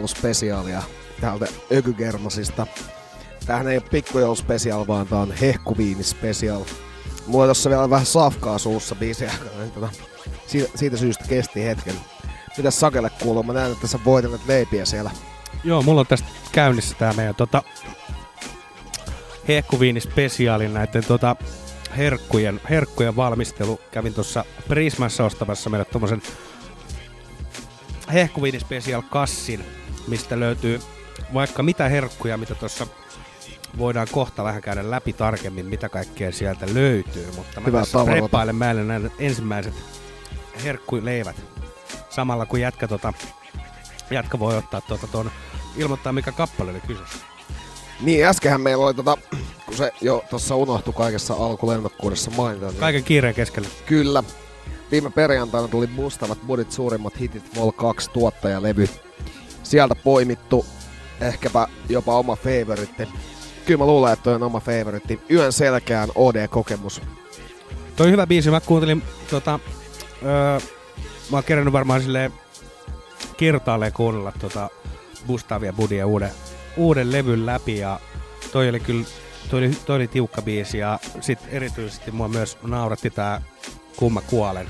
pikkujouluspesiaalia täältä Ökygermasista. Tämähän ei ole pikkujouluspesiaal, vaan tää on hehkuviinispesiaal. Mulla tossa vielä vähän safkaa suussa aikana, niin tota, siitä, siitä, syystä kesti hetken. Mitäs Sakelle kuuluu? Mä näen, että sä voitelet leipiä siellä. Joo, mulla on tästä käynnissä tää meidän tota, hehkuviini spesiaalin näiden tota, herkkujen, herkkujen valmistelu. Kävin tuossa Prismassa ostamassa meille tommosen hehkuviini special kassin, mistä löytyy vaikka mitä herkkuja, mitä tuossa voidaan kohta vähän käydä läpi tarkemmin, mitä kaikkea sieltä löytyy. Mutta mä Hyvä tässä preppailen mäille nämä ensimmäiset herkkuleivät. Samalla kun jätkä, tota, jätkä voi ottaa tuota ton, ilmoittaa mikä kappale oli kyseessä. Niin, äskenhän meillä oli tota, kun se jo tuossa unohtui kaikessa alkulennokkuudessa mainita. Niin Kaiken kiireen keskellä. Kyllä. Viime perjantaina tuli Mustavat Budit suurimmat hitit Vol 2 tuottajalevy. Sieltä poimittu ehkäpä jopa oma favoritti. Kyllä mä luulen, että toi on oma favoritti. Yön selkään OD-kokemus. Toi on hyvä biisi. Mä kuuntelin tota, öö, mä oon kerännyt varmaan silleen kertaalleen kuunnella tota Bustavia Budia uuden, uuden levyn läpi ja toi oli kyllä toi oli, toi oli tiukka biisi ja sit erityisesti mua myös nauratti tää Kumma kuolen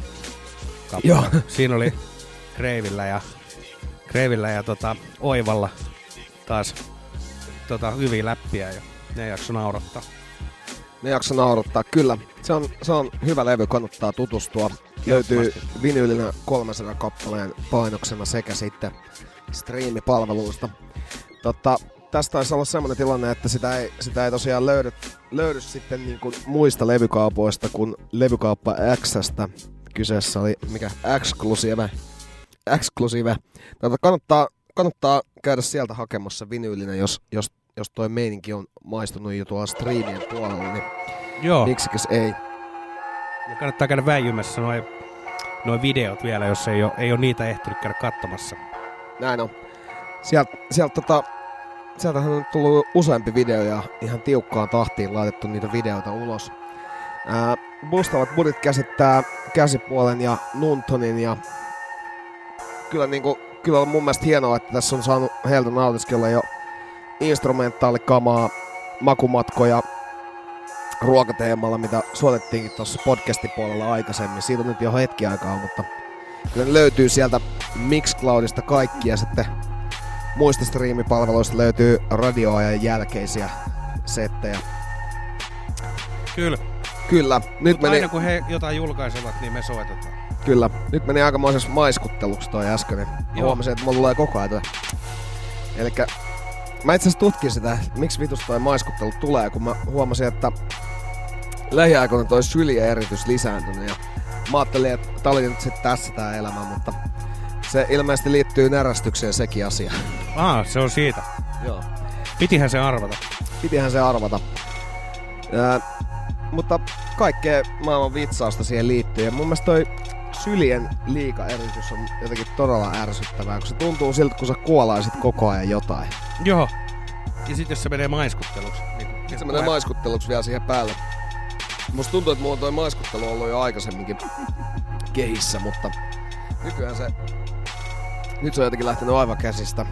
kappale. Joo. Siinä oli Kreivillä ja Kreivillä ja tota, Oivalla taas tota, hyviä läppiä ja ne jakso naurattaa. Ne jakso naurattaa. Kyllä, se on, se on hyvä levy, kannattaa tutustua. Löytyy vinyylinä 300 kappaleen painoksena sekä sitten striimipalveluista. Totta, tästä taisi olla semmoinen tilanne, että sitä ei, sitä ei tosiaan löydy, löydy sitten niin kuin muista levykaupoista kuin levykauppa Xstä. Kyseessä oli mikä Exclusive. Exclusive. Tota, kannattaa, kannattaa käydä sieltä hakemassa vinyylinen, jos, jos, jos toi meininki on maistunut jo tuolla striimien puolella, niin Joo. miksikäs ei. Ja kannattaa käydä väijymässä noin noi videot vielä, jos ei ole, ei ole niitä ehtinyt käydä katsomassa. Näin on. Sieltä, sieltä tota, sieltähän on tullut useampi video ja ihan tiukkaan tahtiin laitettu niitä videoita ulos. Ää, Bustavat budit käsittää käsipuolen ja Nuntonin ja kyllä, niinku, kyllä on mun mielestä hienoa, että tässä on saanut heiltä nautiskella jo instrumentaalikamaa, makumatkoja ruokateemalla, mitä suotettiinkin tuossa podcastipuolella aikaisemmin. Siitä on nyt jo hetki aikaa, mutta kyllä ne löytyy sieltä Mixcloudista kaikki ja sitten muista striimipalveluista löytyy radioajan jälkeisiä settejä. Kyllä. Kyllä. Nyt Mutta meni, aina kun he jotain julkaisevat, niin me soitetaan. Kyllä. Nyt meni aikamoisessa maiskutteluksi toi äsken. Mä Joo. huomasin, että mulla tulee koko ajan toi. Elikkä mä itse asiassa tutkin sitä, miksi vitus toi maiskuttelu tulee, kun mä huomasin, että lähiaikoina toi syljeeritys lisääntynyt ja mä ajattelin, että tää oli nyt sit tässä tää elämä, mutta se ilmeisesti liittyy närästykseen sekin asia. Ah, se on siitä. Joo. Pitihän se arvata. Pitihän se arvata. Ää, mutta kaikkea maailman vitsausta siihen liittyy. Ja mun mielestä toi syljen liikaeritys on jotenkin todella ärsyttävää, kun se tuntuu siltä, kun sä kuolaisit koko ajan jotain. Joo. Ja sitten jos se menee maiskutteluksi. Niin, Sitten se menee maiskutteluksi vielä siihen päälle. Musta tuntuu, että mulla on toi maiskuttelu ollut jo aikaisemminkin kehissä, mutta nykyään se... Nyt se on jotenkin lähtenyt aivan käsistä.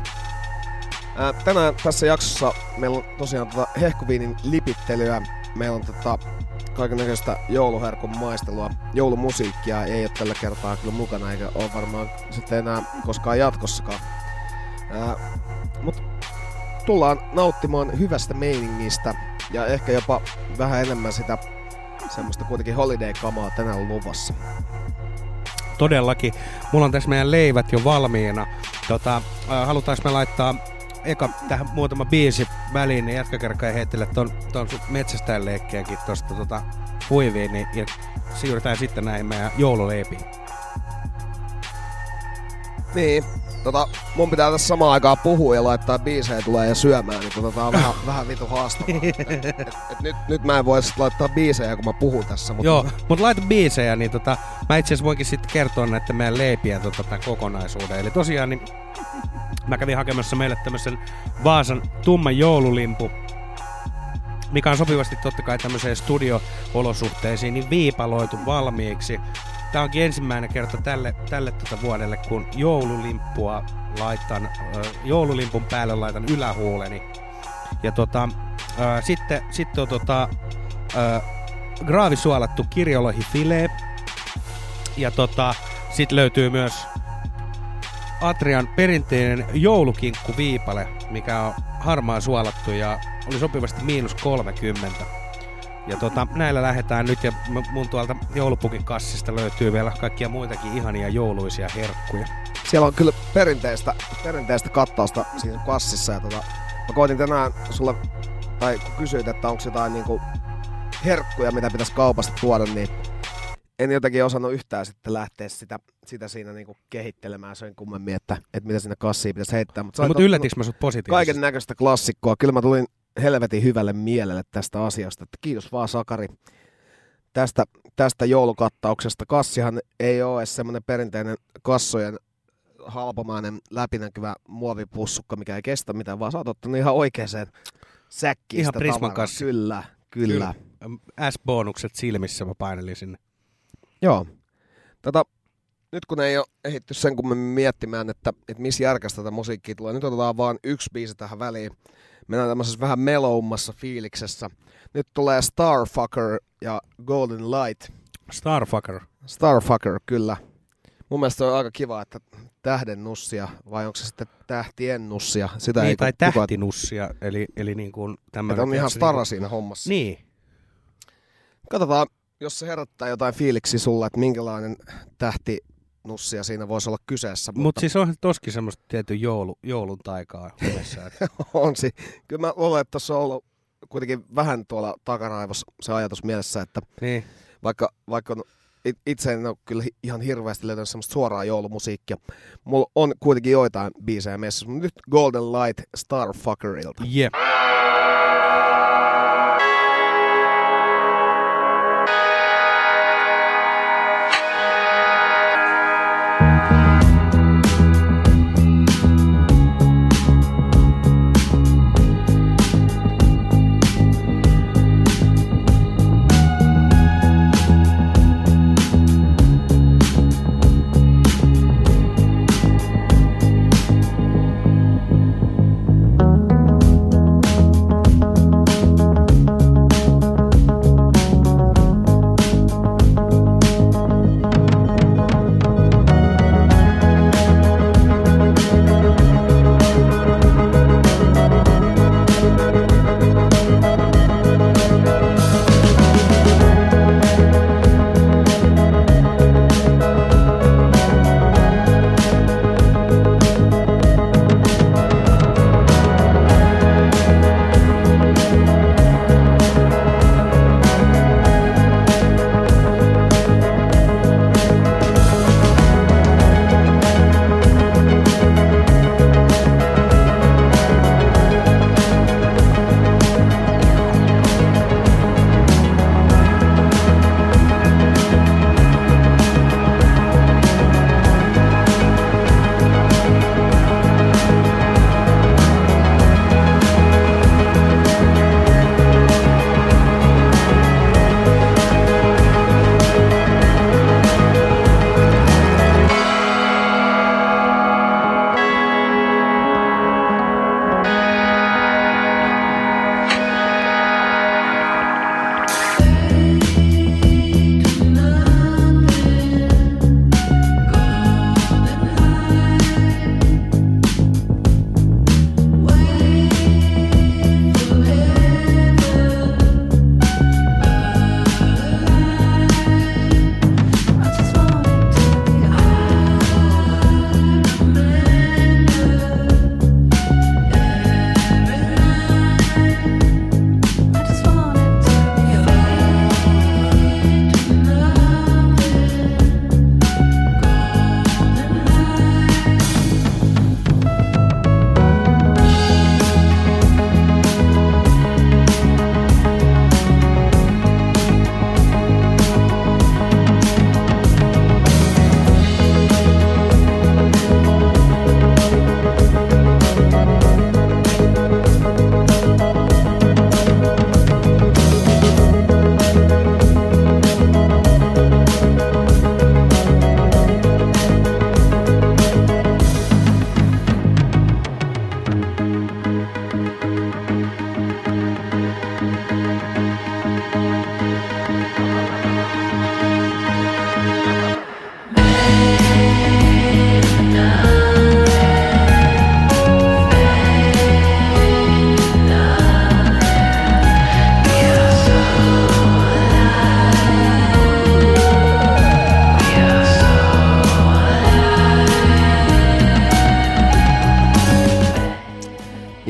Ää, tänään tässä jaksossa meillä on tosiaan tota hehkuviinin lipittelyä. Meillä on tota kaikennäköistä jouluherkun maistelua. Joulumusiikkia ei ole tällä kertaa kyllä mukana, eikä ole varmaan sitten enää koskaan jatkossakaan. Mut tullaan nauttimaan hyvästä meiningistä ja ehkä jopa vähän enemmän sitä semmoista kuitenkin holiday-kamaa tänään luvassa. Todellakin. Mulla on tässä meidän leivät jo valmiina. Tota, halutaanko me laittaa eka tähän muutama biisi väliin, niin jätkäkerkka ei heittele ton, ton metsästäjän leikkiäkin tosta tota, huiviin, niin, ja siirrytään sitten näihin meidän joululeipiin. Niin, tota, mun pitää tässä samaan aikaan puhua ja laittaa biisejä tulee ja syömään, niin tota, tää on vähän, vähän vitu haastavaa. Et, et, et nyt, nyt mä en voi sit laittaa biisejä, kun mä puhun tässä. Mutta Joo, mutta laita biisejä, niin tota, mä itse asiassa voinkin sitten kertoa näiden meidän leipien tota, tämän kokonaisuuden. Eli tosiaan niin mä kävin hakemassa meille tämmöisen Vaasan tumman joululimpu, mikä on sopivasti totta kai tämmöiseen studio-olosuhteisiin, niin viipaloitu valmiiksi. Tämä onkin ensimmäinen kerta tälle, tälle tota vuodelle, kun joululimppua laitan, joululimpun päälle laitan ylähuuleni. Ja tota, ö, sitten, sitten on tota, ö, graavisuolattu kirjolohifilee. Ja tota, sit löytyy myös Atrian perinteinen joulukinkku viipale, mikä on harmaa suolattu ja oli sopivasti miinus 30. Ja tota, näillä lähdetään nyt ja mun tuolta joulupukin kassista löytyy vielä kaikkia muitakin ihania jouluisia herkkuja. siellä on kyllä perinteistä, perinteistä kattausta siinä kassissa. Ja tota, mä koitin tänään sulle, tai kun kysyit, että onko jotain niinku herkkuja, mitä pitäisi kaupasta tuoda, niin en jotenkin osannut yhtään sitten lähteä sitä, sitä siinä niinku kehittelemään sen kummemmin, että, että mitä sinne kassiin pitäisi heittää. Mutta No, mutta yllätinkö mä sut positiivisesti? kaiken näköistä klassikkoa. Kyllä mä tulin helvetin hyvälle mielelle tästä asiasta. Että kiitos vaan Sakari tästä, tästä joulukattauksesta. Kassihan ei ole edes semmoinen perinteinen kassojen halpamainen läpinäkyvä muovipussukka, mikä ei kestä mitään, vaan sä oot ottanut ihan oikeaan säkkiin Ihan Prisman kassi. Kyllä, kyllä. kyllä. S-bonukset silmissä mä painelin sinne. Joo. Tota, nyt kun ei ole ehitty sen kummemmin miettimään, että, että missä järkästä tätä musiikkia tulee, nyt otetaan vaan yksi biisi tähän väliin. Mennään tämmöisessä vähän meloummassa fiiliksessä. Nyt tulee Starfucker ja Golden Light. Starfucker. Starfucker, kyllä. Mun mielestä on aika kiva, että tähden nussia, vai onko se sitten tähtien nussia? Sitä Niin, ei tai kukaan- tähtinussia, eli, eli niin kuin tämmöinen... Että on ihan stara niin siinä hommassa. Niin. Katsotaan, jos se herättää jotain fiiliksi sulle, että minkälainen tähti nussia siinä voisi olla kyseessä. Mutta siis on toskin semmoista tietyn joulu, joulun taikaa on si. Kyllä mä luulen, että tuossa on ollut kuitenkin vähän tuolla takaraivossa se ajatus mielessä, että niin. vaikka, vaikka on, it- itse en ole kyllä ihan hirveästi löytänyt semmoista suoraa joulumusiikkia, mulla on kuitenkin joitain biisejä messissä, mutta nyt Golden Light Starfuckerilta. Jep.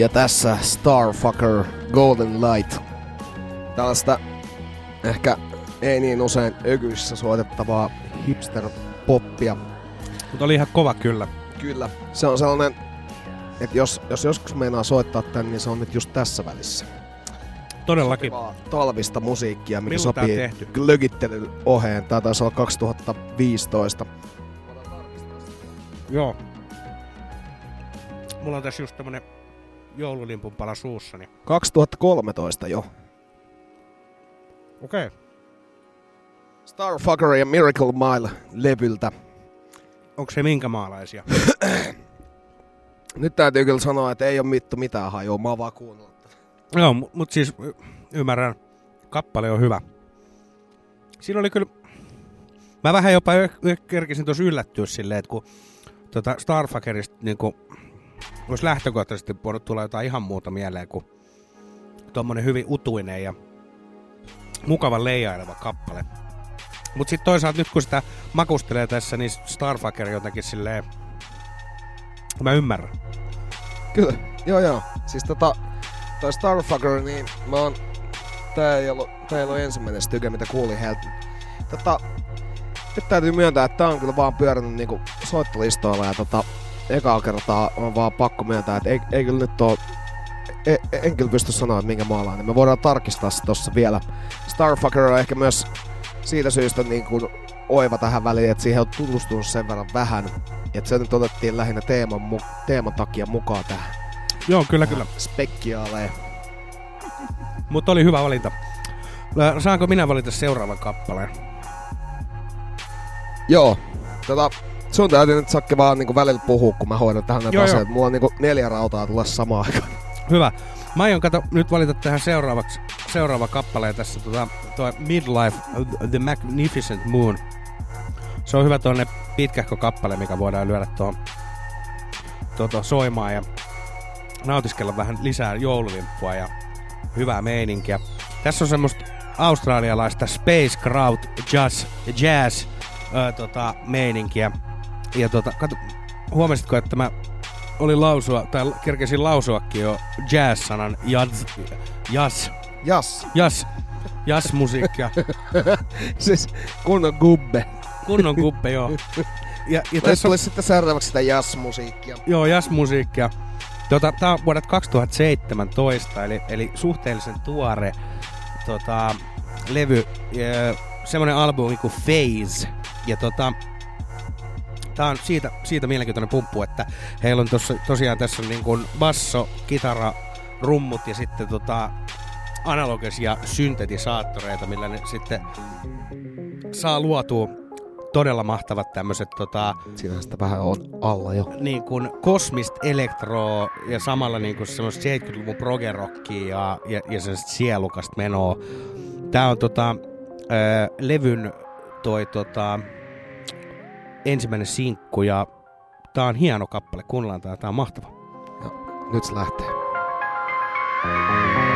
Ja tässä Starfucker Golden Light. Tällaista ehkä ei niin usein ökyissä soitettavaa hipster-poppia. Mutta oli ihan kova kyllä. Kyllä. Se on sellainen, että jos, jos joskus meinaa soittaa tän, niin se on nyt just tässä välissä. Todellakin. Sopivaa Talvista musiikkia, mikä Milloin sopii tehty? glögittelyn oheen. Tää taisi olla 2015. Joo. Mulla on tässä just tämmönen joululimpun pala suussani. 2013 jo. Okei. Okay. Starfucker ja Miracle Mile levyltä. Onko se minkä maalaisia? Nyt täytyy kyllä sanoa, että ei ole mittu mitään hajua, mä oon vaan kuunnellut. Joo, mu- mut siis y- ymmärrän. Kappale on hyvä. Siinä oli kyllä... Mä vähän jopa kerkisin tuossa yllättyä silleen, että kun tota Starfuckerista niinku... Olisi lähtökohtaisesti voinut tulla jotain ihan muuta mieleen kuin tommonen hyvin utuinen ja mukava leijaileva kappale. Mut sitten toisaalta nyt kun sitä makustelee tässä, niin Starfucker jotenkin silleen... Mä ymmärrän. Kyllä, joo joo. Siis tota, toi Starfucker, niin mä oon... Tää ei ollut, tää ei ollut ensimmäinen styke, mitä kuulin heiltä. Tota, nyt täytyy myöntää, että tää on kyllä vaan pyörinyt niinku soittolistoilla ja tota, ekaa kertaa on vaan pakko myöntää, että ei, ei kyllä nyt oo e, e- en kyllä pysty sanoa, että minkä maalainen. Me voidaan tarkistaa se tossa vielä. Starfucker on ehkä myös siitä syystä niin kuin oiva tähän väliin, että siihen on tutustunut sen verran vähän. Että se nyt otettiin lähinnä teeman, mu- teeman takia mukaan tähän Joo, kyllä kyllä. spekkiaaleen. Mutta oli hyvä valinta. Saanko minä valita seuraavan kappaleen? Joo, tota, sun täytyy nyt Sakke vaan niinku välillä puhua, kun mä hoidan tähän näitä asioita. Mulla on niinku neljä rautaa tulla samaan aikaan. Hyvä. Mä aion kato, nyt valita tähän seuraavaksi, seuraava kappale tässä, tota, tuo Midlife, uh, The Magnificent Moon. Se on hyvä tuonne pitkähkö kappale, mikä voidaan lyödä tuohon tuota, soimaan ja nautiskella vähän lisää joululimppua ja hyvää meininkiä. Tässä on semmoista australialaista Space Crowd Jazz, jazz ö, tota, meininkiä. Ja tota, kato, huomasitko, että mä olin lausua, tai kerkesin lausuakin jo jazz-sanan jazz, jazz, Jas. jazz, jazz-musiikkia. siis kunnon gubbe. Kunnon kuppe, joo. Ja, ja Tässä olisi sitten seuraavaksi sitä jazz-musiikkia. joo, jazz-musiikkia. Tota, tää on vuodet 2017, eli, eli suhteellisen tuore tota, levy, ja semmonen albumi kuin Phase. Ja tota, tää on siitä, siitä mielenkiintoinen pumppu, että heillä on tossa, tosiaan tässä niin kuin basso, kitara, rummut ja sitten tota, analogisia syntetisaattoreita, millä ne sitten saa luotua todella mahtavat tämmöiset tota, Siinähän sitä vähän on alla jo. niin kuin kosmista elektroa ja samalla niin kuin semmoista 70-luvun progerockia ja, ja, ja sen sielukasta menoa. Tää on tota, ö, levyn toi tota, ensimmäinen sinkku ja tää on hieno kappale. Kuunnellaan tää, tää on mahtava. Nyt se lähtee. Thank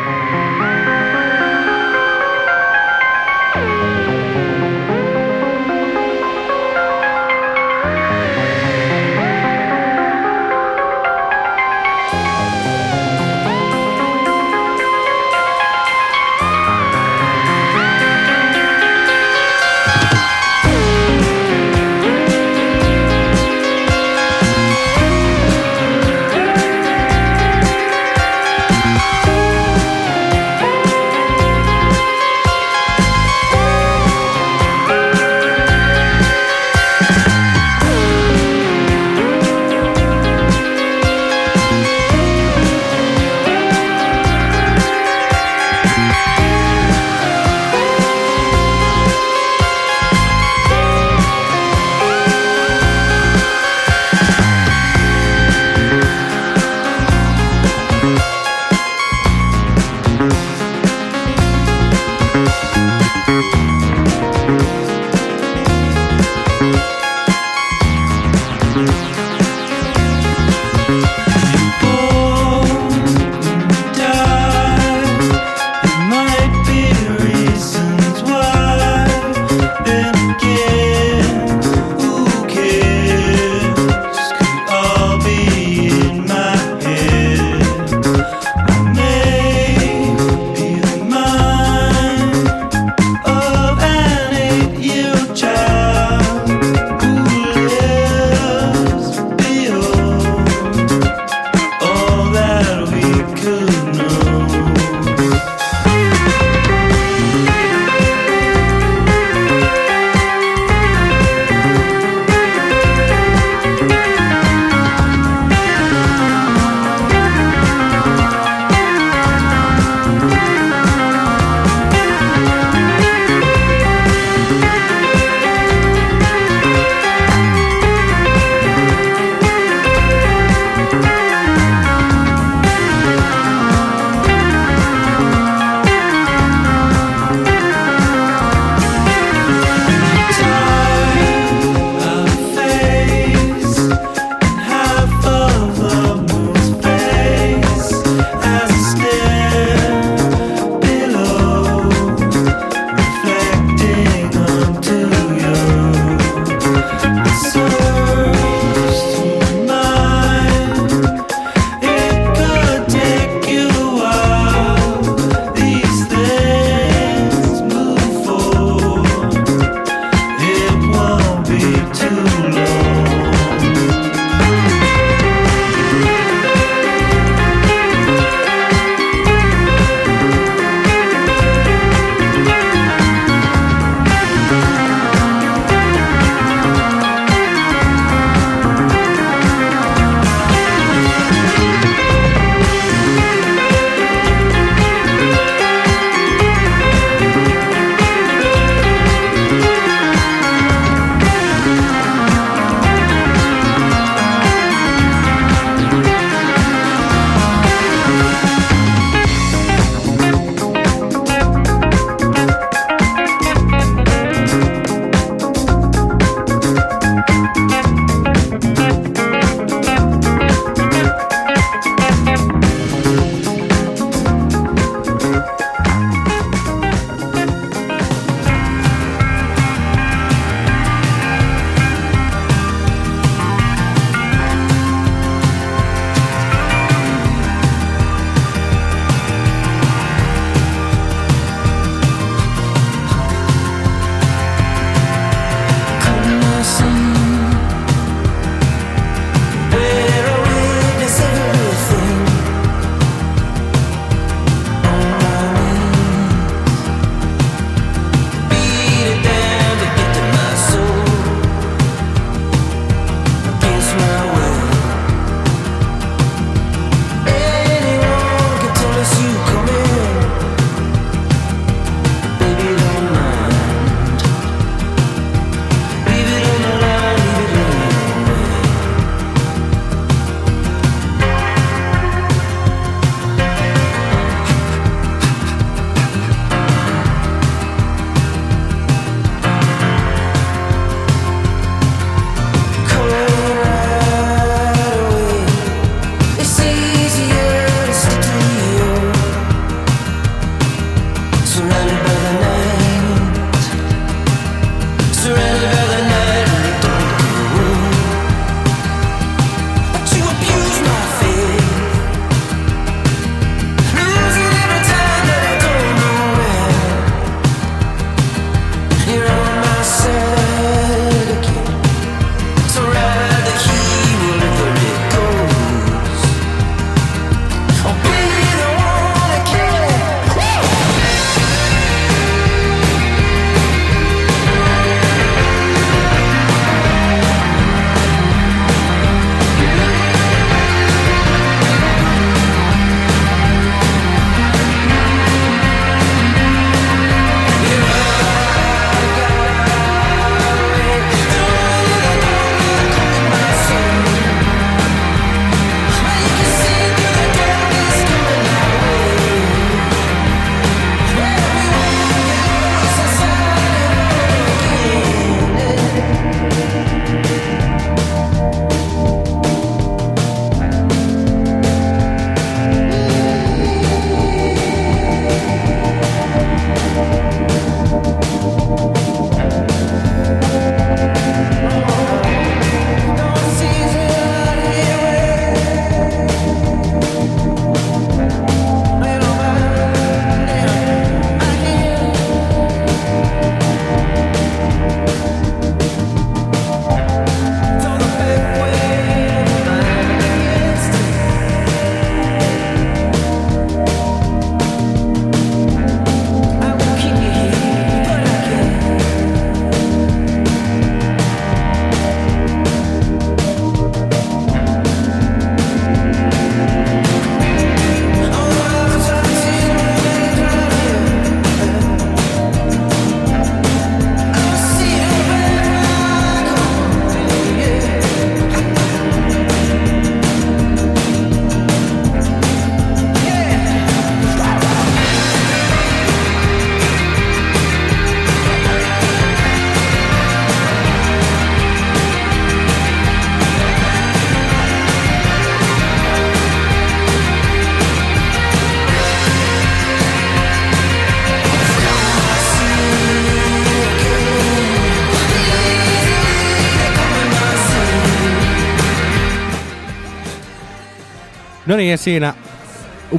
No niin, ja siinä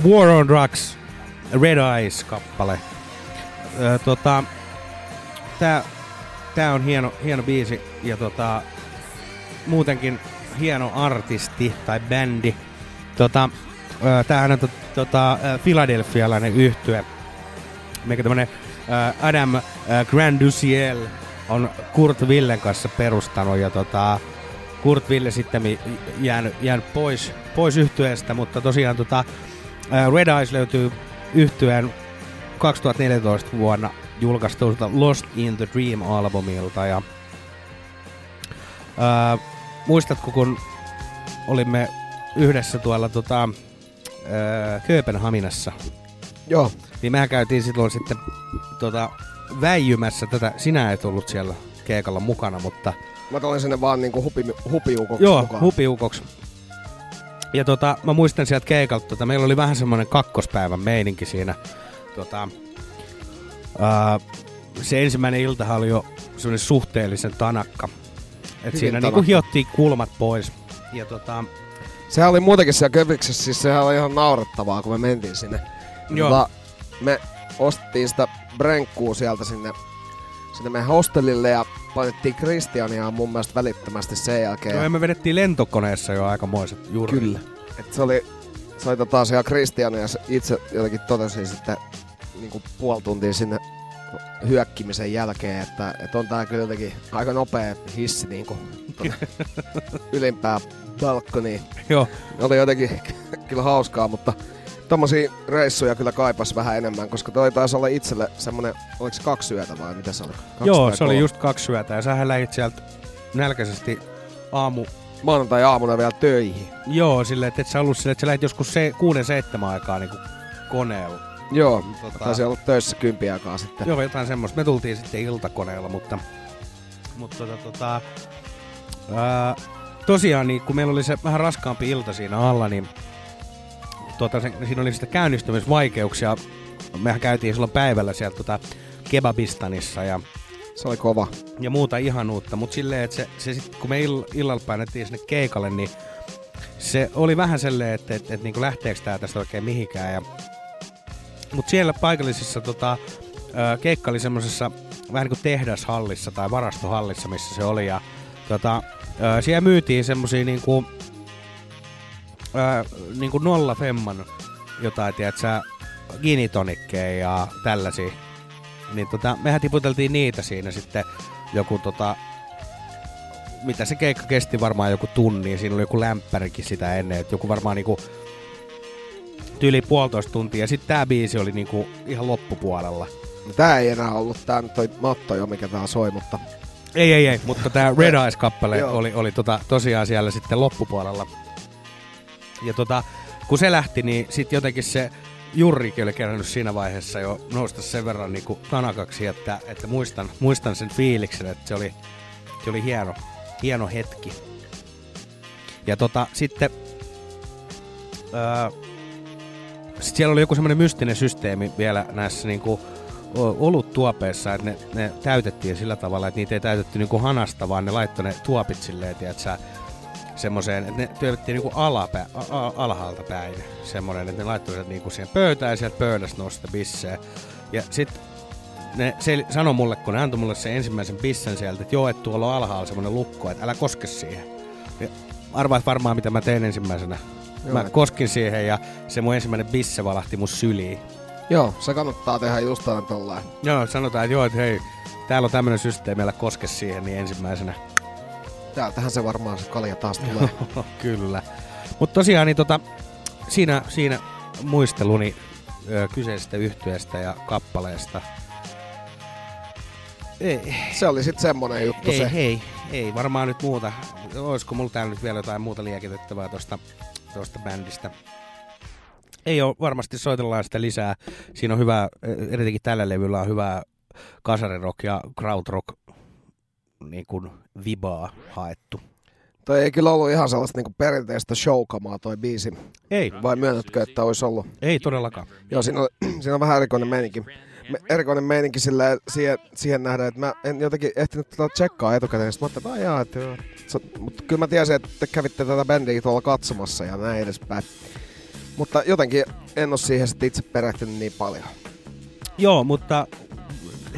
War on Drugs, Red Eyes-kappale. Öö, tota, tää, tää on hieno, hieno biisi ja tota, muutenkin hieno artisti tai bändi. Tota, öö, tämähän on to, tota, Philadelphialainen yhtye. Mikä tämmönen öö, Adam Grandusiel on Kurt Villen kanssa perustanut ja tota, Kurt Ville sitten jäänyt, jäänyt pois, pois yhtyeestä, mutta tosiaan tota, Red Eyes löytyy yhtyeen 2014 vuonna julkaistulta Lost in the Dream-albumilta. Ja, ää, muistatko, kun olimme yhdessä tuolla tota, ää, Kööpenhaminassa? Joo. Niin mehän käytiin silloin sitten tota, väijymässä tätä. Sinä et ollut siellä keikalla mukana, mutta... Mä tulin sinne vaan niinku hupi, hupiukoksi Joo, mukaan. hupiukoksi. Ja tota, mä muistan sieltä keikalta, tota, meillä oli vähän semmoinen kakkospäivän meininki siinä. Tota, ää, se ensimmäinen iltahan oli jo semmoinen suhteellisen tanakka. Et siinä tanakka. niinku hiottiin kulmat pois. Ja tota, Sehän oli muutenkin siellä Köpiksessä, siis sehän oli ihan naurettavaa, kun me mentiin sinne. Joo. Tota, me ostettiin sitä brenkkuu sieltä sinne, sinne meidän hostellille ja painettiin Kristiania mun mielestä välittömästi sen jälkeen. joo, ja me vedettiin lentokoneessa jo aikamoiset juuri. Kyllä. Et se oli, se oli tota siellä Kristiania ja se itse jotenkin totesi sitten niin kuin puoli tuntia sinne hyökkimisen jälkeen, että, että on tää kyllä jotenkin aika nopea hissi niin tonne ylimpää balkoniin. Joo, Oli jotenkin kyllä hauskaa, mutta tommosia reissuja kyllä kaipas vähän enemmän, koska toi taisi olla itselle semmonen, oliko se kaksi yötä vai mitä se oli? Kaksi joo se oli just kaksi yötä ja sähän lähit sieltä nälkäisesti aamu Maanantai-aamuna vielä töihin. Joo, silleen, että et sä ollut silleen, että sä lähit joskus se, kuuden seitsemän aikaa niin koneella. Joo, Tota, taisi olla töissä kympi aikaa sitten. Joo, jotain semmoista. Me tultiin sitten iltakoneella, mutta, mutta tota, tota, ää, tosiaan niin kun meillä oli se vähän raskaampi ilta siinä alla, niin tota, se, siinä oli sitä käynnistymisvaikeuksia. Mehän käytiin silloin päivällä sieltä tota, Kebabistanissa ja, Se oli kova. ja muuta ihanuutta, mutta silleen, että se, se sit, kun me ill, illalla painettiin sinne keikalle, niin se oli vähän silleen, että, että, että niin lähteekö tää tästä oikein mihinkään. Ja, mutta siellä paikallisissa tota, ö, keikka oli semmosessa vähän niin kuin tehdashallissa tai varastohallissa, missä se oli. Ja tota, ö, siellä myytiin semmosia niin ö, niin kuin nolla femman jotain, tiedätkö, ginitonikkeja ja tällaisia. Niin tota, mehän tiputeltiin niitä siinä sitten joku tota, mitä se keikka kesti varmaan joku tunni ja siinä oli joku lämpärikin sitä ennen, että joku varmaan niinku tyyli puolitoista tuntia ja sitten tää biisi oli niinku ihan loppupuolella. Tää ei enää ollut, tää nyt toi Matto jo, mikä tää soi, mutta Ei, ei, ei, mutta tää Red Eyes-kappale oli, oli tota, tosiaan siellä sitten loppupuolella. Ja tota, kun se lähti, niin sitten jotenkin se Jurrikin oli kerännyt siinä vaiheessa jo nousta sen verran niin kuin tanakaksi, että, että muistan, muistan sen fiiliksen, että se oli, se oli hieno, hieno hetki. Ja tota, sitten öö, sit siellä oli joku semmoinen mystinen systeemi vielä näissä niinku o- oluttuopeissa, että ne, ne täytettiin sillä tavalla, että niitä ei täytetty niinku hanasta, vaan ne laittoi ne tuopit silleen, tiedätkö, semmoiseen, että ne työtettiin niinku alapä, a, a, alhaalta päin. Semmoinen, että ne laittoi sen niinku siihen pöytään ja sieltä pöydästä nostaa bissejä. Ja sitten ne sel- sanoi mulle, kun ne antoi mulle sen ensimmäisen bissen sieltä, että joo, että tuolla on alhaalla semmoinen lukko, että älä koske siihen. Ja arvaat varmaan, mitä mä tein ensimmäisenä. Joo, mä koskin siihen ja se mun ensimmäinen bisse valahti mun syliin. joo, se kannattaa tehdä just aina tollain. Joo, sanotaan, että joo, että hei, täällä on tämmönen systeemi, älä koske siihen, niin ensimmäisenä. Täältähän se varmaan se kalja taas tulee. Kyllä. Mutta tosiaan, niin tota, siinä, siinä muisteluni ö, kyseisestä yhtyeestä ja kappaleesta. Ei, se oli sit semmonen juttu ei, se. ei, ei varmaan nyt muuta. Olisiko mulla täällä nyt vielä jotain muuta liekitettävää tosta, tosta bändistä? Ei ole, varmasti soitellaan sitä lisää. Siinä on hyvää, erityisesti tällä levyllä on hyvää kasarirock ja krautrock niin kuin vibaa haettu. Toi ei kyllä ollut ihan sellaista niinku perinteistä showkamaa toi biisi. Ei, Vai myönnätkö, että olisi ollut? ei todellakaan. Joo, siinä on, siinä on vähän erikoinen meininki. Me, erikoinen meininki sillä siihen, siihen nähdään, että mä en jotenkin ehtinyt tätä tsekkaa etukäteen. Sitten mä ajattelin, että "Ai jaa, että joo. Mutta kyllä mä tiesin, että te kävitte tätä bändiä tuolla katsomassa ja näin edespäin. Mutta jotenkin en ole siihen sitten itse perehtynyt niin paljon. Joo, mutta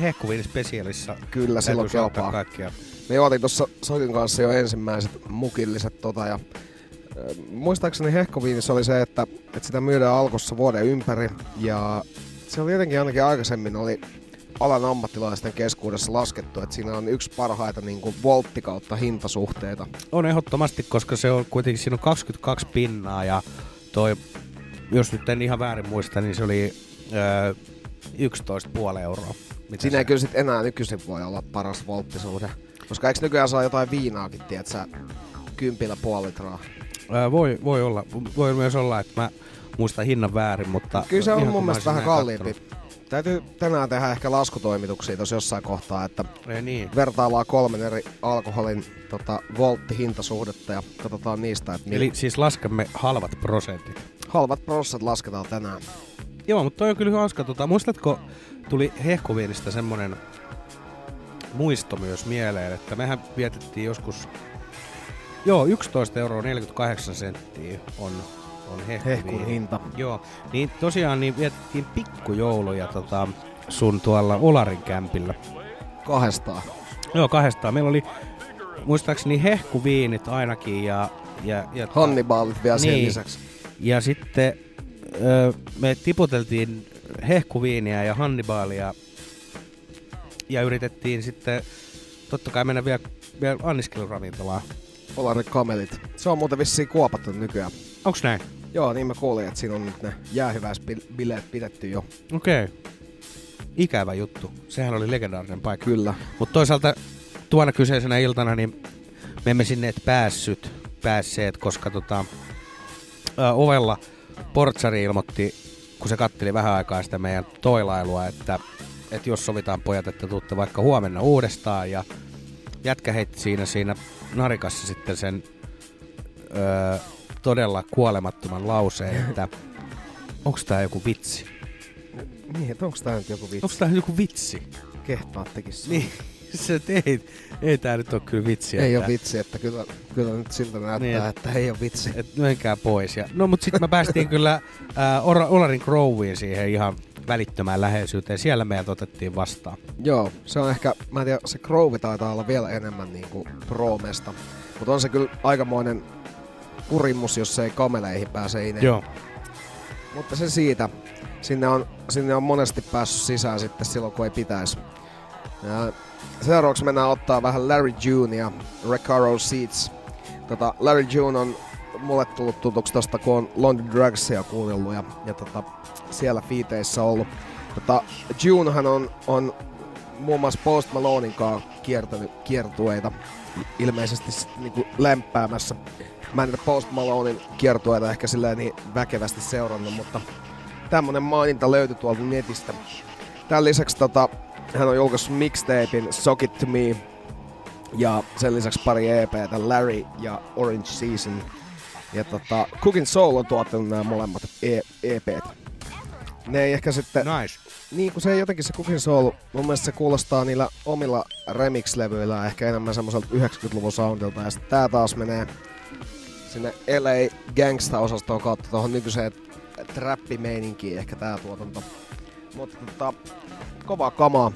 hehkuviini spesialissa Kyllä, silloin kelpaa. kaikkia. Me juotiin tuossa Sokin kanssa jo ensimmäiset mukilliset tota ja ö, muistaakseni hehkoviinissä oli se, että, että sitä myydään alkossa vuoden ympäri ja se oli jotenkin ainakin aikaisemmin oli alan ammattilaisten keskuudessa laskettu, että siinä on yksi parhaita niin kuin voltti kautta hintasuhteita. On ehdottomasti, koska se on kuitenkin, siinä on 22 pinnaa ja toi, jos nyt en ihan väärin muista, niin se oli öö, 11,5 euroa. Mitä Siinä se- ei kyllä sit enää nykyisin voi olla paras volttisuhde. Koska eikö nykyään saa jotain viinaakin, tiedät sä, kympillä puoli litraa. Öö, voi, voi olla. Voi myös olla, että mä muistan hinnan väärin, mutta... Kyllä se on mun mielestä vähän kalliimpi. Täytyy tänään tehdä ehkä laskutoimituksia tuossa jossain kohtaa, että. Ei niin. vertaillaan kolmen eri alkoholin tota, voltti-hintasuhdetta ja katsotaan niistä, että Eli siis laskemme halvat prosentit. halvat prossat lasketaan tänään. Joo, mutta toi on kyllä hauska. Tota, muistatko, tuli hehkuviinistä semmonen muisto myös mieleen, että mehän vietettiin joskus... Joo, 11 euroa 48 senttiä on, on. Hehkun hinta. Joo, niin tosiaan niin vietettiin pikkujouluja tota, sun tuolla Olarin kämpillä. Kahdestaan. Joo, kahdestaan. Meillä oli muistaakseni hehkuviinit ainakin ja... ja, ja Hannibaalit vielä sen Niin. lisäksi. Ja sitten me tiputeltiin hehkuviiniä ja Hannibalia ja yritettiin sitten totta kai mennä vielä, vielä anniskeluravintolaan. Olari kamelit. Se on muuten vissiin kuopattu nykyään. Onks näin? Joo, niin mä kuulin, että siinä on nyt ne jäähyväisbileet pidetty jo. Okei. Okay. Ikävä juttu. Sehän oli legendaarinen paikka. Kyllä. Mutta toisaalta tuona kyseisenä iltana niin me emme sinne et päässyt, päässeet, koska tota, ö, ovella portsari ilmoitti, kun se katteli vähän aikaa sitä meidän toilailua, että, että jos sovitaan pojat, että tuutte vaikka huomenna uudestaan ja jätkä heitti siinä, siinä narikassa sitten sen ö, todella kuolemattoman lauseen, että onko tämä joku vitsi? Niin, että onko tää nyt joku vitsi? Onko tämä joku vitsi? Kehtaat tekis Niin, se, että ei, tää nyt ole kyllä vitsi. Ei ole vitsi, että kyllä, kyllä nyt siltä näyttää, Niin, et- että ei ole vitsi. Et menkää pois. Ja, no mut sitten me päästiin kyllä Or- Olarin Groviin siihen ihan välittömään läheisyyteen. Siellä meidät otettiin vastaan. Joo, se on ehkä, mä en tiedä, se Grove taitaa olla vielä enemmän niinku pro-mesta. Mutta on se kyllä aikamoinen kurimus, jos se ei kameleihin pääse ineen. Joo. Mutta se siitä. Sinne on, sinne on monesti päässyt sisään sitten silloin, kun ei pitäisi. Seuraavaksi mennään ottaa vähän Larry June ja Recaro Seats. Tota, Larry June on mulle tullut tutuksi tosta, kun on London Dragsia kuunnellut ja, ja tota, siellä fiiteissä ollut. Tota, Junehan on, on muun muassa Post Malonein kanssa kiertänyt kiertueita ilmeisesti niinku lämpäämässä. Mä en Post Malonein kiertueita ehkä silleen niin väkevästi seurannut, mutta tämmönen maininta löytyi tuolta netistä. Tämän lisäksi tota, hän on julkaissut mixtapein Sock It To Me ja sen lisäksi pari EPtä, Larry ja Orange Season. Ja tota, Cooking Soul on tuottanut nämä molemmat e- EPt. Ne ei ehkä sitten Nice. niin kuin se jotenkin se Cooking Soul, mun mielestä se kuulostaa niillä omilla remix-levyillä ehkä enemmän semmoiselta 90-luvun soundilta. Ja sitten tää taas menee sinne LA Gangsta-osastoon kautta tuohon nykyiseen trappimeininkiin ehkä tää tuotanto. Mutta tota, kovaa kamaa.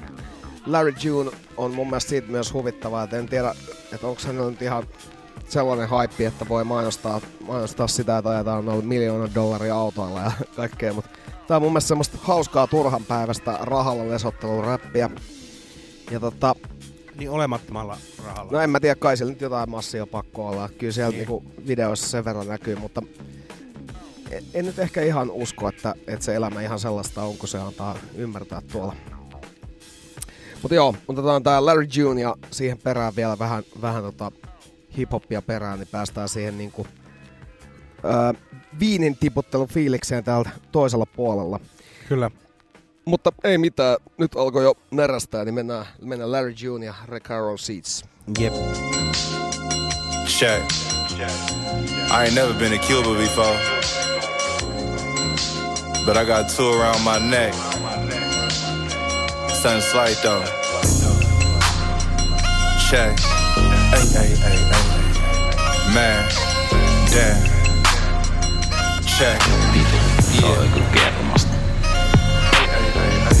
Larry June on mun mielestä siitä myös huvittavaa, että en tiedä, että onko hänellä nyt ihan sellainen haippi, että voi mainostaa, mainostaa sitä, että ajetaan noilla miljoona dollaria autoilla ja kaikkea, mutta tää on mun mielestä semmoista hauskaa turhan päivästä rahalla lesottelun räppiä. Ja tota, Niin olemattomalla rahalla. no en mä tiedä, kai siellä nyt jotain massia pakko olla. Kyllä siellä Niin. niinku videoissa sen verran näkyy, mutta en, en nyt ehkä ihan usko, että, että se elämä ihan sellaista on, kun se antaa ymmärtää tuolla. Mutta joo, otetaan tää Larry June ja siihen perään vielä vähän, vähän tota hip-hoppia perään, niin päästään siihen niinku, öö, viinin tiputtelun fiilikseen täältä toisella puolella. Kyllä. Mutta ei mitään, nyt alkoi jo närästää, niin mennään, mennään Larry June ja Recaro Seats. Jep. Check. I ain't never been to Cuba before. But I got two around my neck. Something slight though. Check. Hey, hey, hey, hey. Man. Damn. check. Yeah.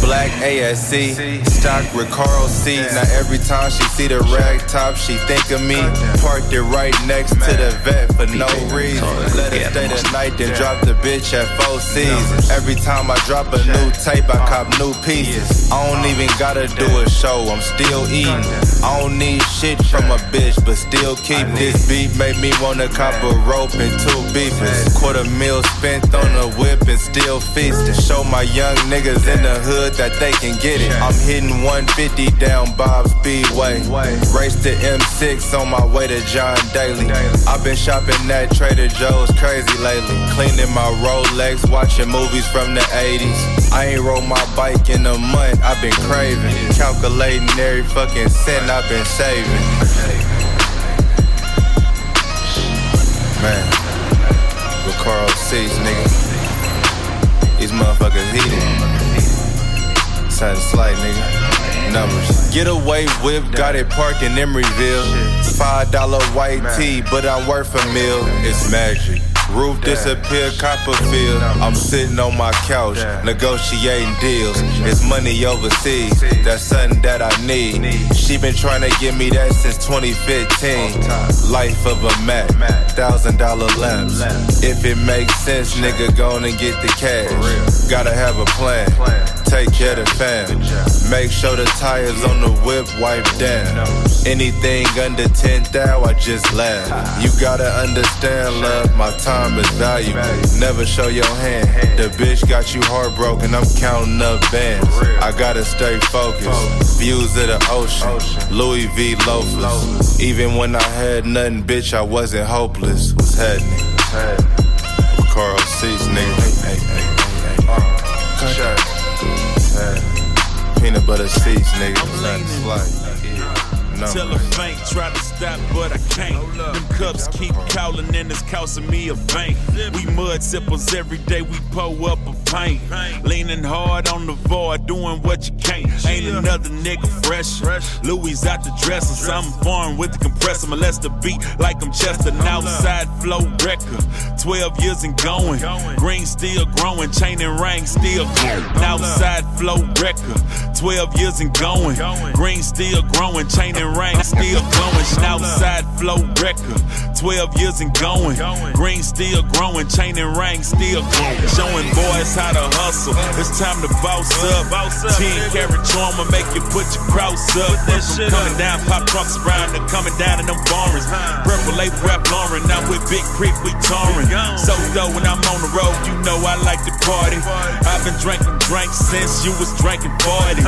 Black ASC, stock Recaro C. Now every time she see the rag top, she think of me. Parked it right next to the vet for no reason. Let her stay the night, then drop the bitch at four seasons. Every time I drop a new tape, I cop new pieces. I don't even gotta do a show, I'm still eating. I don't need shit from a bitch, but still keep this beat. Make me wanna cop a rope and two beepers. Quarter meal spent on a whip and still feasting. Show my young niggas in the hood that they can get it. I'm hitting 150 down Bob Speedway. Race to M6 on my way to John Daly. I've been shopping at Trader Joe's crazy lately. Cleaning my Rolex, watching movies from the 80s. I ain't rode my bike in a month, I've been craving. Calculating every fucking cent I've been saving. Man, Carl C's, nigga. These motherfuckers heated had a slight nigga. Numbers. Get away whip, got it parked in Emeryville. Five dollar white tee, but I'm worth a meal. It's magic. Roof disappear, Copperfield. I'm sitting on my couch, negotiating deals. It's money overseas, that's something that I need. She been trying to give me that since 2015. Life of a Mac, thousand dollar lamps. If it makes sense, nigga, go and get the cash. Gotta have a plan, take care of the fam. Make sure the tires on the whip wipe down. Anything under 10 thou, I just laugh. You gotta understand, love, my time is valuable. Never show your hand. The bitch got you heartbroken. I'm counting up bands. I gotta stay focused. Views of the ocean. Louis V loafers. Even when I had nothing, bitch, I wasn't hopeless. What's happening? Carl Cease, nigga. Hey, hey, hey, hey. Uh, Peanut butter seats, nigga. Nothing flight no. Tell a faint, try to stop, but I can't. Them cups keep calling and it's costing me a bank. We mud sippers every day, we pull up a pint. Leaning hard on the void, doing what you can't. Ain't another nigga fresh. Louis out the dressers, I'm foreign with the compressor. Molest the beat like I'm Chester. An outside flow record. 12 years and going. Green still growing, chain and ring still going. Outside flow record. 12 years and going. Green still growing, chain and ring still glowing. Outside flow record. 12 years and going. Green still growing, chain and ring still glowing. Showing boys how to hustle. It's time to boss up. 10 carat trauma make you put your cross up. That shit coming down, pop trucks around and coming down in them foreigns. Purple label rap Lauren, now with Big Creek we touring. So though when I'm on the road, you know I like to party. I've been drinking drinks since you was drinking 40s.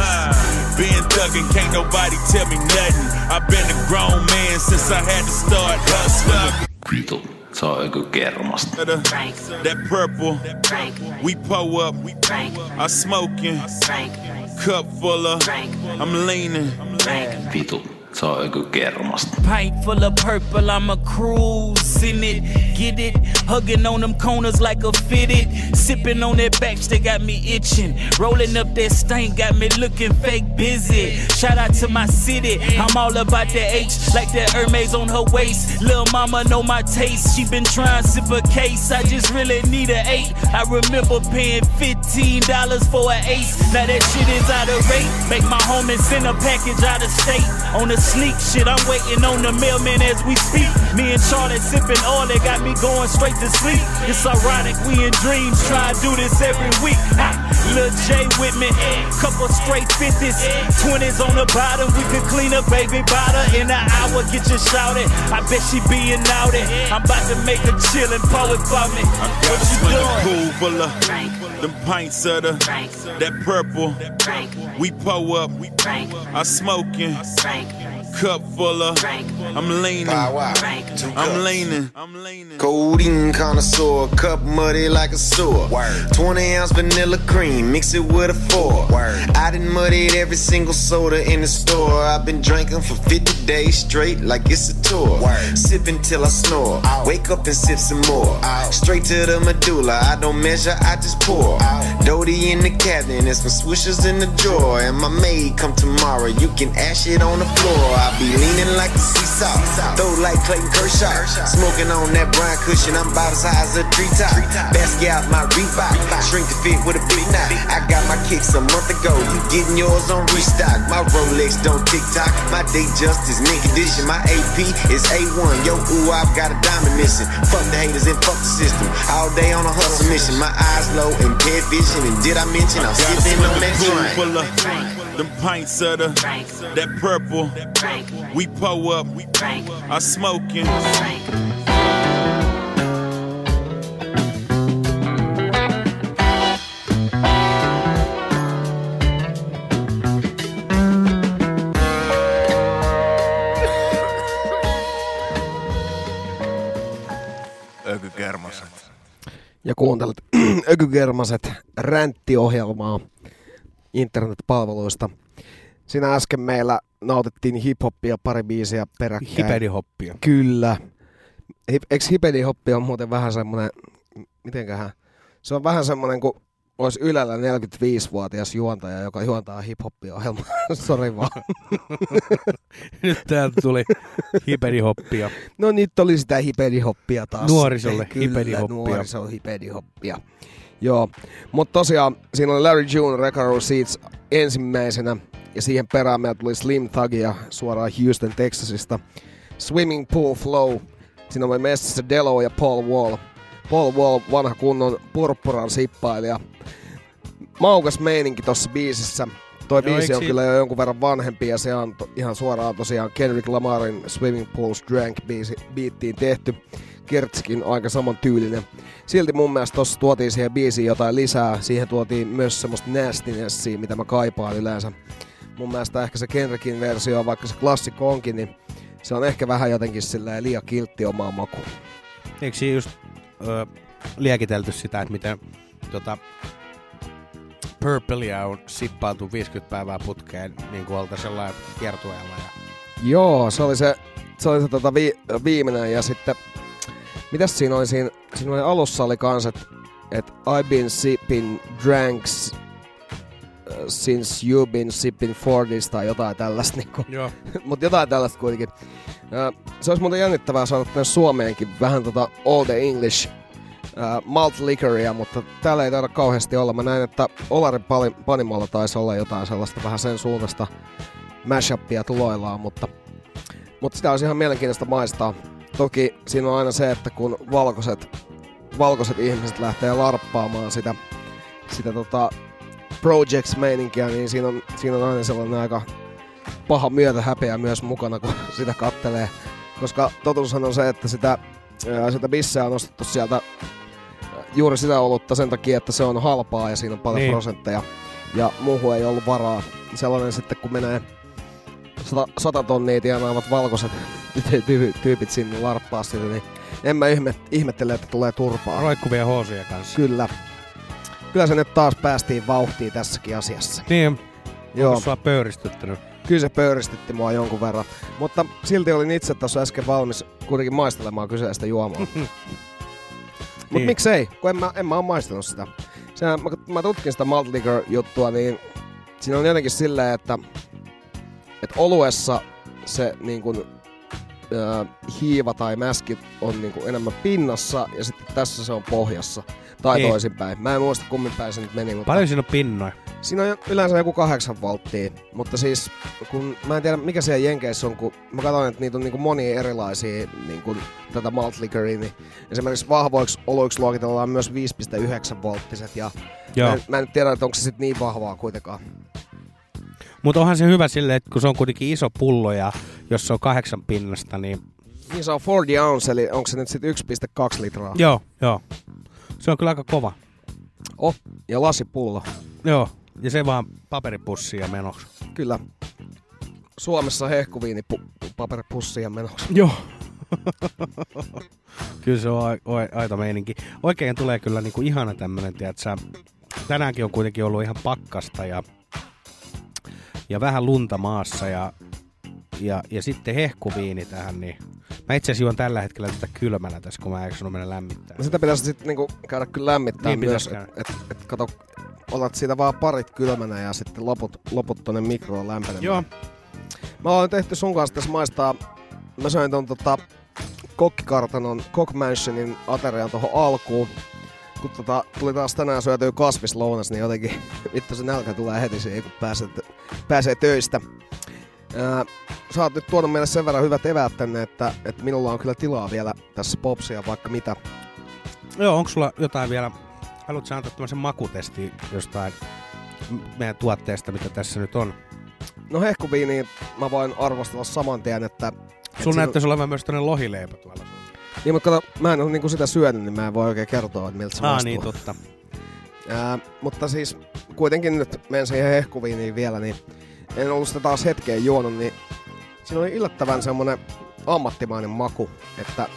Been thuggin', can't nobody tell me nothing. I've been a grown man since I had to start hustling. Riddle. Se on joku kermasta. Uh, that purple, we pull up, we prank. I smoking, cup full of, I'm leaning. Vitu. Joku kermasta. Pint full of purple, I'm a cruise in it. Get it? Hugging on them corners like a fitted. Sipping on that batch that got me itching. Rolling up that stain got me looking fake busy. Shout out to my city. I'm all about that H, like that Hermes on her waist. Lil' mama know my taste. She been trying to sip a case. I just really need a eight. I remember paying $15 for an ace. Now that shit is out of rate. Make my homie send a package out of state. On the sneak shit, I'm waiting on the mailman as we speak. Me and Charlotte sipping all that got me going straight to sleep. It's ironic, we in dreams, try to do this every week. Ha, Lil J with me, couple straight 50s, 20s on the bottom. We could clean a baby bottle in an hour, get you shouted. I bet she being outed. I'm about to make a chillin' poet for me. What you doing? Pool full of them pints of the, that purple. We pull up, we prank. I smoking cup full of. I'm leaning. I'm leaning. I'm leaning. Codeine connoisseur, cup muddy like a sewer. 20 ounce vanilla cream, mix it with a four. Word. I done muddied every single soda in the store. I've been drinking for 50 days straight like it's a tour. Sipping till I snore. Wake up and sip some more. Straight to the medulla. I don't measure, I just pour. Doty in the cabinet and some swishers in the drawer. And my maid come tomorrow. You can ash it on the floor I be leaning like a seesaw. Throw like Clayton Kershaw. Smoking on that Brian cushion, I'm about as high as a treetop. Basket out my Reebok. Shrink to fit with a big knot. I got my kicks a month ago. You getting yours on restock. My Rolex don't tick tock. My day just is mint condition. My AP is A1. Yo, ooh, I've got a diamond missing. Fuck the haters and fuck the system. All day on a hustle mission. My eyes low, and impaired vision. And did I mention I'm sipping on that drink? Them pints of the, that purple. We pull up, I smoking. Ökykermaset. Ja kuuntelet Ökygermaset ränttiohjelmaa internetpalveluista. Siinä äsken meillä nautittiin hiphoppia pari biisiä peräkkäin. Hipedihoppia. Kyllä. Hip, eikö hipedihoppi on muuten vähän semmonen, mitenköhän, se on vähän semmonen kuin olisi Ylellä 45-vuotias juontaja, joka juontaa hip-hop-ohjelmaa. Sori vaan. Nyt täältä tuli hipedihoppia. No nyt oli sitä hipedihoppia taas. Nuorisolle. Kyllä, hipedihoppia. nuorisolle hipedihoppia. Joo, mutta tosiaan siinä oli Larry June, Record Receipts ensimmäisenä. Ja siihen perään meillä tuli Slim Thugia suoraan Houston, Texasista. Swimming Pool Flow. Siinä oli messissä Delo ja Paul Wall. Paul Wall, vanha kunnon purppuran sippailija. Maukas meininki tossa biisissä. Toi Joo, biisi eikö on si- kyllä jo jonkun verran vanhempi ja se on to, ihan suoraan tosiaan Kendrick Lamarin Swimming Pools Drank biisi, biittiin tehty. Kertsikin aika saman tyylinen. Silti mun mielestä tossa tuotiin siihen biisiin jotain lisää. Siihen tuotiin myös semmoista nastinessia, mitä mä kaipaan yleensä. Mun mielestä ehkä se Kendrickin versio, vaikka se klassikko onkin, niin se on ehkä vähän jotenkin silleen liian kiltti omaan makuun. Eikö siinä just ö, liekitelty sitä, että miten tota, Purplea on sippailtu 50 päivää putkeen niin kuin olta sellainen kiertueella. Ja... Joo, se oli se, se, oli se tota vi, viimeinen ja sitten, mitäs siinä oli siinä, siinä oli alussa oli kans, että et I've been sipping dranks uh, since you've been sipping 40s tai jotain tällaista, niinku. Joo. mutta jotain tällaista kuitenkin. Ö, se olisi muuten jännittävää saada tänne Suomeenkin vähän tota All the English uh, malt liquoria, mutta täällä ei taida kauheasti olla. Mä näin, että Olarin panimolla taisi olla jotain sellaista vähän sen suunnasta mashupia tuloillaan, mutta, mutta sitä olisi ihan mielenkiintoista maistaa. Toki siinä on aina se, että kun valkoiset, valkoiset ihmiset lähtee larppaamaan sitä, sitä tota projects-meininkiä, niin siinä on, siinä on aina sellainen aika paha myötä häpeä myös mukana, kun sitä kattelee. Koska totuushan on se, että sitä, ää, sitä bisseä on nostettu sieltä juuri sitä olutta sen takia, että se on halpaa ja siinä on paljon Niin. prosentteja. Ja muuhun ei ollut varaa. Sellainen sitten, kun menee sata, sata tonnia tienaavat valkoiset ty- ty- tyypit sinne larppaa sitä, niin en mä ihme, ihmettele, että tulee turpaa. Roikkuvia housuja kanssa. Kyllä. Kyllä se nyt taas päästiin vauhtiin tässäkin asiassa. Niin, Joo. onko sua pöyristyttänyt? Kyllä se pöyristytti mua jonkun verran. Mutta silti olin itse tuossa äsken valmis kuitenkin maistelemaan kyseistä juomaa. Mutta Niin. miksei, kun en mä, en mä oo maistanut sitä. Sehän, mä, mä tutkin sitä malt liquor juttua, niin siinä on jotenkin silleen, että, että oluessa se niin kuin, äh, hiiva tai mäski on niin kuin enemmän pinnassa ja sitten tässä se on pohjassa. Tai Niin. niin. toisinpäin. Mä en muista kummin päin se nyt meni, mutta Paljon siinä on pinnoja? Siinä on yleensä joku kahdeksan volttia, mutta siis kun mä en tiedä mikä siellä Jenkeissä on, kun mä katsoin, että niitä on niinku monia erilaisia niinku tätä malt liquoria, niin esimerkiksi vahvoiksi oluiksi luokitellaan myös 5,9 volttiset ja Joo. mä en, mä en tiedä, että onko se sitten niin vahvaa kuitenkaan. Mutta onhan se hyvä silleen, että kun se on kuitenkin iso pullo ja jos se on kahdeksan pinnasta, niin Niin se on 40 ounce, eli onko se nyt sitten 1,2 litraa? joo, joo. Se on kyllä aika kova. Oh, ja lasipullo. Joo, ja se vaan paperipussia menoksi. Kyllä. Suomessa hehkuviini pu- paperipussia menoksi. Joo. kyllä se on a- aito meininki. Oikein tulee kyllä niinku ihana tämmönen, tiedätkö, tänäänkin on kuitenkin ollut ihan pakkasta ja, ja vähän lunta maassa ja, ja, ja sitten hehkuviini tähän, niin mä itse asiassa juon tällä hetkellä tätä kylmänä tässä, kun mä en mennä lämmittää. No sitä pitäisi sitten niinku käydä kyllä lämmittää Niin myös, että et, et, kato, otat siitä vaan parit kylmänä ja sitten loput, loput tonne mikroon lämpenemään. Joo. Me ollaan tehty sun kanssa tässä maistaa, mä söin ton tota, kokkikartanon Cock Mansionin aterian tuohon alkuun. Kun tota, tuli taas tänään syötyä kasvislounas, niin jotenkin vittu se nälkä tulee heti siihen, kun pääsee, pääsee töistä. Ää, sä oot nyt tuonut meille sen verran hyvät eväät tänne, että, että minulla on kyllä tilaa vielä tässä popsia vaikka mitä. Joo, onko sulla jotain vielä, haluatko sä antaa tämmöisen makutesti jostain meidän tuotteesta, mitä tässä nyt on? No hehkuviiniin mä voin arvostella saman tien, että... Sun näyttäisi olevan myös tämmöinen lohileipä tuolla. Niin, mutta kato, mä en ole niinku sitä syönyt, niin mä en voi oikein kertoa, että miltä se Ah, maistuu. niin totta. Ää, mutta siis kuitenkin nyt menen siihen hehkuviiniin vielä, niin en ollut sitä taas hetkeen juonut, niin siinä oli yllättävän semmonen ammattimainen maku, että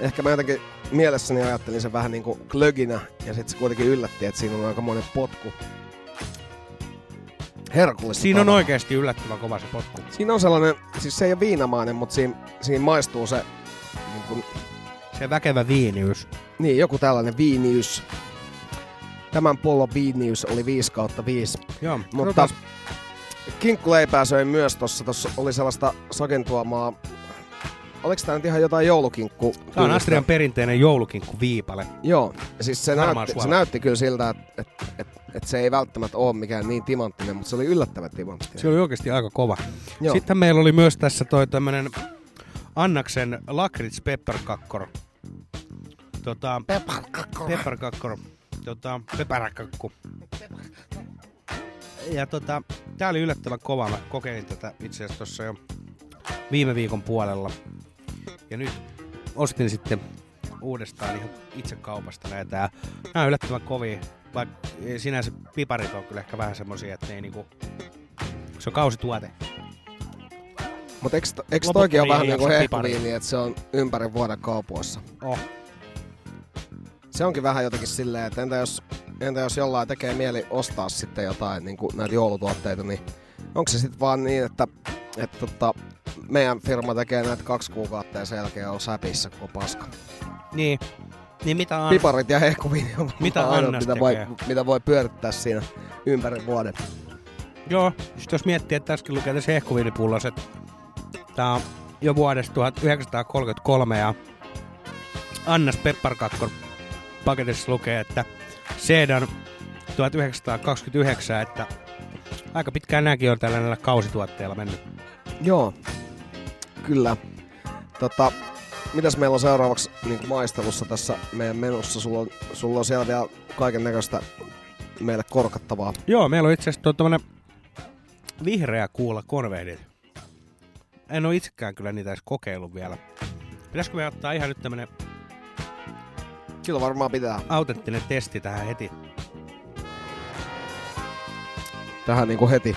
ehkä mä jotenkin mielessäni ajattelin sen vähän niinku klöginä, ja sitten se kuitenkin yllätti, että siinä on aika monen potku. Herkullista Siinä on tavaraa. oikeasti yllättävän kova se potku. Siinä on sellainen, siis se ei ole viinamainen, mutta siinä, siinä maistuu se niin, kuin, Se väkevä viiniys. niin joku tällainen viiniys. Tämän pullon viiniys oli 5 kautta 5. Joo, Mutta kinkkuleipää söin myös tossa. Tossa oli sellaista Saken tuomaa... Oliko tää nyt ihan jotain joulukinkku? Tämä on Astrian perinteinen joulukinkku viipale. Joo, siis se Harmaa näytti, se näytti kyllä siltä, että et, et, et se ei välttämättä ole mikään niin timanttinen, mutta se oli yllättävän timanttinen. Se oli oikeasti aika kova. Joo. Sitten meillä oli myös tässä toi tämmönen Annaksen Lakrits Pepperkakkor. Tota, Pepparkakkor. Pepparkakkor. Tota, pepäräkakku. Ja tota, tää oli yllättävän kova. Mä kokeilin tätä itse asiassa tossa jo viime viikon puolella. Ja nyt ostin sitten uudestaan ihan itse kaupasta näitä. Nämä on yllättävän kovia. Vaikka sinänsä piparit on kyllä ehkä vähän semmosia, että ne ei niinku... Se on kausituote. Mutta Loputtomiin toikin ole vähän niin piparia. hehkuviini, että se on ympäri vuoden kaupoissa? Oh. Se onkin vähän jotenkin silleen, että entä jos, entä jos jollain tekee mieli ostaa sitten jotain niin kuin näitä joulutuotteita, niin onko se sitten vaan niin, että, että tota, meidän firma tekee näitä kaksi kuukautta ja sen jälkeen on säpissä koko paska. Niin. Niin mitä on? Piparit ja hehkuviini on Mitä Annas mitä voi, mitä voi pyörittää siinä ympäri vuoden. Joo, just jos miettii, että tässäkin lukee tässä hehkuviinipullossa, että tää on jo vuodesta 1933 ja Annas Pepparkakkor paketissa lukee, että Sedan 1929, että aika pitkään nämäkin on tällä näillä kausituotteilla mennyt. Joo, kyllä. Tota, mitäs meillä on seuraavaksi niin maistelussa tässä meidän menussa? Sulla on, sulla on siellä vielä kaiken näköistä meille korkattavaa. Joo, meillä on itse asiassa vihreä kuulla konvehdit. En ole itsekään kyllä niitä edes kokeillut vielä. Pitäisikö me ottaa ihan nyt tämmönen Kyllä varmaan pitää. autenttinen testi tähän heti? Tähän niinku heti.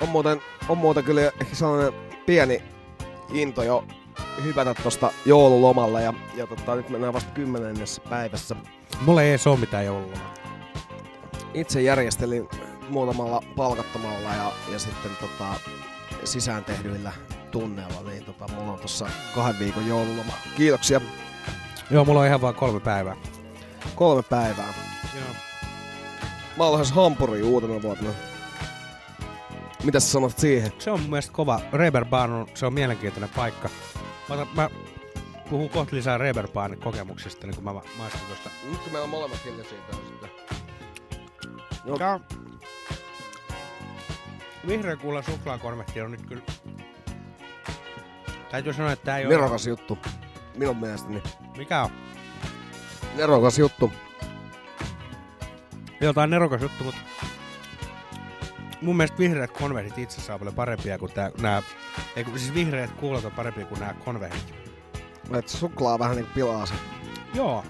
On muuten, on muuten kyllä ehkä sellainen pieni into jo hypätä tosta joululomalle ja, ja tota, nyt mennään vasta kymmenennessä päivässä. Mulla ei edes ole mitään joululomaa. Itse järjestelin muutamalla palkattomalla ja, ja sitten tota, sisään tehdyillä tunneilla, niin tota, mulla on tossa kahden viikon joululoma. Kiitoksia. Joo, mulla on ihan vaan kolme päivää. Kolme päivää. Joo. Mä oon lähes Hampuriin uutena vuotena. Mitä sä sanot siihen? Se on mun mielestä kova. Reeperbahn on, se on mielenkiintoinen paikka. Mä, otan, mä puhun kohta lisää Reeperbahnin kokemuksista, niin kun mä ma- maistan tuosta. Nyt kun meillä on molemmat hiljaisia sitten. No, Tää Vihreä kuulla suklaakonvehti on nyt kyllä... Täytyy sanoa, että tää ei ole... nerokas juttu. Minun mielestäni. Mikä on? Nerokas juttu. Joo, tää on nerokas juttu, mutta mun mielestä vihreät konvehtit itse asiassa on paljon parempia kuin tää, nää, ei kun, siis vihreät kuulot on parempia kuin nämä konvehtit. Et suklaa vähän niinku pilaa se. Joo,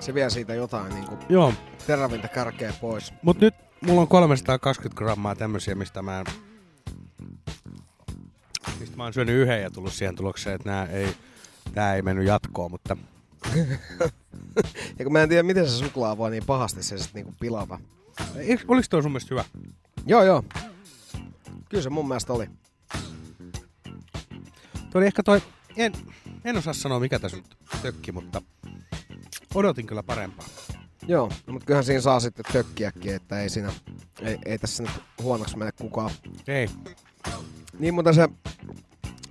Se vie siitä jotain niinku joo. terävintä kärkeä pois. Mut nyt mulla on 320 grammaa tämmösiä, mistä mä en... Mistä mä oon syönyt yhden ja tullut siihen tulokseen, että nää ei, tää ei mennyt jatkoon, mutta Ja kun mä en tiedä, miten se suklaa voi niin pahasti se sit niinku pilata. Oliks toi sun mielestä hyvä? Joo, joo. Kyllä se mun mielestä oli. Toi oli ehkä toi, en, en osaa sanoa mikä tässä nyt tökki, mutta odotin kyllä parempaa. Joo, no, mutta kyllähän siinä saa sitten tökkiäkin, että ei siinä, Ei, ei tässä nyt huonoksi mene kukaan. Ei. Niin, mutta se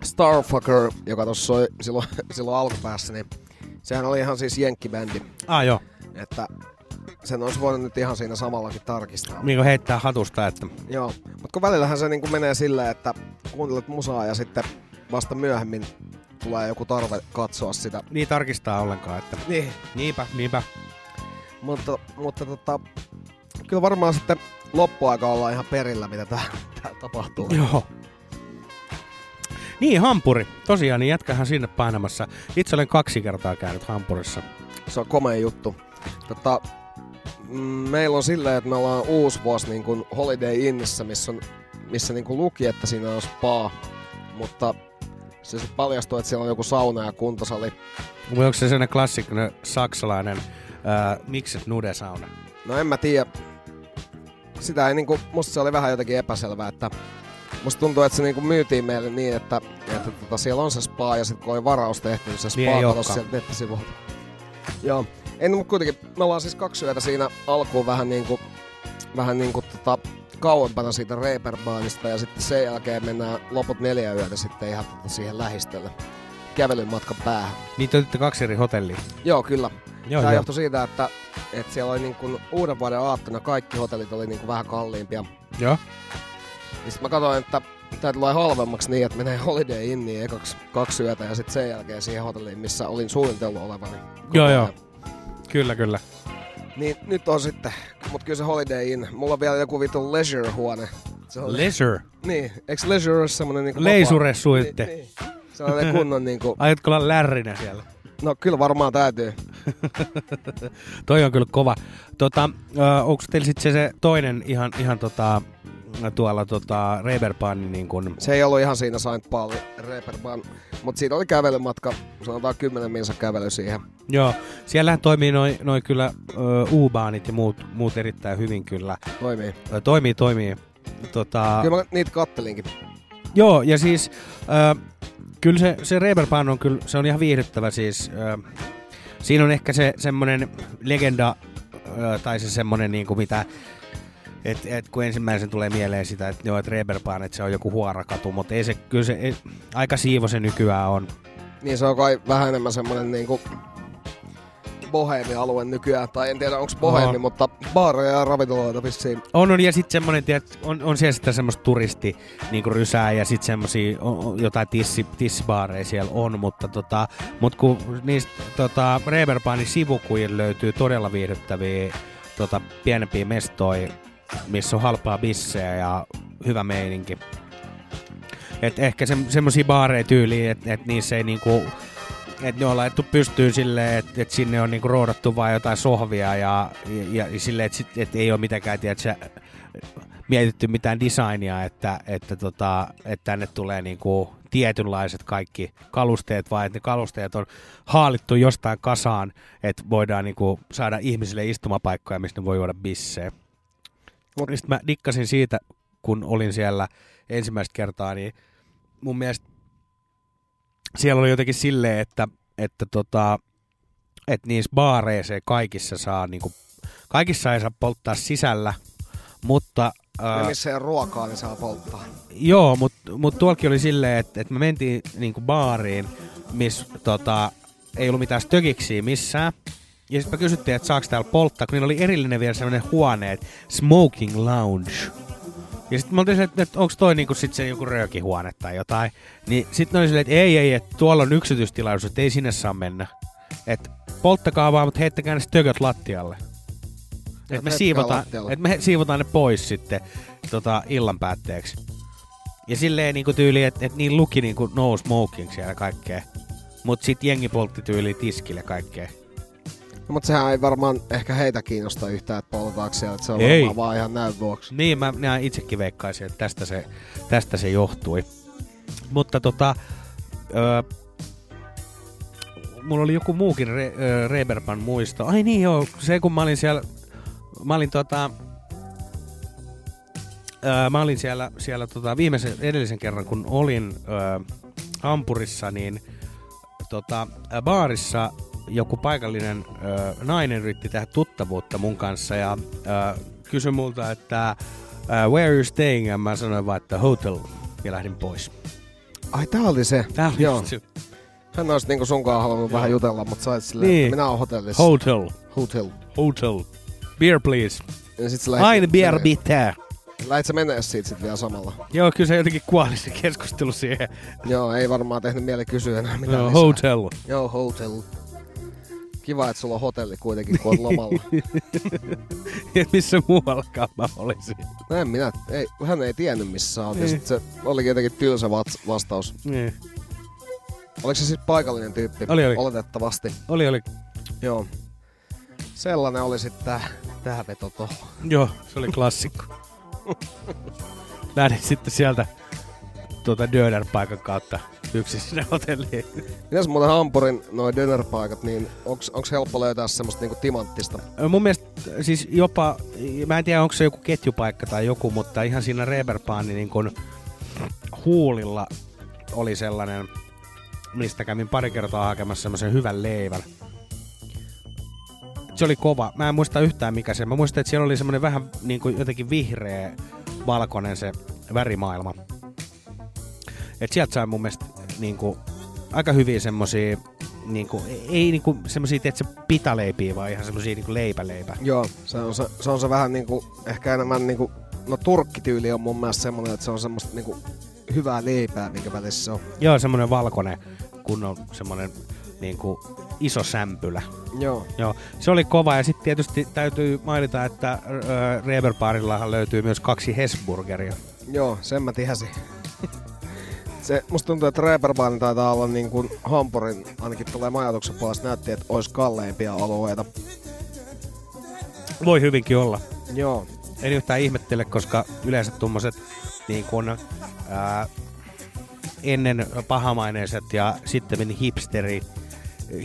Starfucker, joka tuossa soi silloin, silloin alkupäässä, niin sehän oli ihan siis jenkkibändi. Ah joo. Että sen olisi voinut nyt ihan siinä samallakin tarkistaa. Niin kuin heittää hatusta, että Joo, mutta kun välillähän se niin menee silleen, että kuuntelet musaa ja sitten vasta myöhemmin tulee joku tarve katsoa sitä. niin tarkistaa ollenkaan, että Niin. niinpä, niinpä. Mutta, mutta tota, kyllä varmaan sitten loppuaika ollaan ihan perillä, mitä tää, tää tapahtuu. Joo. Niin, Hampuri. Tosiaan, niin jätkähän sinne painamassa. Itse olen kaksi kertaa käynyt Hampurissa. Se on komea juttu. Tota, mm, meillä on silleen, että me ollaan uusi vuosi niin kuin Holiday Innissä, missä, on, missä niin kuin luki, että siinä on spa. Mutta se sitten paljastui, että siellä on joku sauna ja kuntosali. Onko se sellainen klassinen saksalainen ää, mikset nude-sauna? No en mä tiedä. Sitä ei niinku, musta se oli vähän jotenkin epäselvää, että musta tuntuu, että se niinku myytiin meille niin, että, että tota, siellä on se spa ja sitten kun oli varaus tehty, niin se Niin spa katosi olekaan. sieltä nettisivuilta. Joo. Ei, no, mutta kuitenkin me ollaan siis kaksi yötä siinä alkuun vähän niinku, vähän niinku tota, kauempana siitä Reeperbaanista ja sitten sen jälkeen mennään loput neljä yötä sitten ihan tota siihen lähistölle kävelyn matkan päähän. Niin te otitte kaksi eri hotellia. Joo, kyllä. Joo, Tämä joo. johtui siitä, että, että siellä oli niin kuin uuden vuoden aattona kaikki hotellit oli niin kuin vähän kalliimpia. Joo. Ja sitten mä katsoin, että tämä tulee halvemmaksi niin, että menee Holiday Inniin ekaksi kaksi yötä ja sitten sen jälkeen siihen hotelliin, missä olin suunnitellut olevani. Joo, joo. Kyllä, kyllä. Niin nyt on sitten, mutta kyllä se Holiday Inn. Mulla on vielä joku vitun leisure-huone. Se on, Leisure. niin, eikö leisure ole semmonen niinku Leisure vapaa- suitte. Niin, niin. Sellainen kunnon niinku, Aiotko olla lärrinä siellä? no kyllä varmaan täytyy. Toi on kyllä kova. Tota, onko teillä sitten se, se toinen ihan, ihan tota, tuolla tota, Reberbanin niin kun, Se ei ollut ihan siinä Saint Pauli Reeperbahn, mutta siinä oli kävelymatka, sanotaan 10 minsa kävely siihen. Joo, siellähän toimii noin noi kyllä U-baanit ja muut, muut erittäin hyvin kyllä. Toimii. Ö, toimii, toimii. Tota, Kyllä mä niitä kattelinkin. Joo, ja siis ö, kyllä se, se Reeperbahn on kyllä, se on ihan viihdyttävä siis. Ö, siinä on ehkä se semmonen legenda, ö, tai se semmonen niinku mitä, et, et kun ensimmäisen tulee mieleen sitä, että joo, että Reeperbahn, että se on joku huorakatu, mutta ei se, kyllä se, ei, aika siivo se nykyään on. Niin se on kai vähän enemmän semmonen niinku boheemi-alue nykyään. Tai en tiedä onko boheemi, Joo. mutta baareja ja ravintoloita vissiin. On, on ja sitten semmonen, tiedät, on, on siellä sitä semmoista turisti niinku rysää ja sitten on jotain tissi, tissibaareja siellä on, mutta tota, mut kun niistä tota, Reeperbahnin sivukujilla löytyy todella viihdyttäviä tota, pienempiä mestoja, missä on halpaa bissejä ja hyvä meininki. Et ehkä se, semmosia baareja tyyliin, että et niissä ei niinku että ne on laittu pystyyn silleen, että et sinne on niinku roodattu vain jotain sohvia ja, ja, ja silleen, että et ei ole mitenkään, tiedätkö, mietitty mitään designia, että, että, tota, että tänne tulee niinku tietynlaiset kaikki kalusteet, vaan että ne kalusteet on haalittu jostain kasaan, että voidaan niinku saada ihmisille istumapaikkoja, missä ne voi juoda bissejä. Mut- Sitten mä dikkasin siitä, kun olin siellä ensimmäistä kertaa, niin mun mielestä siellä oli jotenkin silleen, että, että, tota, että niissä baareissa ei kaikissa saa, niinku, kaikissa ei saa polttaa sisällä, mutta... Ja ää, missä ei ole ruokaa, niin saa polttaa. Joo, mutta mut tuolkin oli silleen, että, että me mentiin niinku baariin, missä tota, ei ollut mitään stökiksiä missään. Ja sitten me kysyttiin, että saako täällä polttaa, kun niillä oli erillinen vielä sellainen huone, että smoking lounge. Ja sitten me oltiin silleen, että, onko toi niinku sit se joku röökihuone tai jotain. Niin sitten oli silleen, että ei, ei, että tuolla on yksityistilaisuus, että ei sinne saa mennä. Että polttakaa vaan, mutta heittäkää ne stököt lattialle. Että me, siivotaan, et me siivotaan ne pois sitten tota, illan päätteeksi. Ja silleen niinku tyyli, että et niin luki niinku no smoking siellä kaikkea. Mut sit jengi poltti tyyli tiskille kaikkea. No, mutta sehän ei varmaan ehkä heitä kiinnosta yhtään, että poltaako siellä. Että se on Ei. varmaan vaan ihan näyn vuoksi. Niin, mä, mä itsekin veikkaisin, että tästä se, tästä se johtui. Mutta tota, öö, mulla oli joku muukin Re, öö, Reberban muisto. Ai niin joo, se kun mä olin siellä, mä olin tota, öö, mä olin siellä, siellä tota, viimeisen, edellisen kerran kun olin öö, Hampurissa, niin tota, baarissa joku paikallinen ö, nainen yritti tehdä tuttavuutta mun kanssa ja ö, kysyi multa, että uh, where are you staying? Ja mä sanoin vaan, että hotel. Ja lähdin pois. Ai tää oli se. Tää oli Joo. se. Hän olisi niinku sunkaan halunnut vähän jutella, mutta olet silleen, Niin. että minä oon hotellissa. Hotel. Hotel. Hotel. Beer please. Ja sit sä Aina beer menee- bitter. Lähit sä menee siitä sit vielä samalla. Joo, kyllä se jotenkin kuoli se keskustelu siihen. Joo, ei varmaan tehnyt mieli kysyä enää mitään Joo, lisää. hotel. Joo, hotel. Kiva, että sulla on hotelli kuitenkin, kun oot lomalla. Ja missä muuallakaan mä olisin. No en minä, ei, hän ei tiennyt missä oot. Ja Niin. sit se oli jotenkin tylsä vastaus. Niin. Oliko se siis paikallinen tyyppi? Oli, oli. Oletettavasti. Oli, oli. Joo. Sellainen oli sitten tää, tää veto tohon. Joo, se oli klassikko. Lähdin sitten sieltä tuota Döner-paikan kautta yksin sinne hotelliin. Mitäs muuten Hampurin noin dinnerpaikat, niin onks, onks helppo löytää semmoista niinku timanttista? Mun mielestä siis jopa, mä en tiedä onko se joku ketjupaikka tai joku, mutta ihan siinä Reeperbahnin niin kun huulilla oli sellainen, mistä kävin pari kertaa hakemassa semmoisen hyvän leivän. Se oli kova. Mä en muista yhtään mikä se. Mä muistan, että siellä oli semmoinen vähän niin kuin jotenkin vihreä, valkoinen se värimaailma. Et sieltä sai mun mielestä niin kuin, aika hyviä semmosia, niin kuin, ei niin kuin semmosia, tiedätkö, pitaleipiä, vaan ihan semmosia niin kuin leipäleipä. Joo, se on se, se, on se vähän niinku, ehkä enemmän niinku, no turkkityyli on mun mielestä semmonen, että se on semmoista niinku hyvää leipää, minkä välissä se on. Joo, semmoinen valkoinen, kun on semmoinen niin kuin iso sämpylä. Joo. Joo, se oli kova ja sitten tietysti täytyy mainita, että äh, Reeperbarillahan löytyy myös kaksi Hesburgeria. Joo, sen mä tiesin. Se, musta tuntuu, että Reeperbahn taitaa olla niin kuin Hampurin, ainakin tulee majoituksen puolesta näytti, että olisi kalleimpia alueita. Voi hyvinkin olla. Joo. En yhtään ihmettele, koska yleensä tuommoiset niin kun, ää, ennen pahamaineiset ja sitten hipsteri,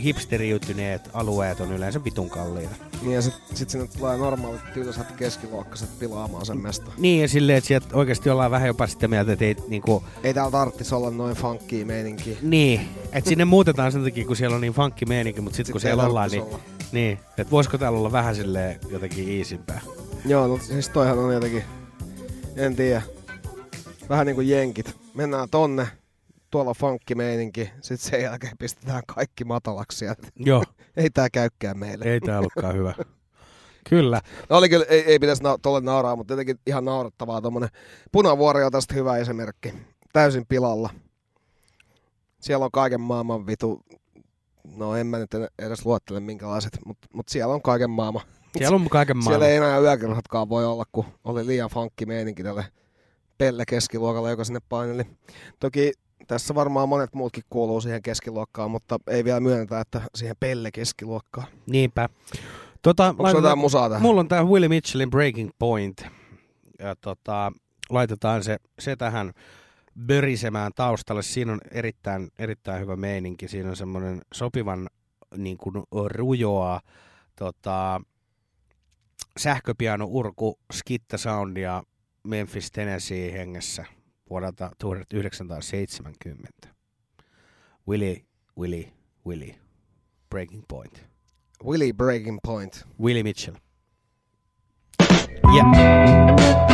hipsteriytyneet alueet on yleensä vitun kalliita. Niin ja sit, sit sinne tulee normaalit tylsät keskiluokkaiset pilaamaan sen mesta. Niin ja silleen, että sieltä oikeasti ollaan vähän jopa sitä mieltä, että ei niinku, Ei täällä tarttis olla noin funkia meininkiä. Niin, että sinne muutetaan sen takia, kun siellä on niin funkki meininki, mutta sitten kun Sit ei siellä ollaan, niin, olla. niin että voisiko täällä olla vähän silleen jotenkin iisimpää. Joo, no siis toihan on jotenkin, en tiedä, vähän niinku jenkit. Mennään tonne, tuolla funkkimeininki, sit sen jälkeen pistetään kaikki matalaksi. Joo, Ei tää käykään meille. ei tää ollutkaan hyvä. Kyllä. No oli kyllä, ei, ei pitäisi na- tolle nauraa, mutta jotenkin ihan naurattavaa tommonen. Punavuori on tästä hyvä esimerkki. Täysin pilalla. Siellä on kaiken maailman vitu, no en mä nyt edes luettele minkälaiset, mutta mut siellä on kaiken maailman. Siellä on kaiken Siellä maailman. ei enää yökerhotkaan voi olla, kun oli liian funkki meininki tälle Pelle keskiluokalle, joka sinne paineli. Toki tässä varmaan monet muutkin kuuluu siihen keskiluokkaan, mutta ei vielä myönnetä, että siihen Pelle keskiluokkaan. Niinpä. Tota, Onko sulla jotain musaa tähän? Mulla on tää Willie Mitchellin Breaking Point. Ja tota, laitetaan se, se tähän börisemään taustalle. Siinä on erittäin, erittäin hyvä meininki. Siinä on semmoinen sopivan niin kuin rujoa tota, sähköpiano urku skitta soundia Memphis Tennessee hengessä vuodelta 1970. Willie, Willie, Willie. Breaking Point. Willie Breaking Point. Willie Mitchell. Yeah.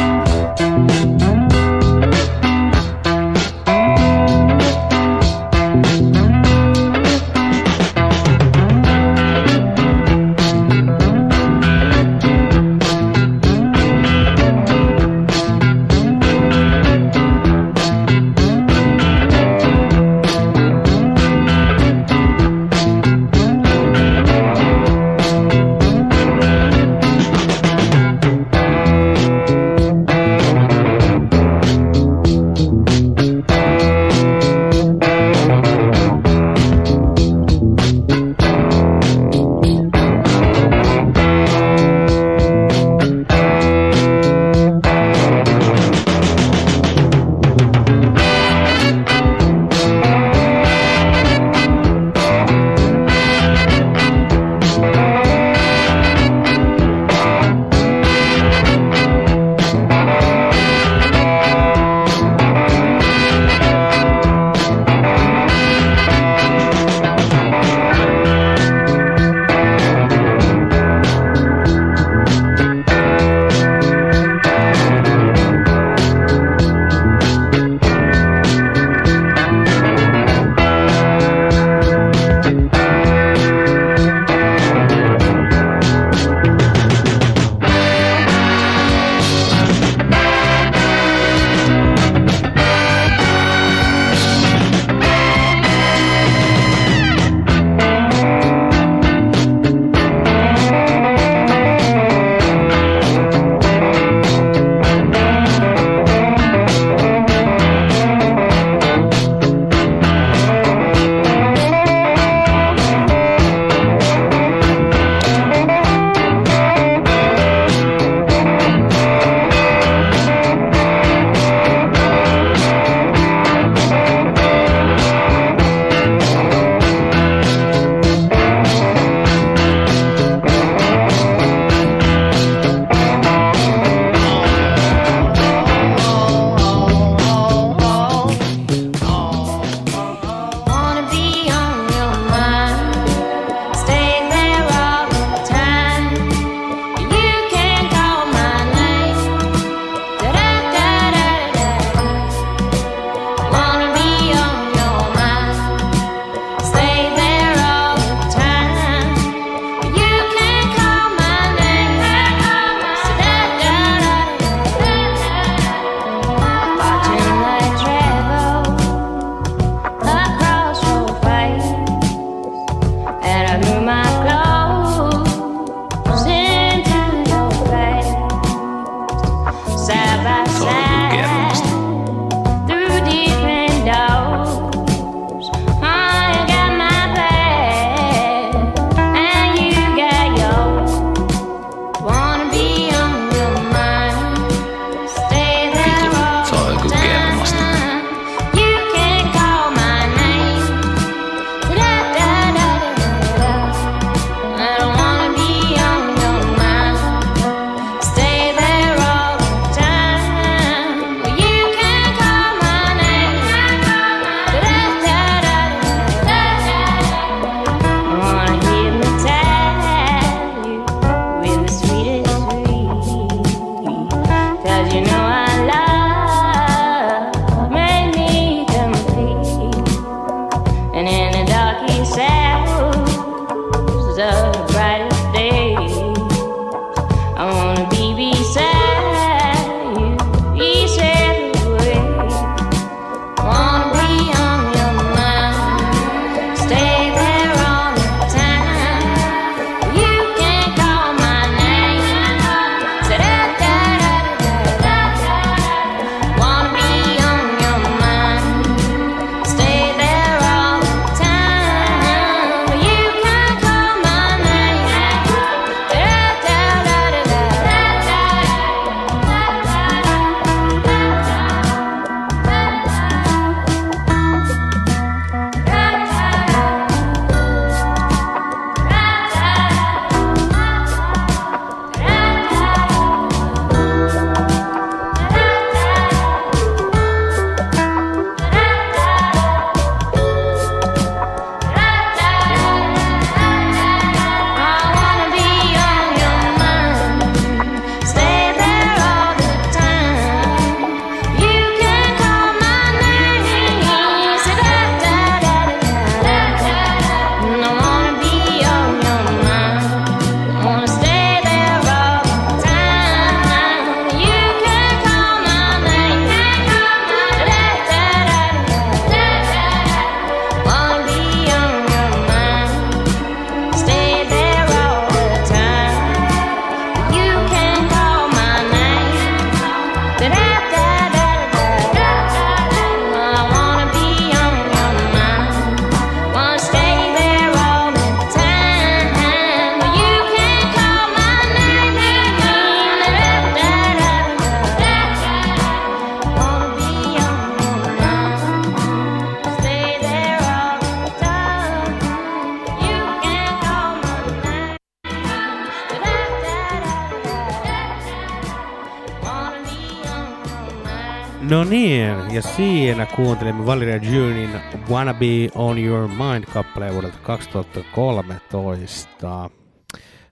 Siinä kuuntelimme Valeria Junin Wanna Be On Your Mind kappaleen vuodelta 2013.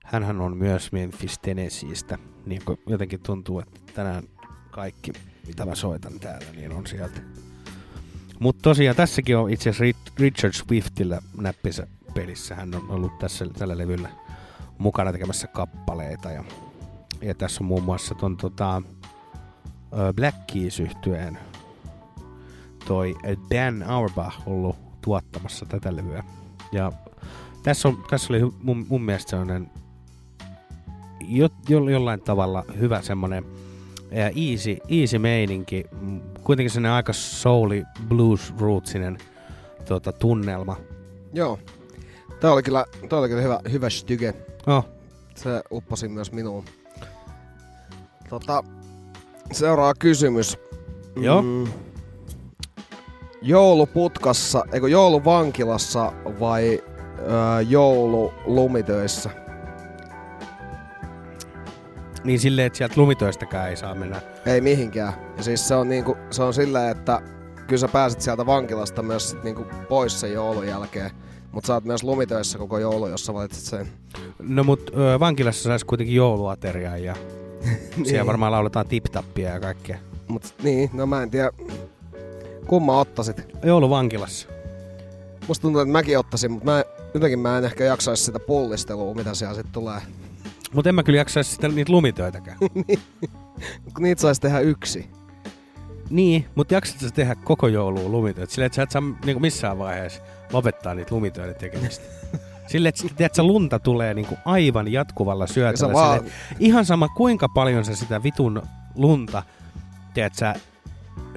Hänhän on myös Memphis Tennesseeistä. Niin kuin jotenkin tuntuu, että tänään kaikki, mitä mä soitan täällä, niin on sieltä. Mutta tosiaan tässäkin on itse asiassa Richard Swiftillä näppissä pelissä. Hän on ollut tässä tällä levyllä mukana tekemässä kappaleita. Ja, ja tässä on muun muassa ton tota, Black Keys yhtyeen toi Dan Auerbach ollut tuottamassa tätä levyä. Ja tässä, on, tässä oli mun, mun mielestä sellainen jo, jo, jollain tavalla hyvä semmonen easy, easy meininki. Kuitenkin sellainen aika souli blues rootsinen tota, tunnelma. Joo. Tämä oli kyllä, tämä oli kyllä hyvä, hyvä styge. Oh. Se upposi myös minuun. Tota, seuraava kysymys. Joo. Mm, jouluputkassa, eikö jouluvankilassa vai öö, joululumitöissä? Niin silleen, että sieltä lumitöistäkään ei saa mennä. Ei mihinkään. Ja siis se on, niinku, se on silleen, että kyllä sä pääset sieltä vankilasta myös sit niinku pois sen joulun jälkeen. Mutta sä oot myös lumitöissä koko joulu, jos sä valitset sen. No mut ö, vankilassa saisi kuitenkin jouluateriaa ja Niin. siellä varmaan lauletaan tip-tappia ja kaikkea. Mut niin, no mä en tiedä. Kumma ottaisit? Jouluvankilassa. Musta tuntuu, että mäkin ottaisin, mutta mä, jotenkin mä en ehkä jaksaisi sitä pullistelua, mitä siellä sitten tulee. Mutta en mä kyllä jaksaisi sitten niitä lumitöitäkään. Kun niitä saisi tehdä yksi. niin, mutta jaksat sä tehdä koko jouluun lumitöitä? Silleen, että sä et saa niinku missään vaiheessa lopettaa niitä lumitöiden tekemistä. Silleen, että tiedät, sä, lunta tulee niinku aivan jatkuvalla Ja syötöllä. vaan, Silleen, ihan sama kuinka paljon sä sitä vitun lunta, tiedät sä,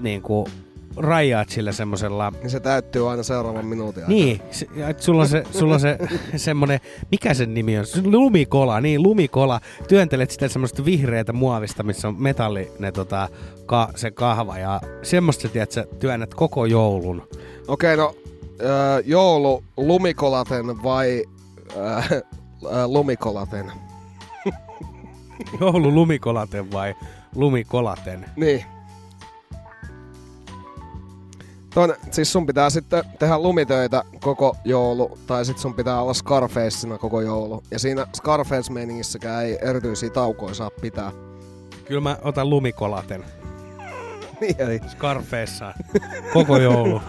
niinku rajaat sillä semmosella niin se täyttyy aina seuraavan minuutin aikana. Niin, se, et sulla on se, sulla on se semmonen, mikä sen nimi on? Lumikola, niin lumikola. Työntelet sitä semmoista vihreätä muovista, missä on metalli, ne tota, ka, se kahva ja semmoista tiedät, sä työnnät koko joulun. Okei, no öö, joulu lumikolaten vai öö, lumikolaten? Joulu lumikolaten vai lumikolaten? Niin. Toinen, siis sun pitää sitten tehdä lumitöitä koko joulu, tai sitten sun pitää olla Scarfaceina koko joulu. Ja siinä Scarface-meiningissäkään ei erityisiä taukoja saa pitää. Kyllä mä otan lumikolaten. Niin, eli Scarfaceaan. Koko joulu.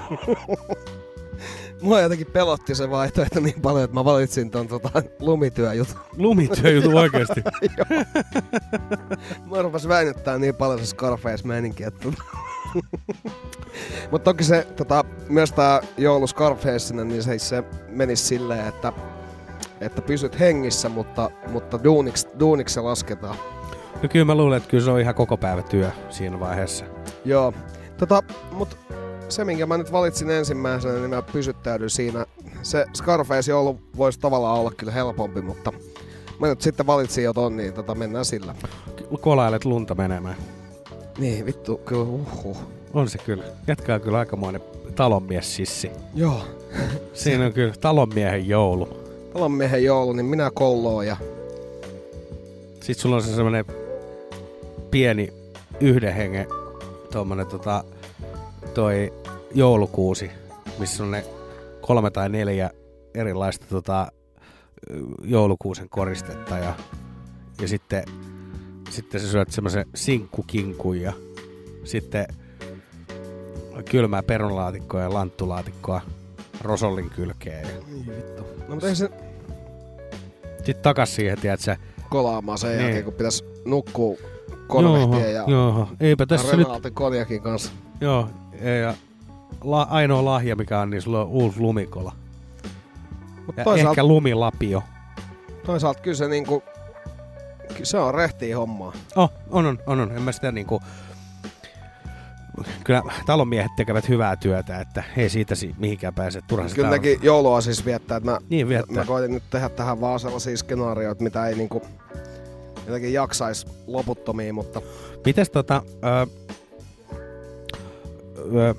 mua jotenkin pelotti se vaihtoehto niin paljon, että mä valitsin ton tota, lumityöjutun. Lumityöjutu oikeesti. Mä rupes väinyttää niin paljon se Scarface-meininki, että... Mutta toki se, tota, myös tää joulu Scarfaceina, niin se, se menisi silleen, että, että pysyt hengissä, mutta, mutta duuniks, duuniks se lasketaan. No kyllä mä luulen, että kyllä se on ihan koko päivä työ siinä vaiheessa. Joo. Tota, mut se, minkä mä nyt valitsin ensimmäisenä, niin mä pysyttäydyn siinä. Se Scarface joulu voisi tavallaan olla kyllä helpompi, mutta mä nyt sitten valitsin jo ton, niin tota, mennään sillä. Kolailet lunta menemään. Niin, vittu, kyllä, uhuh. On se kyllä. On kyllä aikamoinen talonmies sissi. Joo. Siinä on kyllä talonmiehen joulu. Talonmiehen joulu, niin minä kolloon ja Sitten sulla on se semmonen pieni yhden hengen tommonen tota, toi joulukuusi, missä on ne kolme tai neljä erilaista tota, joulukuusen koristetta ja, ja sitten, sitten sä syöt semmoisen sinkkukinkun ja sitten kylmää perunalaatikkoa ja lanttulaatikkoa rosollin kylkeen. Ja Niin vittu. No mutta se sitten takas siihen, tiedät sä, kolaamaan sen Niin. jälkeen, kun pitäisi nukkua konvehtien ja joo, eipä tässä nyt konjakin kanssa. Joo, ja la, ainoa lahja mikä on, niin sulla on uusi lumikola. Mut Ja toisaalta, ehkä lumilapio. toisaalta kyllä se niinku, se on rehtiä hommaa. Oh, on, on, on, on. En mä sitä niinku... Kyllä talonmiehet tekevät hyvää työtä, että ei siitä si- mihinkään pääse. Turha sitä Kyllä on. nekin joulua siis viettää, että mä, Niin viettää. mä koitin nyt tehdä tähän vaan sellaisia skenaarioita, mitä ei niinku jotenkin jaksais loputtomiin, mutta Mites tota... Ö, ö,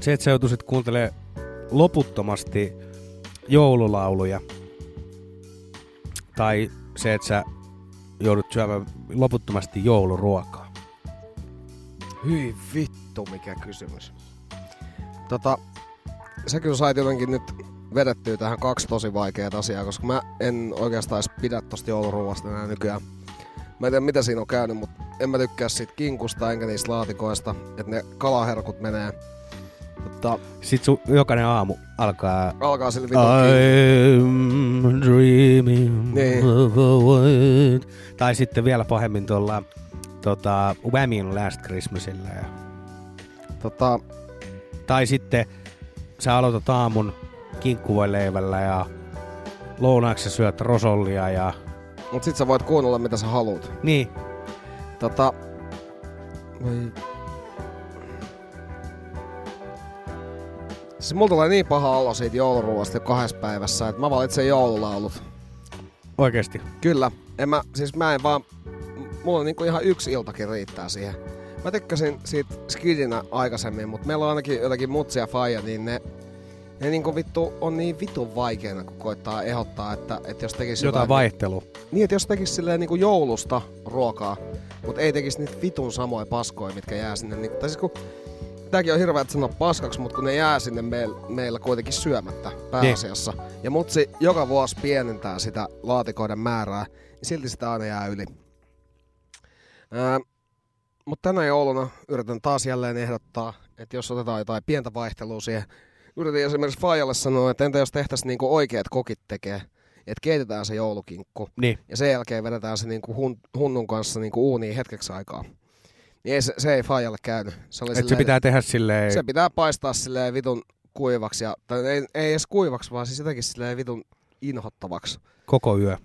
se, että sä joutuisit kuuntelemaan loputtomasti joululauluja, tai se, että sä joudut syömään loputtomasti jouluruokaa. Hyi vittu, mikä kysymys. Tota, sä kyllä sait jotenkin nyt vedettyä tähän kaksi tosi vaikeaa asiaa, koska mä en oikeastaan edes pidä tosta jouluruuasta enää nykyään. Mä en tiedä mitä siinä on käynyt, mutta en mä tykkää siitä kinkusta enkä niistä laatikoista, että ne kalaherkut menee. Mutta Sitten sun jokainen aamu alkaa alkaa sillä vitun I'm dreaming Niin. of a white. Tai sitten vielä pahemmin tuolla tota, Whamin Last Christmasilla. Ja. tota, Tai sitten sä aloitat aamun kinkkuvoileivällä ja lounaaksi syöt rosollia ja mut sit sä voit kuunnella mitä sä haluut. niin, Tota... Voi... Siis mulla tulee niin paha olo siitä jouluruuasta jo kahdessa päivässä, että mä valitsen joululaulut. oikeesti. Kyllä. En mä, siis mä en vaan... Mulla on niinku ihan yksi iltakin riittää siihen. Mä tykkäsin siitä skidinä aikaisemmin, mutta meillä on ainakin jotakin mutsia ja faija, niin ne, ne niinku vittu on niin vitun vaikeana, kun koittaa ehdottaa, että, että jos tekisi Jotain vaihtelua. niin, että jos tekis silleen niinku joulusta ruokaa, mutta ei tekisi niitä vitun samoja paskoja, mitkä jää sinne. Niin, tai siis kun, tääkin on hirveä sanoa paskaksi, mutta kun ne jää sinne meil, meillä kuitenkin syömättä pääasiassa. Ja mutsi joka vuosi pienentää sitä laatikoiden määrää, niin silti sitä aina jää yli. Ää, mutta tänä jouluna yritän taas jälleen ehdottaa, että jos otetaan jotain pientä vaihtelua siihen. Yritin esimerkiksi Fajalle sanoa, että entä jos tehtäisiin niinku oikeat kokit tekee, että keitetään se joulukinkku Niin. ja sen jälkeen vedetään se niinku hun, hunnun kanssa niinku uuniin hetkeksi aikaa. Niin ei, se, se ei Fajalle käynyt. Se, oli Et se silleen- pitää tehdä silleen... se pitää paistaa silleen vitun kuivaksi. Ja, tai ei, ei edes kuivaksi, vaan siis jotenkin silleen vitun inhottavaksi. koko yö.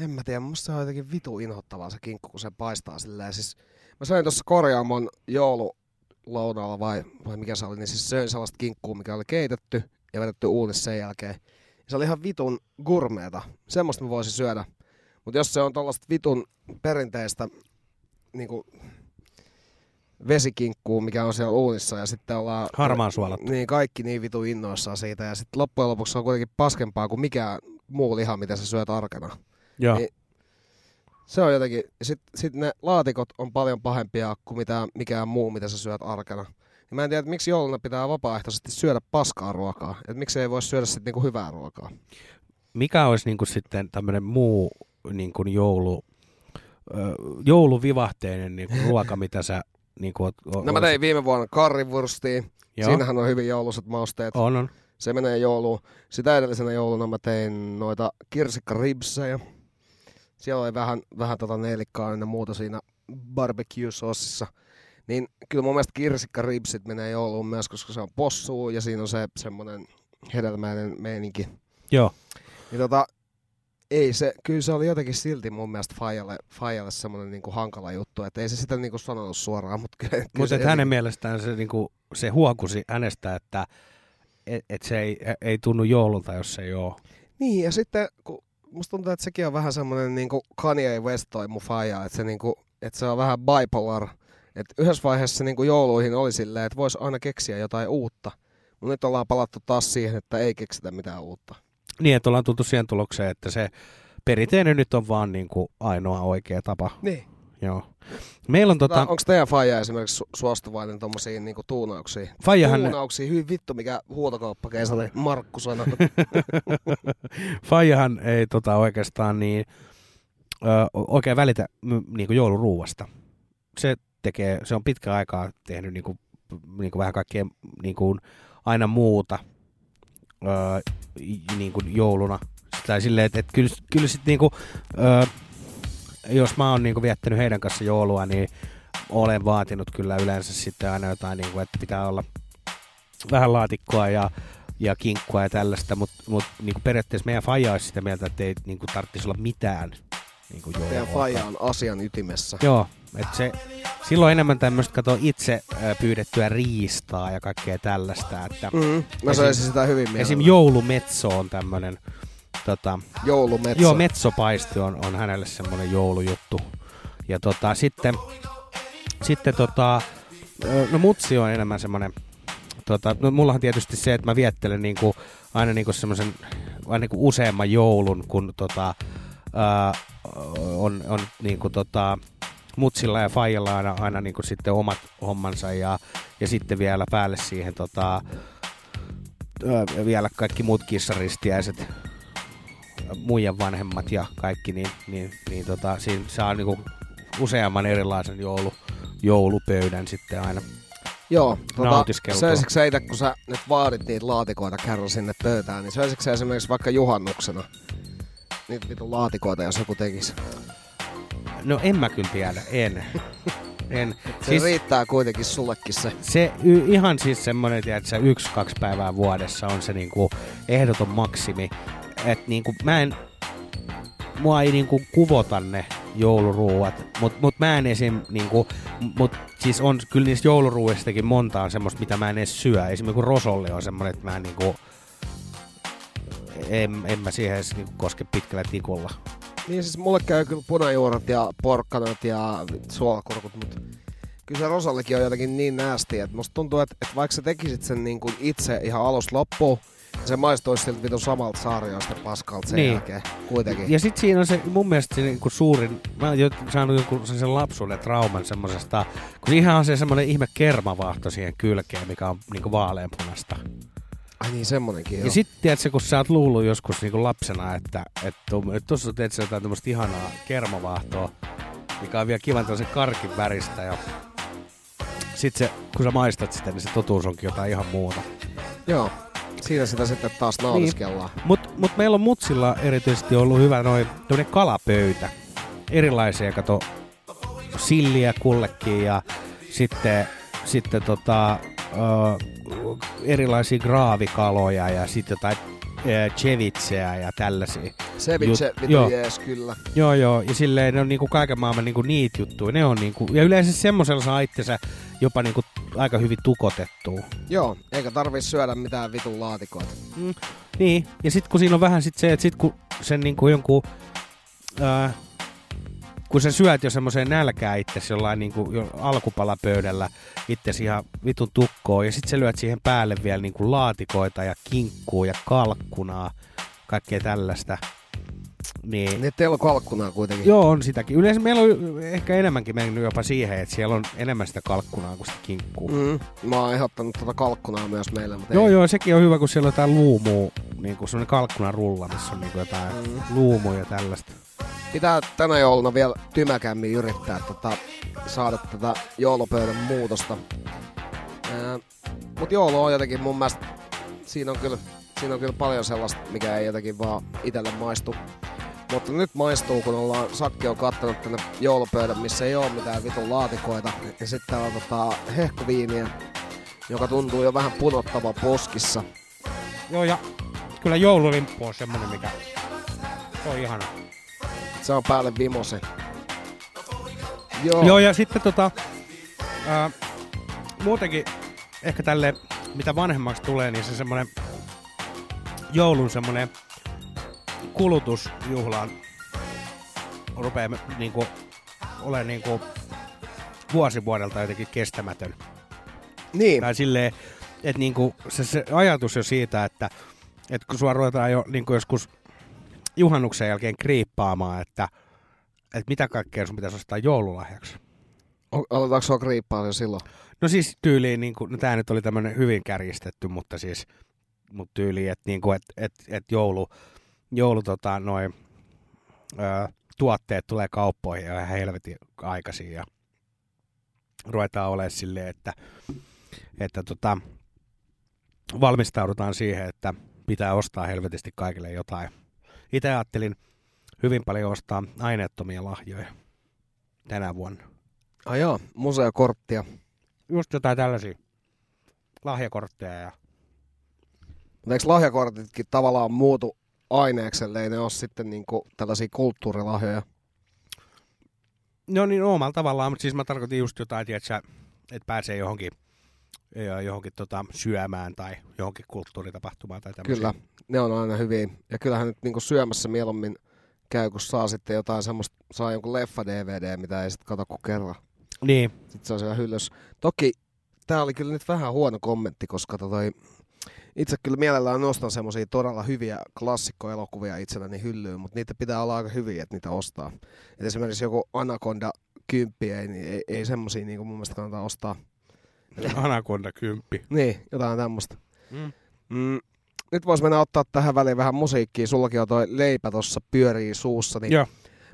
En mä tiedä, musta se on jotenkin vitu inhottavaa se kinkku, kun se paistaa silleen. Siis, mä söin tuossa korjaamon joululounaalla vai, vai mikä se oli, niin siis söin sellaista kinkkua, mikä oli keitetty ja vedetty uunissa sen jälkeen. Se oli ihan vitun gurmeeta. Semmoista mä voisin syödä. Mutta jos se on tällaista vitun perinteistä niinku, vesikinkkuu, mikä on siellä uunissa ja sitten ollaan... Harmaan suolattu. Niin, kaikki niin vitu innoissaan siitä ja sitten loppujen lopuksi se on kuitenkin paskempaa kuin mikään muu liha, mitä sä syöt arkena. Joo. Niin, se on jotenkin, sitten sit ne laatikot on paljon pahempia kuin mitä, mikään muu, mitä sä syöt arkena. Ja mä en tiedä, että miksi jouluna pitää vapaaehtoisesti syödä paskaa ruokaa. Että miksi ei voi syödä sitten niinku hyvää ruokaa. Mikä olisi niinku sitten tämmöinen muu niinku joulu, jouluvivahteinen niinku ruoka, mitä sä niinku oot, o, No mä tein viime vuonna karrivurstia. Joo. Siinähän on hyvin jouluiset mausteet. On, on. Se menee jouluun. Sitä edellisenä jouluna mä tein noita kirsikkaribsejä. Siellä oli vähän, vähän tota nelikkaa ja muuta siinä barbecue-sossissa. Niin kyllä mun mielestä kirsikkaribsit menee jouluun myös, koska se on possuu ja siinä on se semmoinen hedelmäinen meininki. Joo. Niin tota, ei se, kyllä se oli jotenkin silti mun mielestä Fajalle, Fajalle semmoinen niinku hankala juttu, että ei se sitä niinku sanonut suoraan, mutta kyllä, kyllä hänen mielestään se, niinku, se huokusi hänestä, että et, et se ei, ei tunnu joululta, jos se ei ole. Niin, ja sitten kun musta tuntuu, että sekin on vähän semmoinen niinku Kanye West toi mun faija, että se, niinku, että se on vähän bipolar. Että yhdessä vaiheessa niinku jouluihin oli silleen, että voisi aina keksiä jotain uutta. Mutta nyt ollaan palattu taas siihen, että ei keksitä mitään uutta. Niin, että ollaan tultu siihen tulokseen, että se perinteinen nyt on vaan niinku ainoa oikea tapa. Niin. Joo. Meillä on Tota, tota, Onko teidän faija esimerkiksi su- suostuvainen tommosiin niinku tuunauksiin? Faijahan, Tuunauksiin, hyvin vittu mikä huutokauppakeisa oli Markku sana. Faijahan ei tota oikeastaan niin ö, oikein välitä niinku jouluruuasta. Se tekee, se on pitkä aikaa tehnyt niinku, niinku vähän kaikkea niinku aina muuta ö, i- niinku jouluna. Tai silleen, että et kyllä, kyllä sit niinku, ö, jos mä oon niinku viettänyt heidän kanssa joulua, niin olen vaatinut kyllä yleensä sitten aina jotain, niinku, että pitää olla vähän laatikkoa ja, ja kinkkua ja tällaista, mutta mut, niinku periaatteessa meidän faija olisi sitä mieltä, että ei niinku, tarvitsisi olla mitään niinku, Teidän joulua. faija on asian ytimessä. Joo, että se, silloin enemmän tämmöistä kato itse pyydettyä riistaa ja kaikkea tällaista, että Mm, mä Esim- söisin sitä hyvin esim. mielellä. joulumetso on tämmöinen, tota, Joulumetsä. joo, metsopaisti on, on hänelle semmoinen joulujuttu. Ja tota, sitten, sitten tota, no mutsi on enemmän semmoinen, tota, no mullahan tietysti se, että mä viettelen niinku, aina niinku semmoisen, aina niinku useamman joulun, kun tota, ää, on, on niinku tota, mutsilla ja faijalla aina, aina niin kuin sitten omat hommansa ja, ja sitten vielä päälle siihen tota, vielä kaikki muut kissaristiäiset, muiden vanhemmat ja kaikki, niin, niin, niin tota, siinä saa niin kuin useamman erilaisen joulu, joulupöydän sitten aina Joo, tota, söisitkö sä itse, kun sä nyt vaadit niitä laatikoita kerran sinne pöytään, niin söisitkö sä esimerkiksi vaikka juhannuksena niitä vitun laatikoita, jos joku tekisi? No en mä kyllä tiedä, en. en. Se siis... riittää kuitenkin sullekin se. se y- ihan siis semmonen, että se yksi, kaksi päivää vuodessa on se niinku ehdoton maksimi. Et niinku mä en, mua ei niinku kuvota ne jouluruuat, mut, mut mä en esim niinku, mut siis on kyllä niistä jouluruuistakin monta on semmoista, mitä mä en edes syö. Esimerkiksi kun rosolli on semmonen, että mä en niinku, en, en mä siihen edes niinku koske pitkällä tikulla. Niin siis mulle käy kyllä punajuuret ja porkkanat ja suolakurkut, mutta kyllä se rosallikin on jotenkin niin näästi, että musta tuntuu, että, että vaikka sä tekisit sen niin kuin itse ihan alusta loppuun, niin se maistuisi siltä vitun samalta sarjoista paskalta sen Niin. jälkeen kuitenkin. Ja sit siinä on se mun mielestä se niinku suurin, mä oon saanut jonkun sen lapsuuden trauman semmosesta, kun siihen on se semmonen ihme kermavahto siihen kylkeen, mikä on niinku vaaleanpunasta. Ai niin, semmonenkin joo. Ja sit tiedätkö, kun sä oot luullut joskus niinku lapsena, että että tuossa teet sä jotain tämmöstä ihanaa kermavahtoa, mikä on vielä kivan tällaisen karkin väristä ja sit se, kun sä maistat sitä, niin se totuus onkin jotain ihan muuta. Joo, siinä sitä sitten taas nautiskellaan. Niin. Mut, mut meillä on mutsilla erityisesti ollut hyvä noin kalapöytä. Erilaisia, kato, silliä kullekin ja sitten, sitten tota, ö, erilaisia graavikaloja ja sitten jotain ö, chevitseä ja tällaisia. Ceviche, Jut- vittu joo. jees, kyllä. Joo, joo. Ja silleen ne on niinku kaiken maailman niinku niitä juttuja. Ne on niinku, ja yleensä semmoisella saa itsensä jopa niinku aika hyvin tukotettua. Joo, eikä tarvi syödä mitään vitun laatikoita. Mm, niin, ja sitten kun siinä on vähän sit se, että sit kun sen niinku jonkun, ää, kun sä syöt jo semmoiseen nälkää itsesi jollain niinku jo alkupalapöydällä itsesi ihan vitun tukkoon, ja sitten sä lyöt siihen päälle vielä niinku laatikoita ja kinkkuu ja kalkkunaa, kaikkea tällaista. Niin, Niin teillä on kalkkunaa kuitenkin. Joo, on sitäkin. Yleensä meillä on ehkä enemmänkin mennyt jopa siihen, että siellä on enemmän sitä kalkkunaa kuin sitä kinkkuu. Mm, mä oon ehdottanut tota kalkkunaa myös meille, mutta Joo, ei. joo, sekin on hyvä, kun siellä on jotain luumua, niin kuin semmoinen kalkkunan rulla, missä on niin kuin jotain Mm. luumuja ja tällaista. Pitää tänä jouluna vielä tymäkämmin yrittää tota, saada tätä joulupöydän muutosta. Ää, mut joulu on jotenkin mun mielestä, siinä on kyllä, siinä on kyllä paljon sellaista, mikä ei jotenkin vaan itelle maistu. Mutta nyt maistuu, kun ollaan, Sakki on kattanut tänne joulupöydän, missä ei ole mitään vitun laatikoita. Ja sitten täällä on tota hehkuviiniä, joka tuntuu jo vähän punottava poskissa. Joo, ja kyllä joululimppu on semmonen, mikä se on ihana. Se on päälle vimose. Joo. Joo, Joo ja sitten tota, ää, muutenkin ehkä tälle, mitä vanhemmaksi tulee, niin se semmonen joulun semmonen kulutusjuhlaan rupeaa niinku olemaan niinku vuosi vuodelta jotenkin kestämätön. Niin. Tai silleen, että niinku se, se ajatus jo siitä, että, että kun sua ruvetaan jo niinku joskus juhannuksen jälkeen kriippaamaan, että, että mitä kaikkea sun pitäisi ostaa joululahjaksi. Aloitaanko sua kriippaa jo silloin? No siis tyyliin, niin kuin, no tämä nyt oli tämmöinen hyvin kärjistetty, mutta siis mut tyyliin, että niin et, et, et joulu, joulu tota, noi, ö, tuotteet tulee kauppoihin ja ihan helvetin aikaisin ja ruvetaan olemaan silleen, että, että tota, valmistaudutaan siihen, että pitää ostaa helvetisti kaikille jotain. Itse ajattelin hyvin paljon ostaa aineettomia lahjoja tänä vuonna. Ai joo, museokorttia. Just jotain tällaisia lahjakortteja ja Mutta eikö lahjakortitkin tavallaan muutu aineekselle, ei ne ole sitten niinku tällaisia kulttuurilahjoja? No niin, omalla tavallaan, mutta siis mä tarkoitin just jotain, että että pääsee johonkin, johonkin tota, syömään tai johonkin kulttuuritapahtumaan tai tämmöisiä. Kyllä, ne on aina hyvin. Ja kyllähän nyt niinku syömässä mieluummin käy, kun saa sitten jotain semmoista, saa jonkun leffa-DVD, mitä ei sitten kato kuin kerran. Niin, Sitten se on siellä hyllys. Toki tää oli kyllä nyt vähän huono kommentti, koska toi, itse kyllä mielellään nostan semmoisia todella hyviä klassikkoelokuvia itselläni hyllyyn, mutta niitä pitää olla aika hyviä, että niitä ostaa. Et esimerkiksi joku Anaconda kymppiä, ei, niin ei, ei semmosia niinku mun mielestä kannata ostaa. Anaconda 10. Niin, jotain tämmöistä. Mm. Mm, nyt vois mennä ottaa tähän väliin vähän musiikkia. Sullakin on toi leipä tossa pyörii suussa. Niin Joo.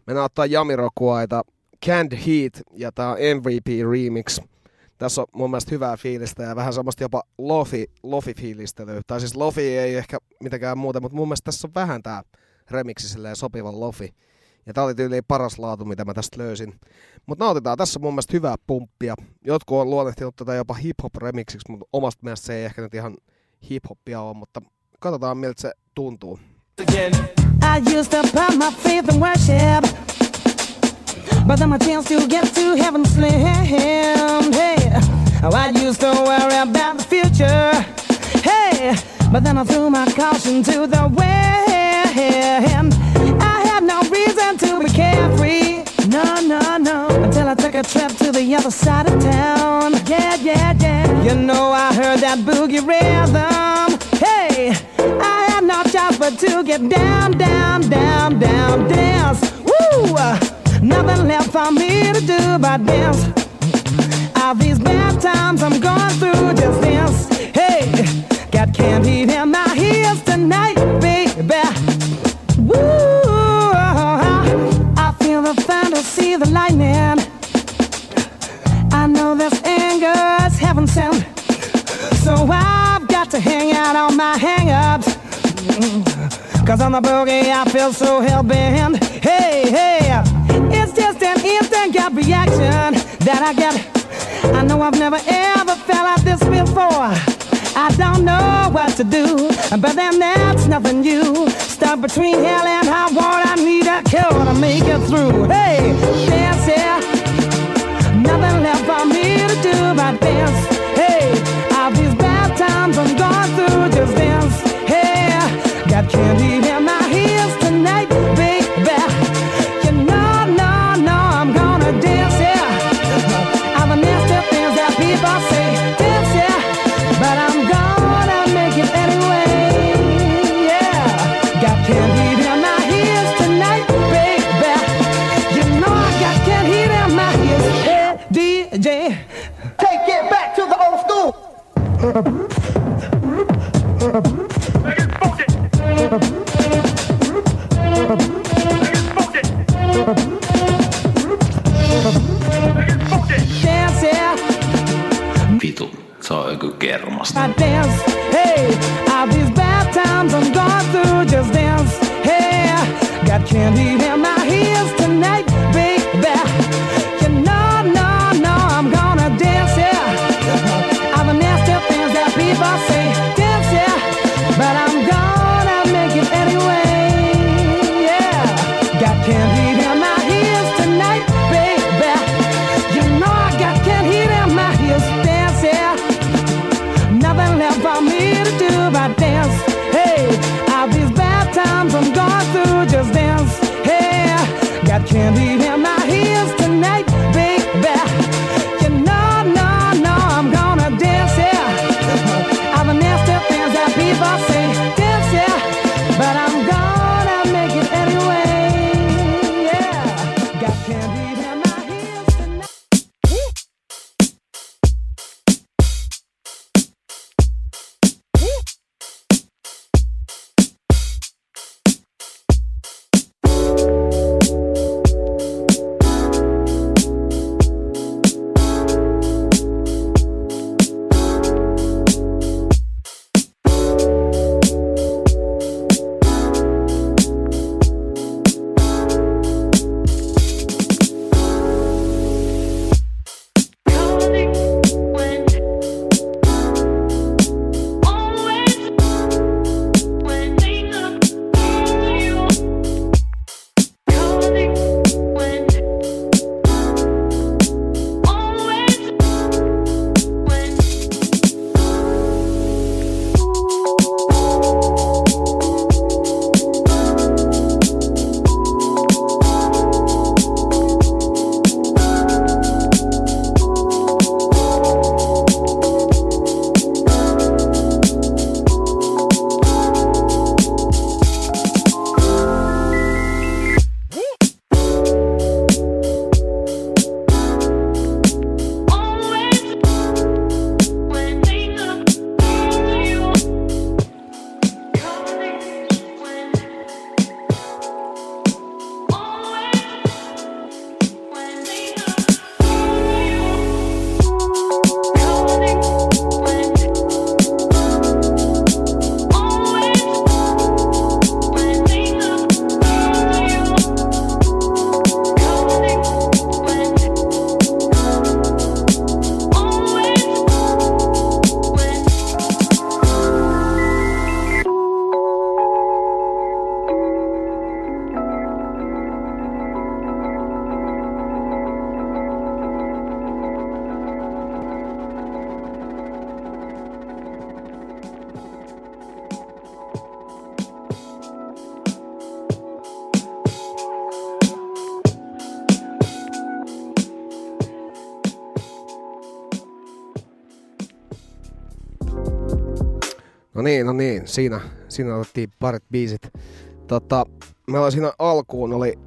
Mennään ottaa Jamiroquaita Canned Heat ja on MVP Remix. Tässä on mun mielestä hyvää fiilistä ja vähän semmoista jopa lofi, lofi-fiilistelyä. Tai siis lofi ei ehkä mitenkään muuta, mutta mun mielestä tässä on vähän tää silleen sopiva lofi. Ja tää oli tyyliin paras laatu, mitä mä tästä löysin. Mutta nautitaan, tässä on mun mielestä hyvää pumppia. Jotkut on luonnehtinut tätä jopa hip-hop remixiksi, mutta omasta mielestä se ei ehkä nyt ihan hip-hoppia ole, mutta katsotaan miltä se tuntuu. I used to my faith worship, but then my chance to get to heaven slim. Hey, I used to worry about the future. Hey, but then I threw my caution to the wind. I had no reason to be carefree. No, no, no. Until I took a trip to the other side of town. Yeah, yeah, yeah. You know, I heard that boogie rhythm. Hey, I had no choice but to get down, down, down, down, dance. Woo! Nothing left for me to do but dance. All these bad times I'm going through, just dance. Hey, got candy in my ears tonight, baby. Woo! I feel the thunder, see the lightning. I know this anger is heaven sent. So I've got to hang out on my hang ups. Mm. Cause on the boogie I feel so hell bent. Hey, hey, it's just an instant gut reaction that I get. I know I've never ever felt like this before. I don't know what to do, but then that's nothing new. Stuck between hell and high water, I need a cure to make it through. Hey, dance, yeah. Nothing left for me to do but dance. Hey, all these bad times I'm going through, just dance. Hey, got candy in my Vitu, se on joku kermasta. Candy in my ears candy Siinä, siinä otettiin parit biisit. Tota, meillä siinä alkuun oli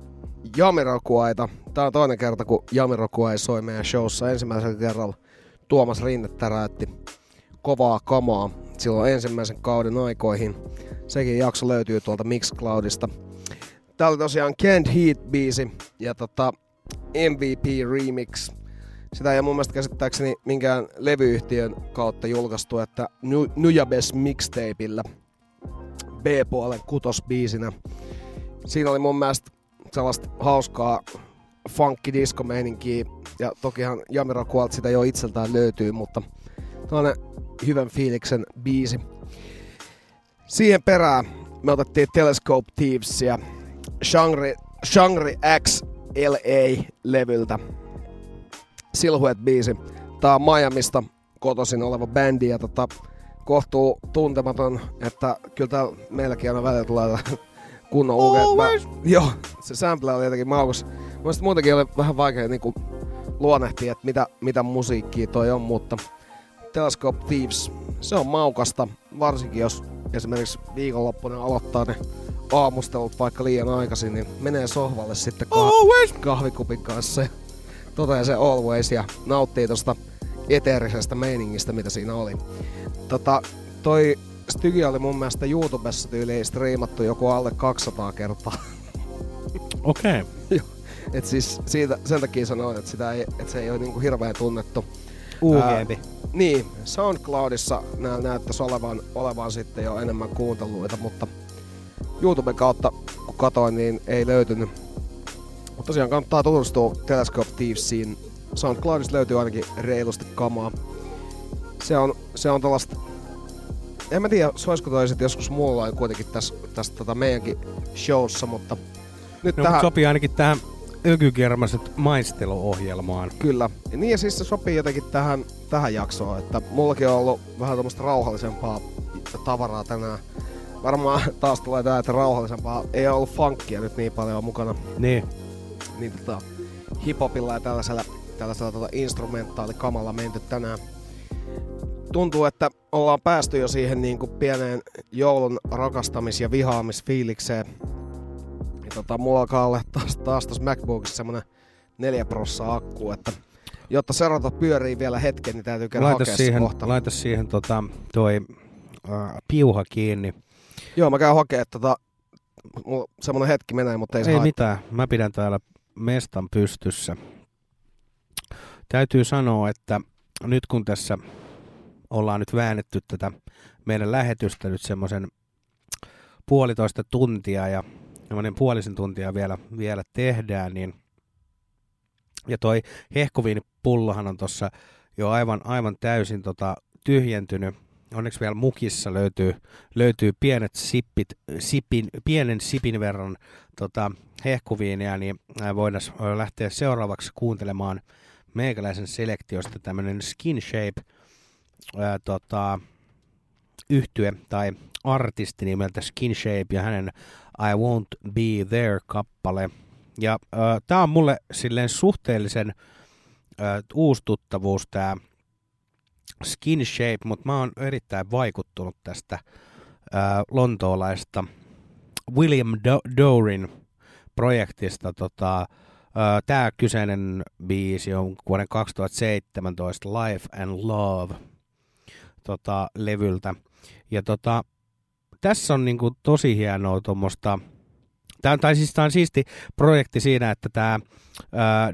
Jamirokuaita. Tää on toinen kerta, kun Jamirokuai soi meidän showssa. Ensimmäisellä kerralla Tuomas Rinne täräytti kovaa kamaa silloin ensimmäisen kauden aikoihin. Sekin jakso löytyy tuolta Mixcloudista. Tää oli tosiaan Can't Heat-biisi ja tota, MVP Remix. Sitä ei mun mielestä käsittääkseni minkään levyyhtiön kautta julkaistu, että Nujabes mixtapeillä B-puolen kutosbiisinä. Siinä oli mun mielestä sellaista hauskaa funkki disco ja tokihan Jamiro Kualt sitä jo itseltään löytyy, mutta tällainen hyvän fiiliksen biisi. Siihen perään me otettiin Telescope Thievesia Shangri, Shangri X LA-levyltä. Silhouette-biisi. Tää on Miamista kotoisin oleva bändi ja tota, kohtuu tuntematon, että kyllä täällä meilläkin aina välillä tulee kunnon uke. Joo, se sample oli jotenkin maukas. Mielestäni muutenkin oli vähän vaikea niinku luonnehtia, että mitä, mitä musiikkia toi on, mutta Telescope Thieves, se on maukasta, varsinkin jos esimerkiksi viikonloppuna aloittaa ne aamustelut vaikka liian aikaisin, niin menee sohvalle sitten kah- kahvikupin kanssa ja toteaa se always ja nauttii tosta eteerisestä meiningistä, mitä siinä oli. Tota, toi Stygi oli mun mielestä YouTubessa tyyliin striimattu joku alle 200 kertaa. Okei. Okay. et siis siitä, sen takia sanoin, että, sitä ei, että se ei ole niinku hirveän tunnettu. UGB. niin, SoundCloudissa nää näyttäisi olevan, olevan sitten jo enemmän kuunteluita, mutta YouTuben kautta kun katoin, niin ei löytynyt. Mutta tosiaan kannattaa tutustua Telescope Thievesiin. SoundCloudista löytyy ainakin reilusti kamaa. Se on, se on tällaista en mä tiedä, soisiko toi sitten joskus muulla kuitenkin tässä, tässä tota meidänkin showssa, mutta nyt no, tähän... sopii ainakin tähän ökykermaset maisteluohjelmaan. Kyllä. Ja niin ja siis se sopii jotenkin tähän, tähän jaksoon, että mullakin on ollut vähän tämmöistä rauhallisempaa tavaraa tänään. Varmaan taas tulee tää, että rauhallisempaa. Ei ole ollut funkia nyt niin paljon mukana. Niin. Niin tota, hiphopilla ja tällaisella, tällaisella tota instrumentaalikamalla menty tänään tuntuu, että ollaan päästy jo siihen niin kuin pieneen joulun rakastamis- ja vihaamisfiilikseen. Ja tota, mulla alkaa olla taas, taas tässä MacBookissa semmonen 4 prossaa akku, että jotta serata pyörii vielä hetken, niin täytyy käydä laita siihen, kohta. Laita siihen tota, toi äh, piuha kiinni. Joo, mä käyn hakemaan, että tota, mulla semmonen hetki menee, mutta ei, se Ei mitään, mä pidän täällä mestan pystyssä. Täytyy sanoa, että nyt kun tässä ollaan nyt väännetty tätä meidän lähetystä nyt semmoisen puolitoista tuntia ja semmoinen puolisen tuntia vielä, vielä tehdään, niin ja toi pullohan on tuossa jo aivan, aivan täysin tota, tyhjentynyt. Onneksi vielä mukissa löytyy, löytyy pienet sippit, sipin, pienen sipin verran tota, hehkuviinia, niin voidaan lähteä seuraavaksi kuuntelemaan meikäläisen selektiosta tämmöinen Skin Shape – ää, tota, yhtye tai artisti nimeltä Skin Shape ja hänen I Won't Be There-kappale. Ja tämä on mulle silleen suhteellisen ää, uusi tuttavuus tämä Skin Shape, mutta mä oon erittäin vaikuttunut tästä ää, lontoolaista William Do- Dorin projektista. Tota, Tämä kyseinen biisi on vuoden 2017 Life and Love – tota, levyltä. Ja tota, tässä on niinku tosi hienoa tuommoista, Tämä on, tai siis tämä on siisti projekti siinä, että tämä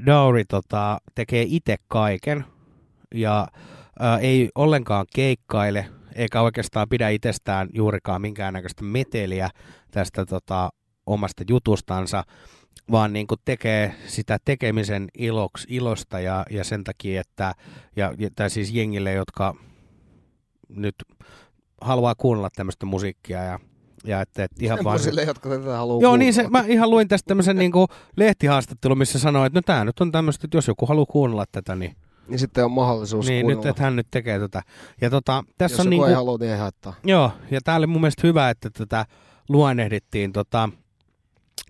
Dowry tota, tekee itse kaiken ja ää, ei ollenkaan keikkaile eikä oikeastaan pidä itsestään juurikaan minkäännäköistä meteliä tästä tota, omasta jutustansa, vaan niin kuin tekee sitä tekemisen iloks, ilosta ja, ja sen takia, että ja, tai siis jengille, jotka nyt haluaa kuunnella tämmöistä musiikkia ja ja että, että ihan vaan... Sille, jotka tätä haluaa Joo, niin se, mä ihan luin tästä tämmöisen niin lehtihaastattelun, missä sanoi, että no tämä nyt on tämmöistä, että jos joku haluaa kuunnella tätä, niin... Niin sitten on mahdollisuus Niin, kuunnella. nyt, että hän nyt tekee tätä. Ja tota, tässä jos on joku niin kuin... ei halua, niin ei haittaa. Joo, ja tää oli mun mielestä hyvä, että tätä luonnehdittiin tota,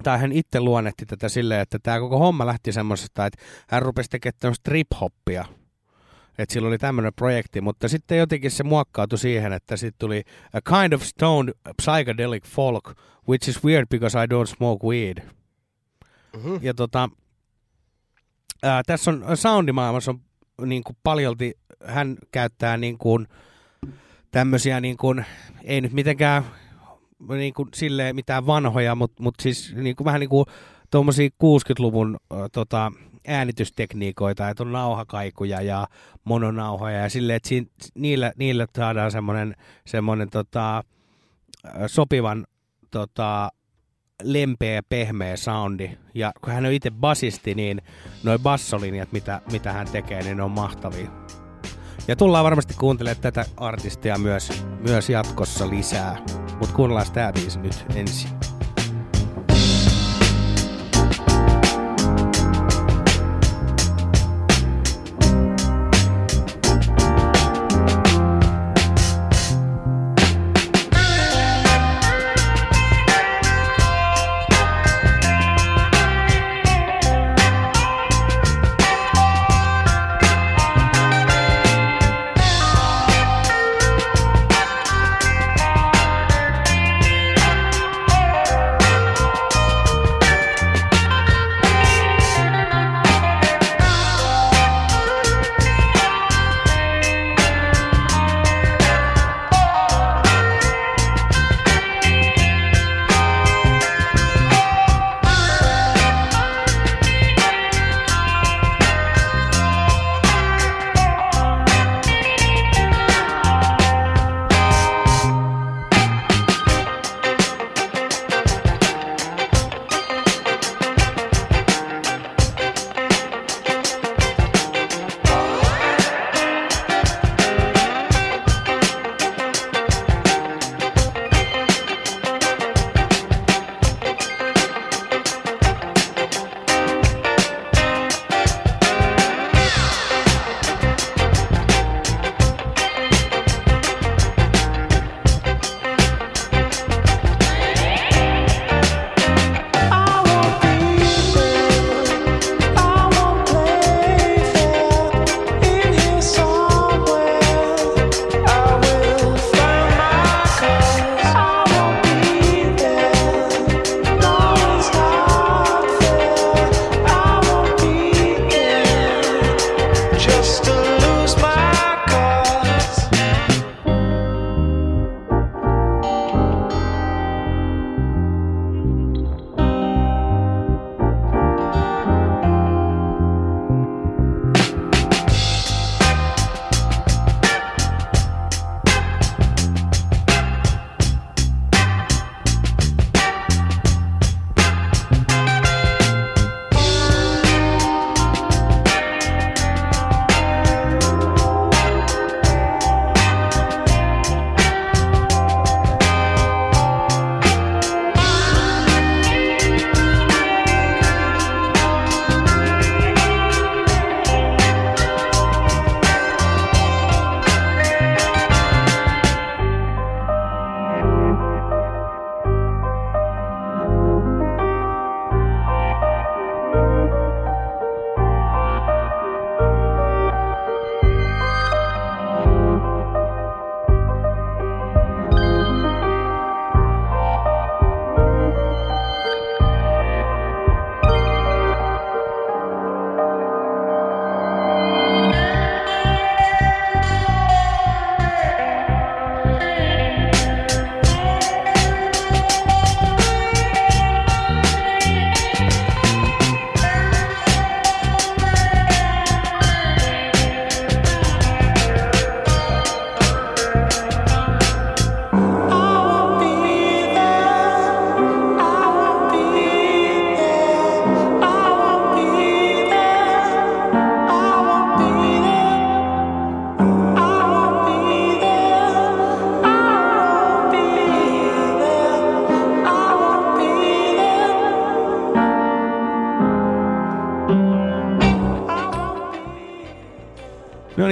tai hän itse luonnehti tätä silleen, että tämä koko homma lähti semmoisesta, että hän rupesi tekemään tämmöistä trip-hoppia Että sillä oli tämmöinen projekti, mutta sitten jotenkin se muokkautui siihen, että sitten tuli a kind of stoned psychedelic folk, which is weird because I don't smoke weed. Mhm. Ja tota, ää, tässä on soundimaailmassa on niin kuin paljolti, hän käyttää niin kuin tämmöisiä niin kuin, ei nyt mitenkään niin kuin silleen mitään vanhoja, mutta mut siis niin kuin, vähän niin kuin tuommoisia 60-luvun ö, tota, äänitystekniikoita, että on nauhakaikuja ja mononauhoja ja silleen, että siinä, niillä, niillä saadaan semmoinen, semmoinen tota, sopivan tota, lempeä ja pehmeä soundi. Ja kun hän on itse basisti, niin noi bassolinjat, mitä, mitä hän tekee, niin ne on mahtavia. Ja tullaan varmasti kuuntelemaan tätä artistia myös, myös jatkossa lisää. Mutta kuunnellaan tämä biisi nyt ensin.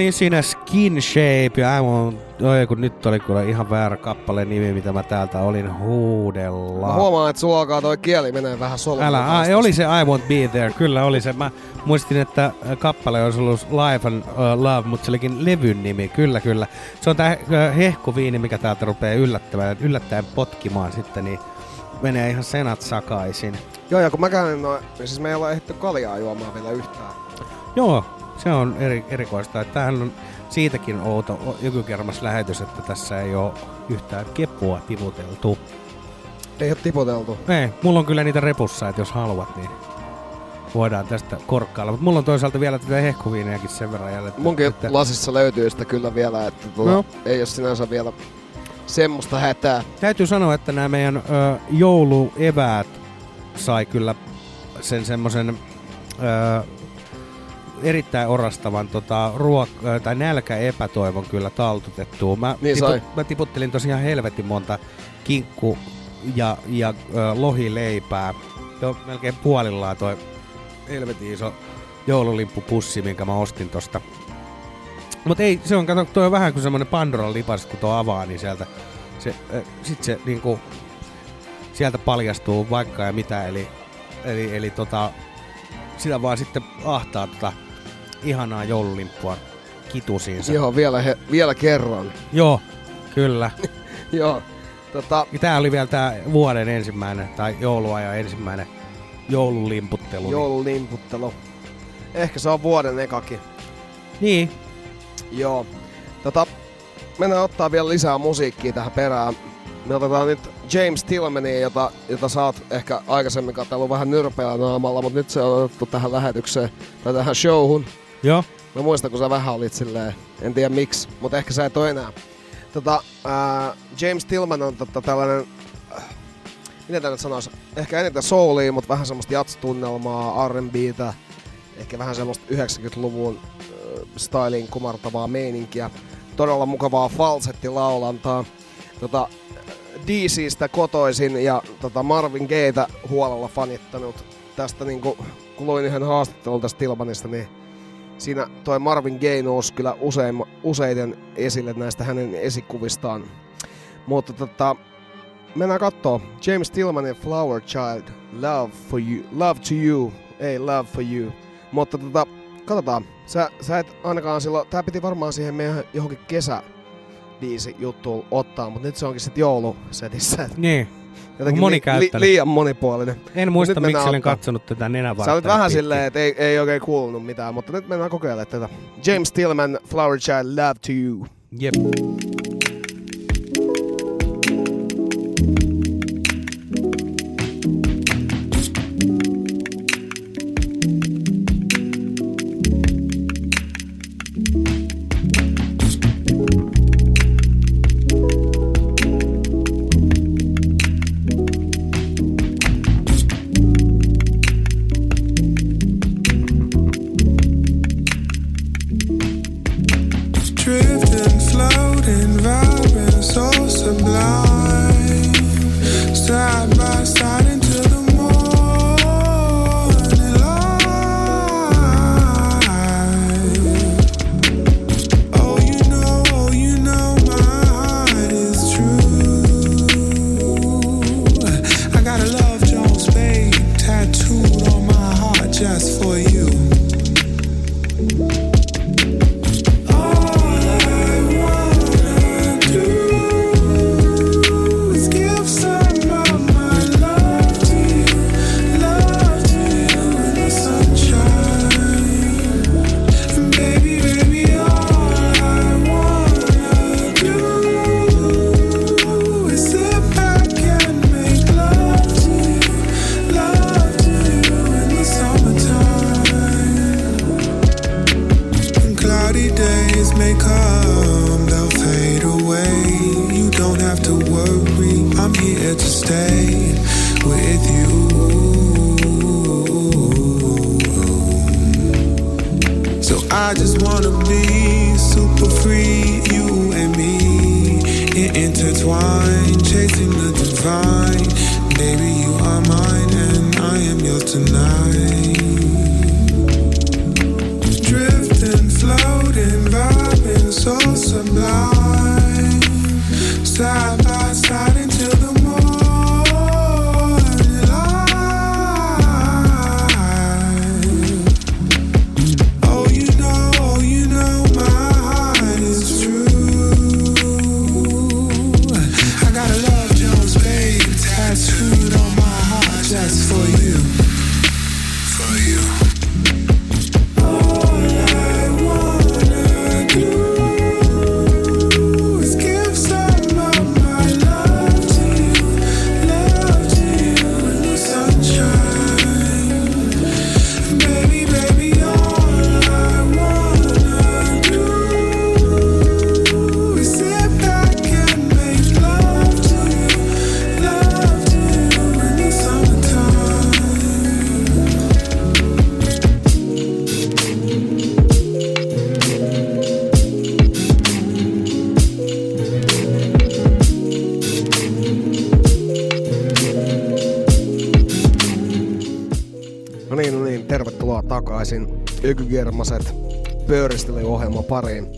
Olin siinä Skin Shape ja aivan, oi kun nyt oli kyllä ihan väärä kappaleen nimi, mitä mä täältä olin huudella. Mä huomaan, että sulla alkaa toi kieli menee vähän solmuun. Älä, ai, oli se I Won't Be There, kyllä oli se. Mä muistin, että kappale olisi ollut Life and uh, Love, mutta se olikin levyn nimi, kyllä kyllä. Se on tää uh, hehkuviini, mikä täältä rupeaa yllättämään, yllättäen potkimaan sitten, niin menee ihan senat sakaisin. Joo, ja kun mä käyn noin, niin siis me ei olla ehditty kaljaa juomaan vielä yhtään. Joo, se on eri, erikoista. Että tämähän on siitäkin outo joku kermas lähetys, että tässä ei ole yhtään kepua tiputeltu. Ei ole tiputeltu. Ei, mulla on kyllä niitä repussa, että jos haluat, niin voidaan tästä korkkailla. Mutta mulla on toisaalta vielä tätä hehkuviineakin sen verran jäljellä. Munkin että, lasissa löytyy sitä kyllä vielä, että tuota, No. ei ole sinänsä vielä semmoista hätää. Täytyy sanoa, että nämä meidän ö, joulueväät sai kyllä sen semmoisen erittäin orastavan tota, ruok- ö, tai nälkäepätoivon kyllä taltutettua. Mä, Niin sai. mä tiputtelin tosiaan helvetin monta kinkku- ja, ja ö, lohileipää. Jo melkein puolillaan toi helvetin iso joululimppupussi, minkä mä ostin tosta. Mutta ei, se on, kato, toi on vähän kuin semmonen Pandoran lipas, kun tuo avaa, niin sieltä se, äh, sit se niinku, sieltä paljastuu vaikka ja mitä, eli, eli, eli tota, sitä vaan sitten ahtaa tota ihanaa joululimppua kitusiinsa. Joo, vielä, he, vielä kerran. Joo, kyllä. Joo. Tota, tää oli vielä tää vuoden ensimmäinen, tai jouluajan ensimmäinen joululimputtelu. joululimputtelu. Ehkä se on vuoden ekakin. Niin, Joo. Tota, mennään ottaa vielä lisää musiikkia tähän perään. Me otetaan nyt James Tillmania, jota, jota sä oot ehkä aikaisemmin katsellut vähän nyrpeällä naamalla, mutta nyt se on otettu tähän lähetykseen tai tähän showhun. Joo. Mä muistan, kun sä vähän olit silleen, en tiedä miksi, mutta ehkä sä et ole enää. Tota, ää, James Tillman on tota, tällainen, äh, miten tämä nyt sanoisi, ehkä eniten soulia, mutta vähän semmoista jats-tunnelmaa, R&Btä, ehkä vähän semmoista 90-luvun äh, styliin kumartavaa meininkiä. Todella mukavaa falsettilaulantaa. Tota, DCstä kotoisin ja tota Marvin Gayetä huolella fanittanut. Tästä niinku, kun luin yhden haastattelun tästä Tillmanista, niin siinä toi Marvin Gaye nousi kyllä usein, useiden esille näistä hänen esikuvistaan. Mutta tota, mennään kattoo. James Tillmanin Flower Child, Love for you, Love to you, ei Love for you. Mutta tota, katsotaan. Sä, sä et ainakaan silloin, tää piti varmaan siihen meidän johonkin kesä biisi juttuun ottaa, mutta nyt se onkin sitten joulusetissä. Niin. Jotenkin li, li, Monikäyttöinen. liian monipuolinen. En muista, miksi olen ottaa. katsonut tätä nenävartta. Sä olit vähän silleen, että ei, ei oikein kuulunut mitään, mutta nyt mennään kokeilemaan tätä. James Tillman, Flower Child, Love to You. Jep.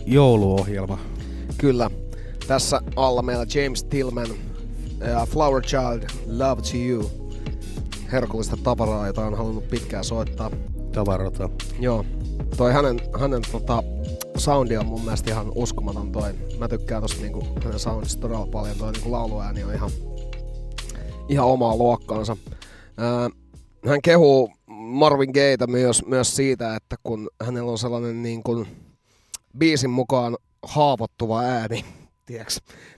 Jouluohjelma. Kyllä, tässä alla meillä James Tillman ja Flower Child, Love to You. Herkullista tavaraa, jota on halunnut pitkään soittaa. Tavarota. Joo, toi hänen, hänen tota, soundi on mun mielestä ihan uskomaton toi. Mä tykkään tosta niinku, hänen soundista todella paljon. Toi niinku lauluääni on ihan, ihan omaa luokkaansa. Ää, hän kehuu Marvin Gayetä myös, myös siitä, että kun hänellä on sellainen niin kuin biisin mukaan haavoittuva ääni, tiedätkö?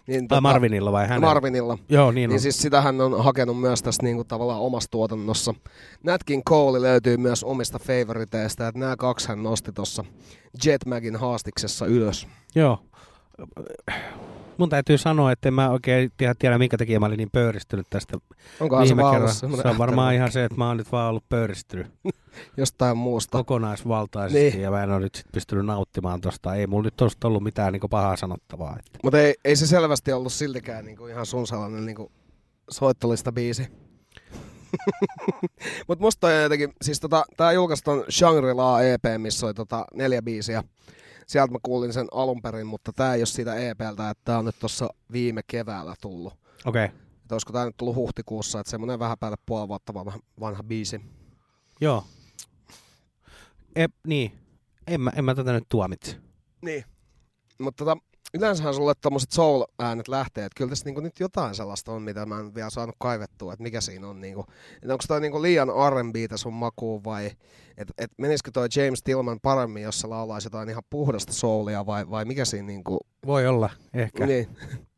Niin, Tai Marvinilla vai hänellä? Marvinilla. Joo, niin on. niin siis sitä hän on hakenut myös tässä niin kuin tavallaan omassa tuotannossa. Nat King Cole löytyy myös omista favoriteista, että nämä kaksi hän nosti tuossa Jetmagin haastiksessa ylös. Joo. Mun täytyy sanoa, että en mä oikein tiedä, tiedä minkä takia mä olin niin pöyristynyt tästä Onkohan se viime vaan ollut kerran. Se on varmaan ähtäinen? ihan se, että mä oon nyt vaan ollut pöyristynyt Jostain muusta. kokonaisvaltaisesti Niin. ja mä en ole nyt sit pystynyt nauttimaan tosta. Ei mulla nyt tosta ollut mitään niinku pahaa sanottavaa. Että. Mutta ei, ei se selvästi ollut siltikään niinku ihan sun sellainen niinku soittolista biisi. Mutta musta toi jotenkin, siis tota, tää julkaistaan Shangri-La EP, missä oli tota neljä biisiä. Sieltä mä kuulin sen alun perin, mutta tää ei ole siitä EPltä, että tää on nyt tossa viime keväällä tullut. Okei, okay. Että olisiko tää nyt tullut huhtikuussa, että semmonen vähän päälle puoli vuotta vanha, vanha biisi. joo. E, niin, en mä, en mä tätä nyt tuomitse. Niin. Mutta tota, yleensähän sulle tommoset soul-äänet lähtee, että kyllä tässä niinku nyt jotain sellaista on, mitä mä en vielä saanut kaivettua, että mikä siinä on. Niinku. Että onko toi niinku liian R&Btä sun makuun vai että et menisikö toi James Tillman paremmin, jos se laulaisi jotain ihan puhdasta soulia vai, vai mikä siinä niinku... Voi olla, ehkä. Niin.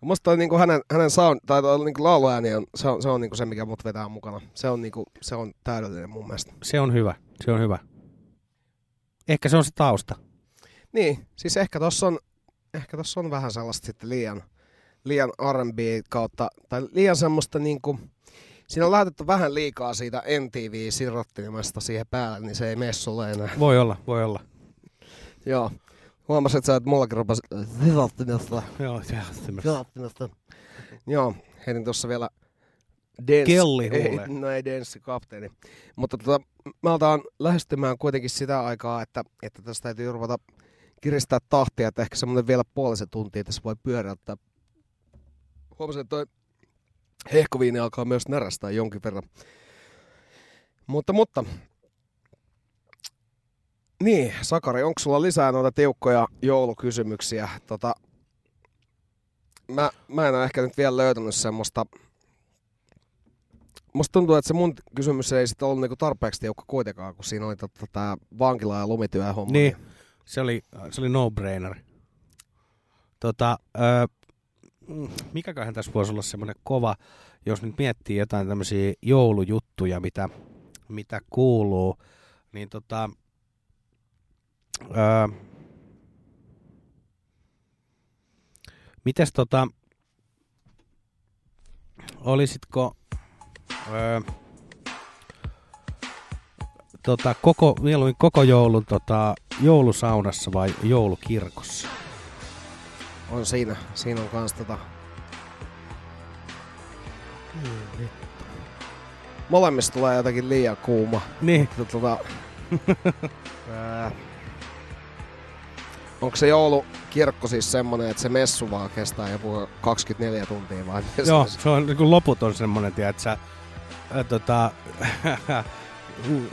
Musta toi niinku hänen, hänen sound, tai toi niinku lauluääni on, se on, se on niinku se, mikä mut vetää mukana. Se on, niinku, se on täydellinen mun mielestä. Se on hyvä, se on hyvä. Ehkä se on se tausta. Niin, siis ehkä tossa on, ehkä tossa on vähän sellaista sitten liian, liian R&B kautta, tai liian semmoista niinku, siinä on laitettu vähän liikaa siitä MTV-sirottimesta siihen päälle, niin se ei mene sulle enää. Voi olla, voi olla. Joo. Huomasin, että sä et mullakin rupesi sirottimesta. Joo, sirottimesta. Joo, heitin tuossa vielä dance, Kelli ei, no ei kapteeni. Mutta tota, mä aletaan lähestymään kuitenkin sitä aikaa, että, että tästä täytyy ruveta kiristää tahtia, että ehkä semmoinen vielä puolisen tuntia tässä voi pyöräyttää. Huomasin, että toi hehkoviini alkaa myös närästää jonkin verran. Mutta, mutta. Niin, Sakari, onko sulla lisää noita tiukkoja joulukysymyksiä? Tota, mä, mä en ole ehkä nyt vielä löytänyt semmoista... Musta tuntuu, että se mun kysymys ei sitten ollut niinku tarpeeksi tiukka kuitenkaan, kun siinä oli tota, vankila- ja lumityöhomma. Niin, se oli, se oli no-brainer. Tota, öö, mikäköhän tässä voisi olla semmoinen kova, jos nyt miettii jotain tämmöisiä joulujuttuja, mitä, mitä kuuluu, niin tota, öö, mites tota, olisitko öö, tota, koko, mieluummin koko joulun tota, joulusaunassa vai joulukirkossa? On siinä. Siinä on kans tota... Molemmista tulee jotenkin liian kuuma. Niin. Tota... ää, Onko se joulukirkko siis semmonen, että se messu vaan kestää joku 24 tuntia vai? Joo, se- on niin loputon semmonen, tiedät sä, ää, tota,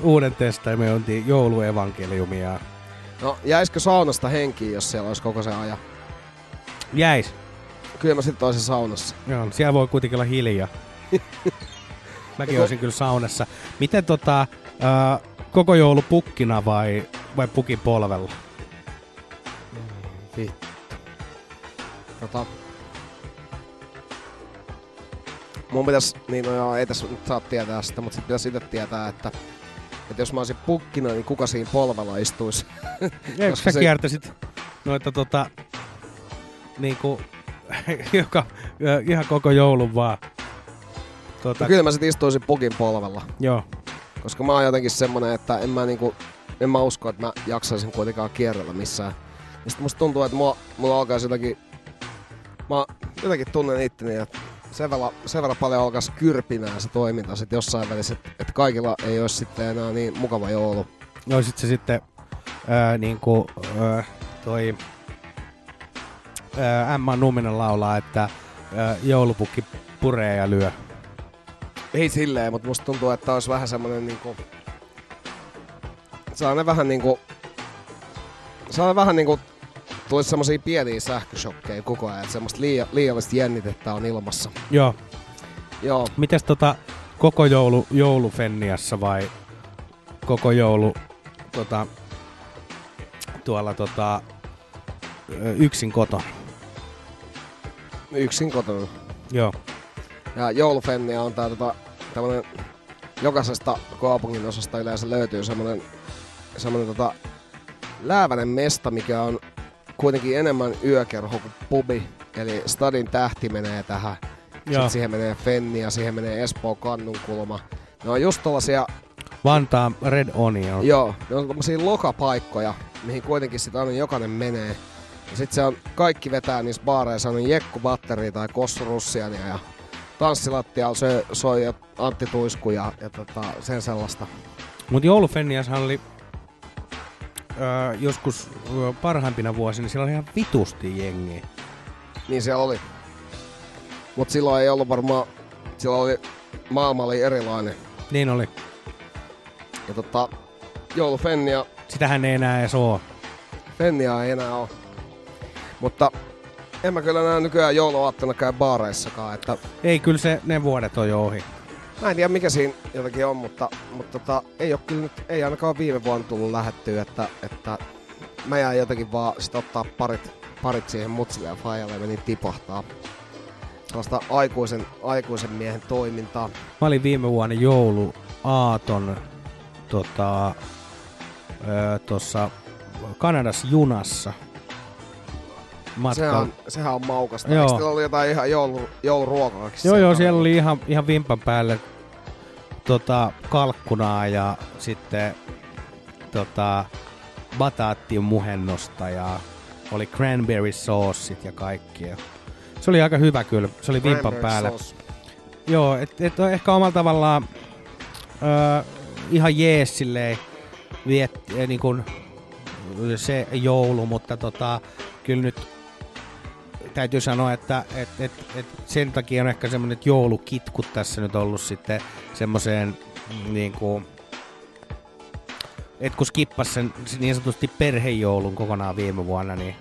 uuden testamentin jouluevankeliumia. No, jäisikö saunasta henkiin, jos siellä olisi koko se ajan? Jäis. Kyllä mä sitten olisin saunassa. Joo, siellä voi kuitenkin olla hiljaa. Mäkin olisin kyllä saunassa. Miten tota, ää, koko joulu pukkina vai, vai pukin polvella? Vittu. Tota... Mun pitäis, niin no joo, ei tässä nyt saa tietää sitä, mutta sit pitäis itse tietää, että, että jos mä olisin pukkina, niin kuka siinä polvella istuisi? Eikö sä kiertäisit noita tota, niinku, joka, ihan koko joulun vaan? Tota, No kyllä mä sit istuisin pukin polvella. Joo. Koska mä oon jotenkin semmonen, että en mä niinku, en mä usko, että mä jaksaisin kuitenkaan kierrellä missään. Ja sit musta tuntuu, että mulla, mulla alkaa jotenkin, mä jotenkin tunnen itteni, että sen verran, sen verran paljon alkaisi kyrpinää se toiminta sit jossain välissä, että, että kaikilla ei olisi sitten enää niin mukava joulu. No sit se sitten ää, niinku, ää, toi ää, Emma Numminen laulaa, että ää, joulupukki puree ja lyö. Ei silleen, mutta musta tuntuu, että olisi vähän semmonen niinku... Sellainen vähän niinku... Sellainen vähän niinku... Tulisi semmosia pieniä sähköshokkeja koko ajan, että semmoista liia, liiallista jännitettä on ilmassa. Joo. Joo. Mites tota koko joulu joulufenniassa vai koko joulu tota, tuolla tota, yksin kotona? Yksin kotona. Joo. Ja joulufenniä on tää tota, tämmönen, jokaisesta kaupungin osasta yleensä löytyy semmonen, semmonen tota, läävänen mesta, mikä on kuitenkin enemmän yökerho kuin pubi. Eli Stadin tähti menee tähän. Joo. Sitten siihen menee Fenni ja siihen menee Espoo Kannunkulma. Ne on just tollasia, Vantaan Red Onion. joo, ne on tommosia lokapaikkoja, mihin kuitenkin sit aina jokainen menee. Ja sit se on, kaikki vetää niissä baareissa, on Jekku Batteri tai Kossu Russiania ja tanssilattialla soi ja Antti Tuisku ja, ja tota, sen sellaista. Mut joulufenniashan oli öö, joskus öö, parhaimpina vuosina, siellä oli ihan vitusti jengiä. Niin siellä oli. Mut silloin ei ollut varmaan, silloin oli, maailma oli erilainen. Niin oli. Ja tota, joulufennia, Sitähän ei enää edes oo. fennia ei enää ole. Mutta en mä kyllä näe nykyään jouluaattona käy baareissakaan, että Ei, kyllä se, ne vuodet on jo ohi. Mä en tiedä mikä siinä jotenkin on, mutta, mutta tota, ei ole kyllä nyt, ei ainakaan viime vuonna tullut lähettyä, että, että mä jäin jotenkin vaan sit ottaa parit, parit siihen mutsille ja faijalle ja menin tipahtaa. Sellaista aikuisen, aikuisen miehen toimintaa. Mä olin viime vuonna jouluaaton tota, tossa Kanadassa junassa. Sehän on, sehän on maukasta. Joo. Eikö oli jotain ihan joulu, jouluruokaakin? Joo, joo, siellä siellä oli ihan, ihan vimpan päälle tota, kalkkunaa ja sitten tota, bataattimuhennosta ja oli cranberry sauceit ja kaikkia. Se oli aika hyvä kyllä, se oli vimpan päällä. sauce. Joo, et, et on ehkä omalla tavallaan öö, ihan jees silleen viet, eh, niin kun, se joulu, mutta tota, kyllä nyt täytyy sanoa, että et, et, et sen takia on ehkä semmoinen, joulukitkut tässä nyt ollut sitten semmoiseen niin kuin, et kun skippas sen niin sanotusti perhejoulun kokonaan viime vuonna, niin,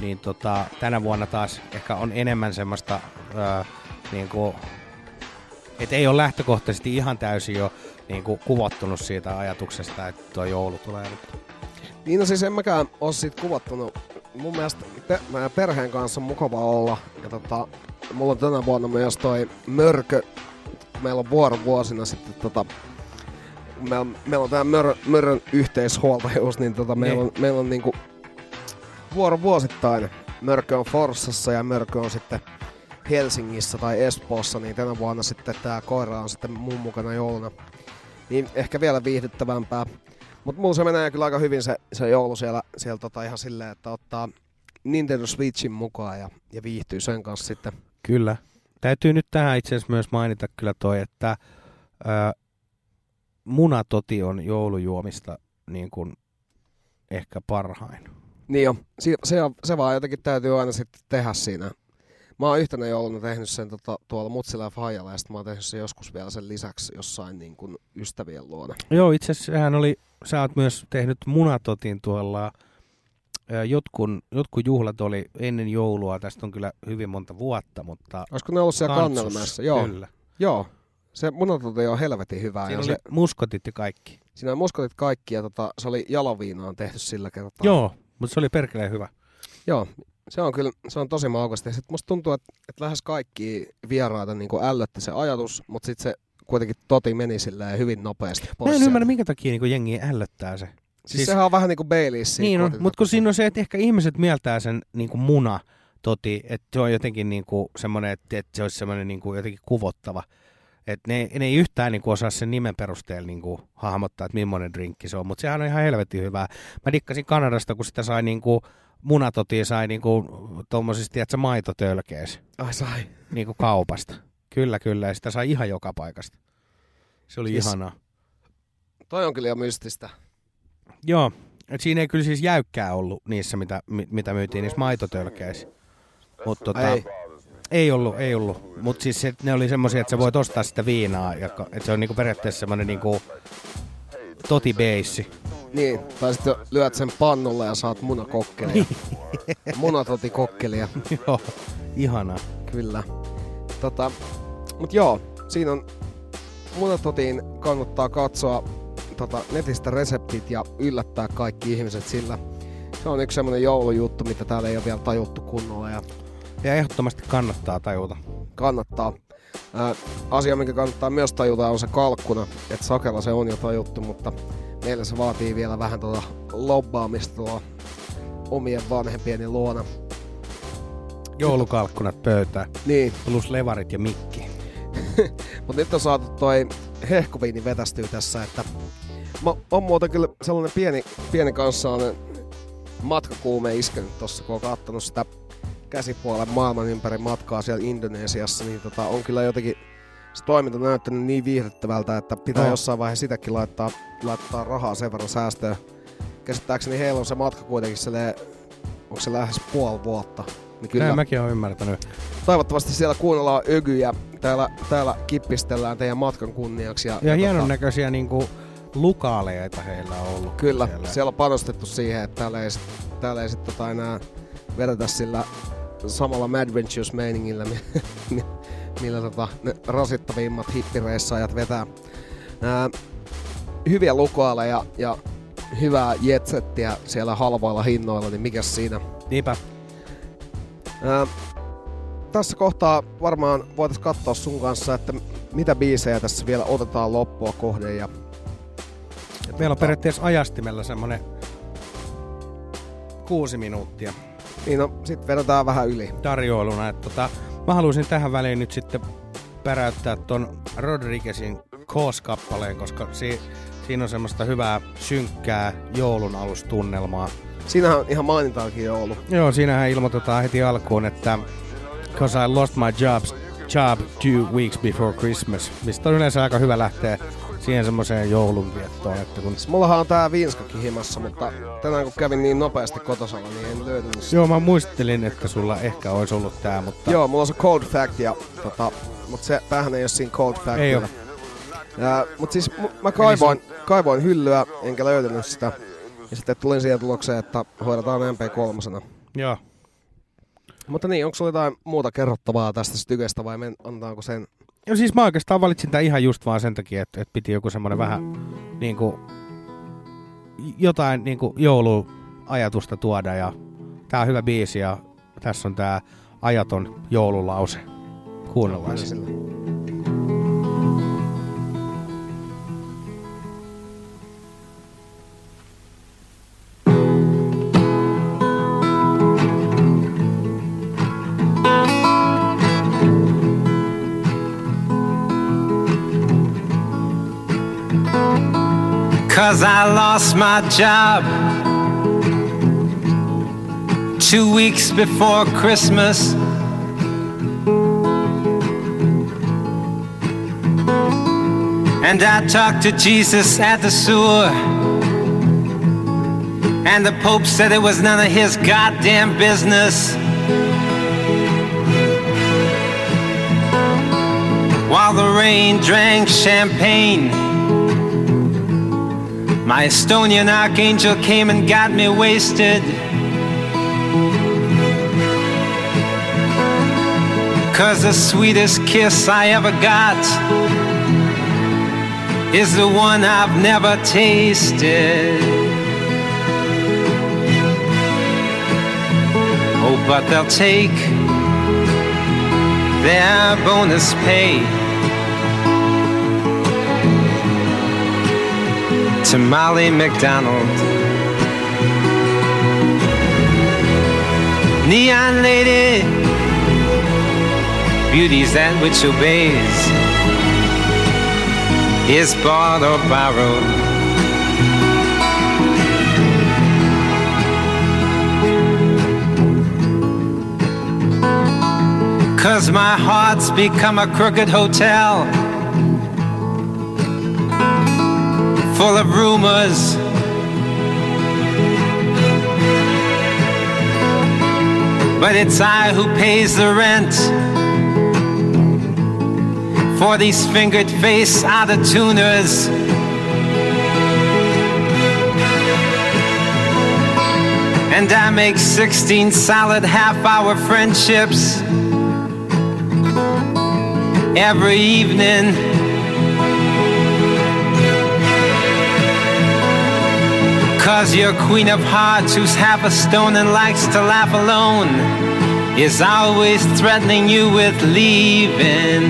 niin tota, tänä vuonna taas ehkä on enemmän semmoista ää, niin kuin, et ei ole lähtökohtaisesti ihan täysin jo niin kuin kuvottunut siitä ajatuksesta, että tuo joulu tulee nyt. Niin no siis en mäkään oo siitä kuvattunut. Mun mielestä pe- perheen kanssa on mukava olla. Ja tota, mulla on tänä vuonna myös toi mörkö. Meillä on vuorovuosina sitten tota, meillä, meillä on tää mör, mörön yhteishuoltajuus, niin tota, meillä on, meillä on niinku vuorovuosittain. Mörkö on Forssassa ja Mörkö on sitten Helsingissä tai Espoossa, niin tänä vuonna sitten tää koira on sitten mun mukana jouluna. Niin ehkä vielä viihdyttävämpää. Mutta mulla se menee kyllä aika hyvin se, se joulu siellä, siellä tota ihan silleen, että ottaa Nintendo Switchin mukaan ja, ja viihtyy sen kanssa sitten. Kyllä. Täytyy nyt tähän itse asiassa myös mainita kyllä toi, että ää, munatoti on joulujuomista niin kuin ehkä parhain. Niin jo. Se, on- se vaan jotenkin täytyy aina sitten tehdä siinä. Mä oon yhtenä jouluna tehnyt sen tota, tuolla Mutsilla ja Fajalla ja sitten mä oon tehnyt sen joskus vielä sen lisäksi jossain niin kuin ystävien luona. Joo, itse asiassa sehän oli, sä oot myös tehnyt munatotin tuolla, jotkun, jotkut juhlat oli ennen joulua, tästä on kyllä hyvin monta vuotta, mutta... Olisiko ne ollut siellä Kantsus, Kannelmäessä? Joo. Kyllä. Joo. Se munatote on helvetin hyvää. Siinä ja oli se, muskotit ja kaikki. siinä on muskotit kaikki ja tota, se oli jaloviinaan tehty sillä kertaa. Joo, mutta se oli perkeleen hyvä. Joo, se on kyllä se on tosi maukasta. Ja sit musta tuntuu, että, että lähes kaikki vieraita niin ällötti se ajatus, mutta sitten se kuitenkin toti meni silleen hyvin nopeasti pois. Mä en ymmärrä, minkä takia niin jengi ällöttää se. Siis, siis sehän on vähän niin kuin Baileys. Niin on, mutta kun siinä on se, että ehkä ihmiset mieltää sen niin kuin muna toti, että se on jotenkin niin kuin semmoinen, että, että se olisi semmoinen niin kuin jotenkin kuvottava. Että ne, ne ei yhtään niin kuin osaa sen nimen perusteella niin kuin hahmottaa, että millainen drinkki se on, mutta sehän on ihan helvetin hyvää. Mä dikkasin Kanadasta, kun sitä sai niin kuin munatotia sai niin kuin tuommoisista, tiedätkö, maitotölkeis. Ai sai. Niin kuin kaupasta. Kyllä, kyllä, ja sitä sai ihan joka paikasta. Se oli Siis- ihanaa. Toi on kyllä jo mystistä. Joo, et siinä ei kyllä siis jäykkää ollut niissä, mitä, mi- mitä myytiin niissä maitotölkeissä. Mutta tota, Ei. ei ollut, ei ollut. Mutta siis se, ne oli semmoisia, että sä voit ostaa sitä viinaa, ja, että se on niinku periaatteessa semmoinen niinku totibeissi. Niin, tai sitten lyöt sen pannulle ja saat munakokkelia. Munatoti kokkelia. Joo, ihanaa. Kyllä. Tota, mut joo, siinä on munatotiin kannattaa katsoa tota, netistä reseptit ja yllättää kaikki ihmiset sillä. Se on yksi semmonen joulujuttu, mitä täällä ei ole vielä tajuttu kunnolla ja Ja ehdottomasti kannattaa tajuta. kannattaa. Ää, asia, mikä kannattaa myös tajuta, on se kalkkuna. Että sakella se on jo tajuttu, mutta meillä se vaatii vielä vähän tota lobbaamista tuolla omien vanhempieni luona. Joulukalkkunat pöytään. Niin. Plus levarit ja mikki. Mutta nyt on saatu toi hehkuviini vetästyä tässä, että mä on muuten kyllä sellainen pieni, pieni kanssa sellainen matkakuume iskenyt tossa, kun on kattonut sitä käsipuolen maailman ympäri matkaa siellä Indonesiassa, niin tota, on kyllä jotenkin se toiminta näyttänyt niin viihdyttävältä, että pitää No. jossain vaiheessa sitäkin laittaa, laittaa rahaa sen verran säästöön. Käsittääkseni heillä on se matka kuitenkin silleen, onko se lähes puoli vuotta. Niin Kyllä. Näin mäkin olen ymmärtänyt. toivottavasti siellä kuunnellaan ögyjä. Täällä, täällä kippistellään teidän matkan kunniaksi. Ja, Ja hienon tota, näköisiä niinku lukaaleita heillä on ollut. Kyllä, siellä. siellä on panostettu siihen, että täällä ei, täällä ei sit tota enää vedetä sillä samalla Mad Ventures-meiningillä, mi- mi- millä tota, ne rasittavimmat hippireissaajat vetää. Ää, hyviä lukoaleja ja hyvää jetsettiä siellä halvoilla hinnoilla, niin mikä siinä? Niinpä. Ää, tässä kohtaa varmaan voitaisiin katsoa sun kanssa, että mitä biisejä tässä vielä otetaan loppua kohden. Ja, ja Meillä on periaatteessa ajastimella semmonen kuusi minuuttia Niin no, sit vedetään vähän yli. tarjoiluna. Että tota, mä haluaisin tähän väliin nyt sitten päräyttää ton Rodriguezin Cause-kappaleen, koska si- siinä on semmoista hyvää synkkää joulun alustunnelmaa. Siinähän on ihan mainintaakin jo ollut. Joo, siinähän ilmoitetaan heti alkuun, että Cause I lost my job, job two weeks before Christmas, mistä on yleensä aika hyvä lähteä siihen semmoiseen joulunviettoon, että kun... Mullahan on tää Vinskakin himassa, mutta tänään kun kävin niin nopeasti kotosalla, niin en löytänyt sitä. Joo, mä muistelin, että sulla ehkä olisi ollut tää, mutta... Joo, mulla on se Cold Fact, ja, tota, mutta se, tämähän ei ole siinä Cold Fact. Ei oo. Mutta siis mä kaivoin, kaivoin hyllyä, enkä löytänyt sitä. Ja sitten tulin siihen tulokseen, että hoidetaan MP3. Joo. Mutta niin, onko sulla jotain muuta kerrottavaa tästä stykestä vai men, annetaanko sen? Ja siis mä oikeastaan valitsin tän ihan just vaan sen takia, että, että piti joku semmonen vähän niinku jotain niinku jouluajatusta tuoda ja tää on hyvä biisi ja tässä on tää ajaton joululause. Kuunnellaan se. Cause I lost my job two weeks before Christmas. And I talked to Jesus at the sewer. And the Pope said it was none of his goddamn business. While the rain drank champagne, my Estonian archangel came and got me wasted. Cause the sweetest kiss I ever got is the one I've never tasted. Oh, but they'll take their bonus pay to Molly McDonald. Neon lady, beauty's that which obeys, is bought or borrowed. Cause my heart's become a crooked hotel full of rumors. But it's I who pays the rent for these fingered face out of tuners. And I make 16 solid half hour friendships every evening. Cause your queen of hearts, who's half a stone and likes to laugh alone, is always threatening you with leaving.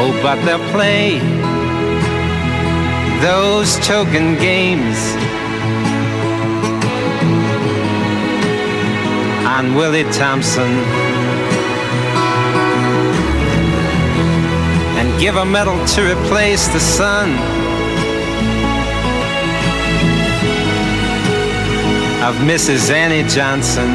Oh, but they'll play those token games on Willie Thompson. And give a medal to replace the sun of Mrs. Annie Johnson.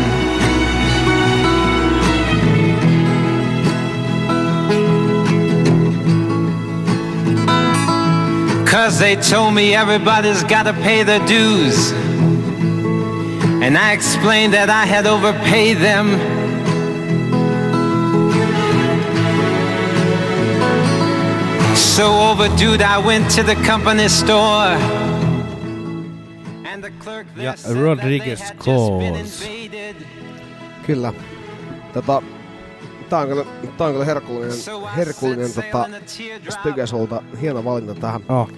Cause they told me everybody's gotta pay their dues. And I explained that I had overpaid them. So overdue, I went to the company store. Ja Rodriguez Calls. Kyllä. Tota, tää on kyllä, tää on kyllä herkullinen, herkullinen tota, Stygesolta. Hieno valinta tähän. Oh.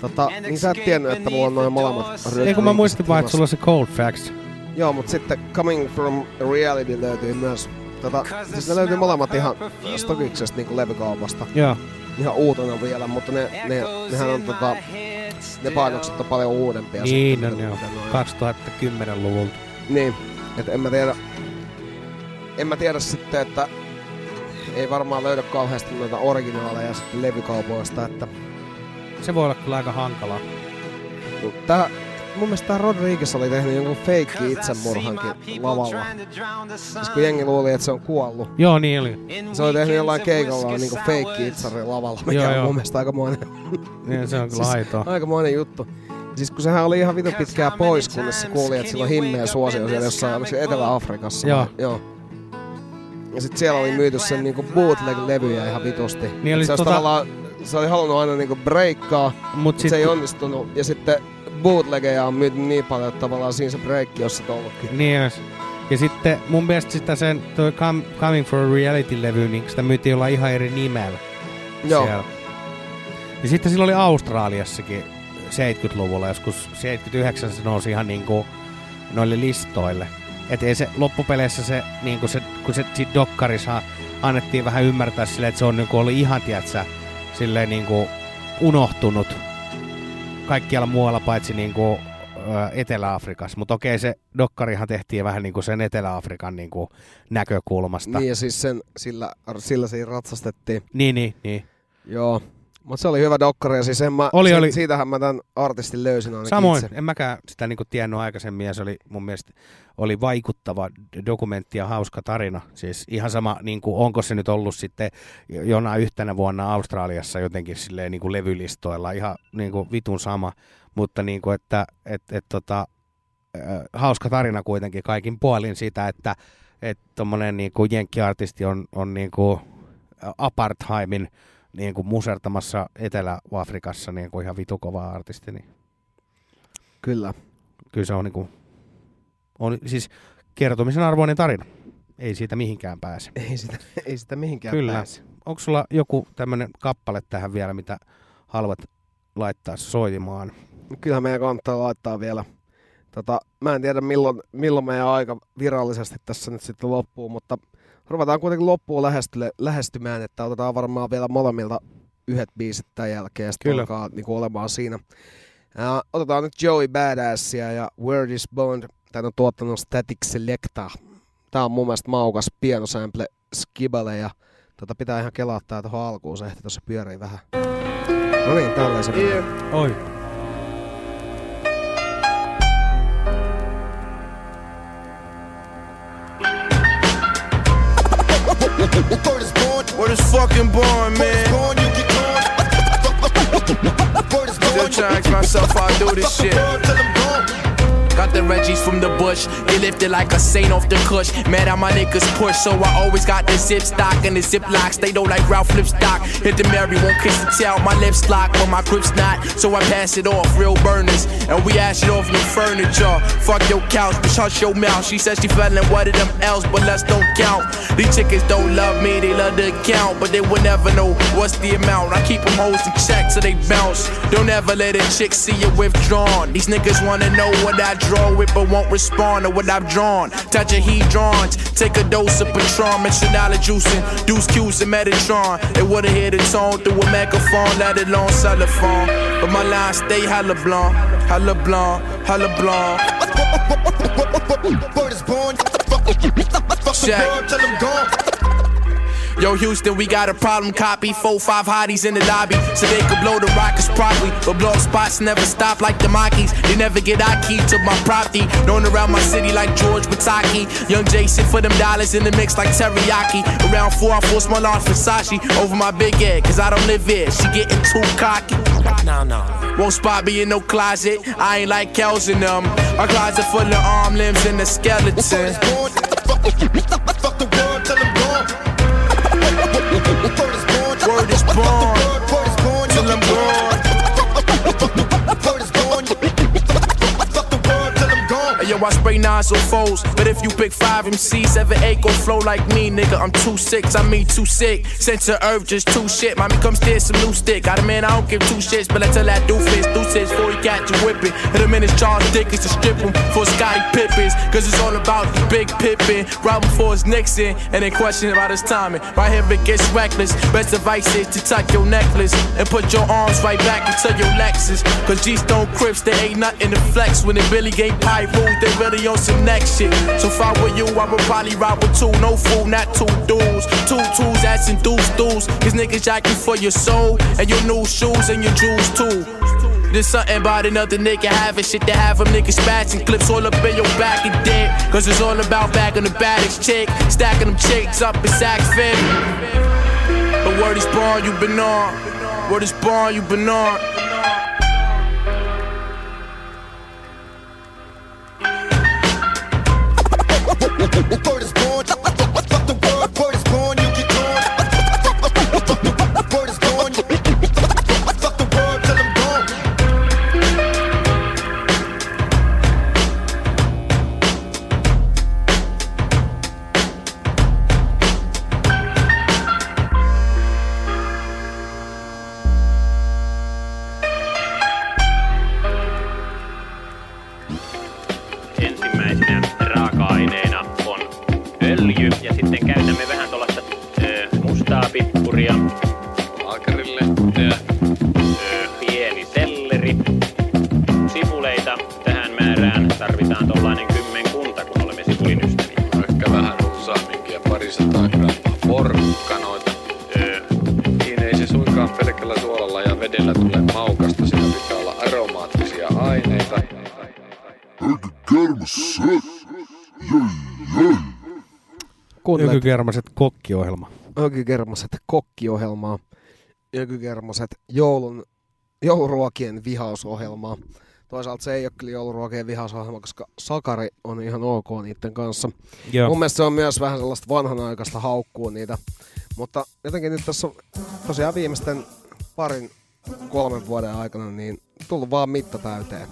Tota, niin sä et tiennyt, että mulla on noin molemmat Ei kun mä muistin vaan, että sulla on se... Cold Facts. Joo, mut sitten Coming From Reality löytyy myös. Tota, siis ne löytyy molemmat ihan Stokiksesta niinku levykaupasta. Joo. Ihan uutena vielä, mutta ne, ne, nehän on tota, ne painokset on paljon uudempia. Niin sitten, on joo. mitä noin. 2010-luvulta. Niin, että en mä tiedä, en mä tiedä sitten, että ei varmaan löydä kauheasti noita originaaleja sitten levykaupoista, että Se voi olla kyllä aika hankalaa. tää, mun mielestä Rodriguez oli tehnyt jonkun feikki itsemurhankin lavalla. Siis kun jengi luuli, että se on kuollut. Joo, niin oli. Se oli tehnyt jollain keikalla niinku feikki itsari lavalla, mikä Joo, on joo. mun mielestä aikamoinen, Niin, se on kyllä aitoa. aikamoinen juttu. Siis kun sehän oli ihan vitu pitkään pois, kunnes se kuuli, että sillä on himmeä suosio siellä jossain oliko se Etelä-Afrikassa. Joo. vai? Joo. Ja sit siellä oli myyty sen niinku bootleg-levyjä ihan vitusti. Niin oli se, tota- tavallaan, se oli halunnut aina niinku breikkaa, Mut mut sit se ei onnistunut. Ja sitten bootlegeja on myyty niin paljon, että tavallaan siinä se breikki on sit ollutkin. Niin jos. Ja sitten mun mielestä sitä sen toi Com- Coming for a Reality-levy, niin sitä myytiin jollain ihan eri nimellä. Joo. Siellä. Ja sitten sillä oli Australiassakin 70-luvulla, joskus 79 se nousi ihan niinku noille listoille. Et ei se loppupeleissä se, niinku se kun se sit dokkarissa annettiin vähän ymmärtää silleen, että se on niinku ollut ihan, tiedätkö, silleen niinku unohtunut kaikkialla muualla paitsi niinku ö, Etelä-Afrikassa. Mutta okei, se dokkarihan tehtiin vähän niinku sen Etelä-Afrikan niinku näkökulmasta. Niin ja siis sen, sillä, sillä siinä ratsastettiin. Niin, niin, niin. Joo. Mutta se oli hyvä dokkari ja siis en mä, Oli, si- oli. siitähän mä tämän artistin löysin ainakin Samoin, itse. en mäkään sitä niinku tiennyt aikaisemmin ja se oli mun mielestä oli vaikuttava dokumentti ja hauska tarina. Siis ihan sama, niinku, onko se nyt ollut sitten jonain yhtenä vuonna Australiassa jotenkin silleen niinku levylistoilla, ihan niinku vitun sama, mutta niinku, että et, et, tota, hauska tarina kuitenkin kaikin puolin siitä, että et tommonen niinku jenkkiartisti on, on niinku apartheimin niinku musertamassa Etelä-Afrikassa niinku ihan vitu kova artisti, niin Kyllä. kyllä se on, niinku, on siis kertomisen arvoinen tarina. Ei siitä mihinkään pääse. Ei sitä, ei sitä mihinkään Kyllä. pääse. Onko sulla joku tämmöinen kappale tähän vielä, mitä haluat laittaa soimaan? Kyllähän meidän kannattaa laittaa vielä. Tota, mä en tiedä milloin, milloin meidän aika virallisesti tässä nyt sitten loppuu, mutta ruvetaan kuitenkin loppuun lähestymään, että otetaan varmaan vielä molemmilta yhdet biisit tämän jälkeen ja sitten Kyllä. alkaa niinku olemaan siinä. Ää, otetaan nyt Joey Badassia ja Word is Bond. Tän on tuottanut Static Selecta. Tää on mun mielestä maukas pianosample skibale ja tota pitää ihan kelaa tää tuohon alkuun, se ehti tuossa pyörii vähän. No niin, se menee. Oi. Word is fucking born, man. Still trying to ask myself how I do this shit. Got the Reggies from the bush. They lifted like a saint off the cush. Mad how my niggas push, so I always got the zip stock and the zip locks. They don't like Ralph Lipstock. Hit the Mary, won't kiss the tail. My lips lock, but my grip's not. So I pass it off, real burners. And we ash it off your furniture. Fuck your couch, bitch, hush your mouth. She said she feeling one of them L's, but let's don't count. These chickens don't love me, they love the account, but they will never know what's the amount. I keep them hoes in check so they bounce. Don't ever let a chick see you withdrawn. These niggas wanna know what I draw it, but won't respond to what I've drawn. Touch a hedrons, take a dose of Patron, and it out of juicing, Deuce Q's and Metatron. It woulda hit the tone through a megaphone, let alone cellophane. But my lines stay hella blonde, hella blonde, hella blonde. Bird is born, fuck, fuck, fuck, fuck, fuck, fuck, fuck, fuck, Yo, Houston, we got a problem. Copy four, five hotties in the lobby, so they could blow the rockets properly. But blow spots never stop like the Mockies. They never get our key to my property. Known around my city like George Pataki. Young Jason for them dollars in the mix like teriyaki. Around four, I force my large Versace over my big head, cause I don't live here. She getting too cocky. No, no. Won't spot me in no closet. I ain't like Kels in them. A closet full of arm limbs and a skeleton. Yo, I spray nines or foes. But if you pick five MCs, seven, eight gon' flow like me, nigga. I'm too six, I mean too sick. Sent to earth, just too shit. Mommy, come steal some new stick. Got a man, I don't give two shits, but I tell that doofus, deuces, before he catch you whipping. Hit him in his Charles Dickens to strip him for Scotty Pippins. Cause it's all about the big Pippin. Right before his Nixon, and then question about his timing. Right here, it gets reckless. Best advice is to tuck your necklace and put your arms right back into your Lexus. Cause G Stone Crips, they ain't nothing to flex. When they really ain't rules, they really on some next shit. So if I were you, I would probably ride with two. No fool, not two dudes. Two twos, that's in dudes, dudes. Cause niggas jacking for your soul and your new shoes and your jewels too. There's something about another nigga having shit to have them niggas spatching clips all up in your back and dead. Cause it's all about bagging the baddest chick, stacking them chicks up in Saks Fifth. But word is born, you been on. Word is born, you been on. Kuuntelet Ökykermaset kokkiohjelma. Ökykermaset kokkiohjelmaa. Ökykermaset joulun, jouluruokien vihausohjelmaa. Toisaalta se ei ole kyllä jouluruokien vihausohjelma, koska Sakari on ihan ok niiden kanssa. Joo. Mun mielestä se on myös vähän sellaista vanhanaikaista haukkuu niitä. Mutta jotenkin nyt tässä on tosiaan viimeisten parin, kolmen vuoden aikana niin tullut vaan mitta täyteen.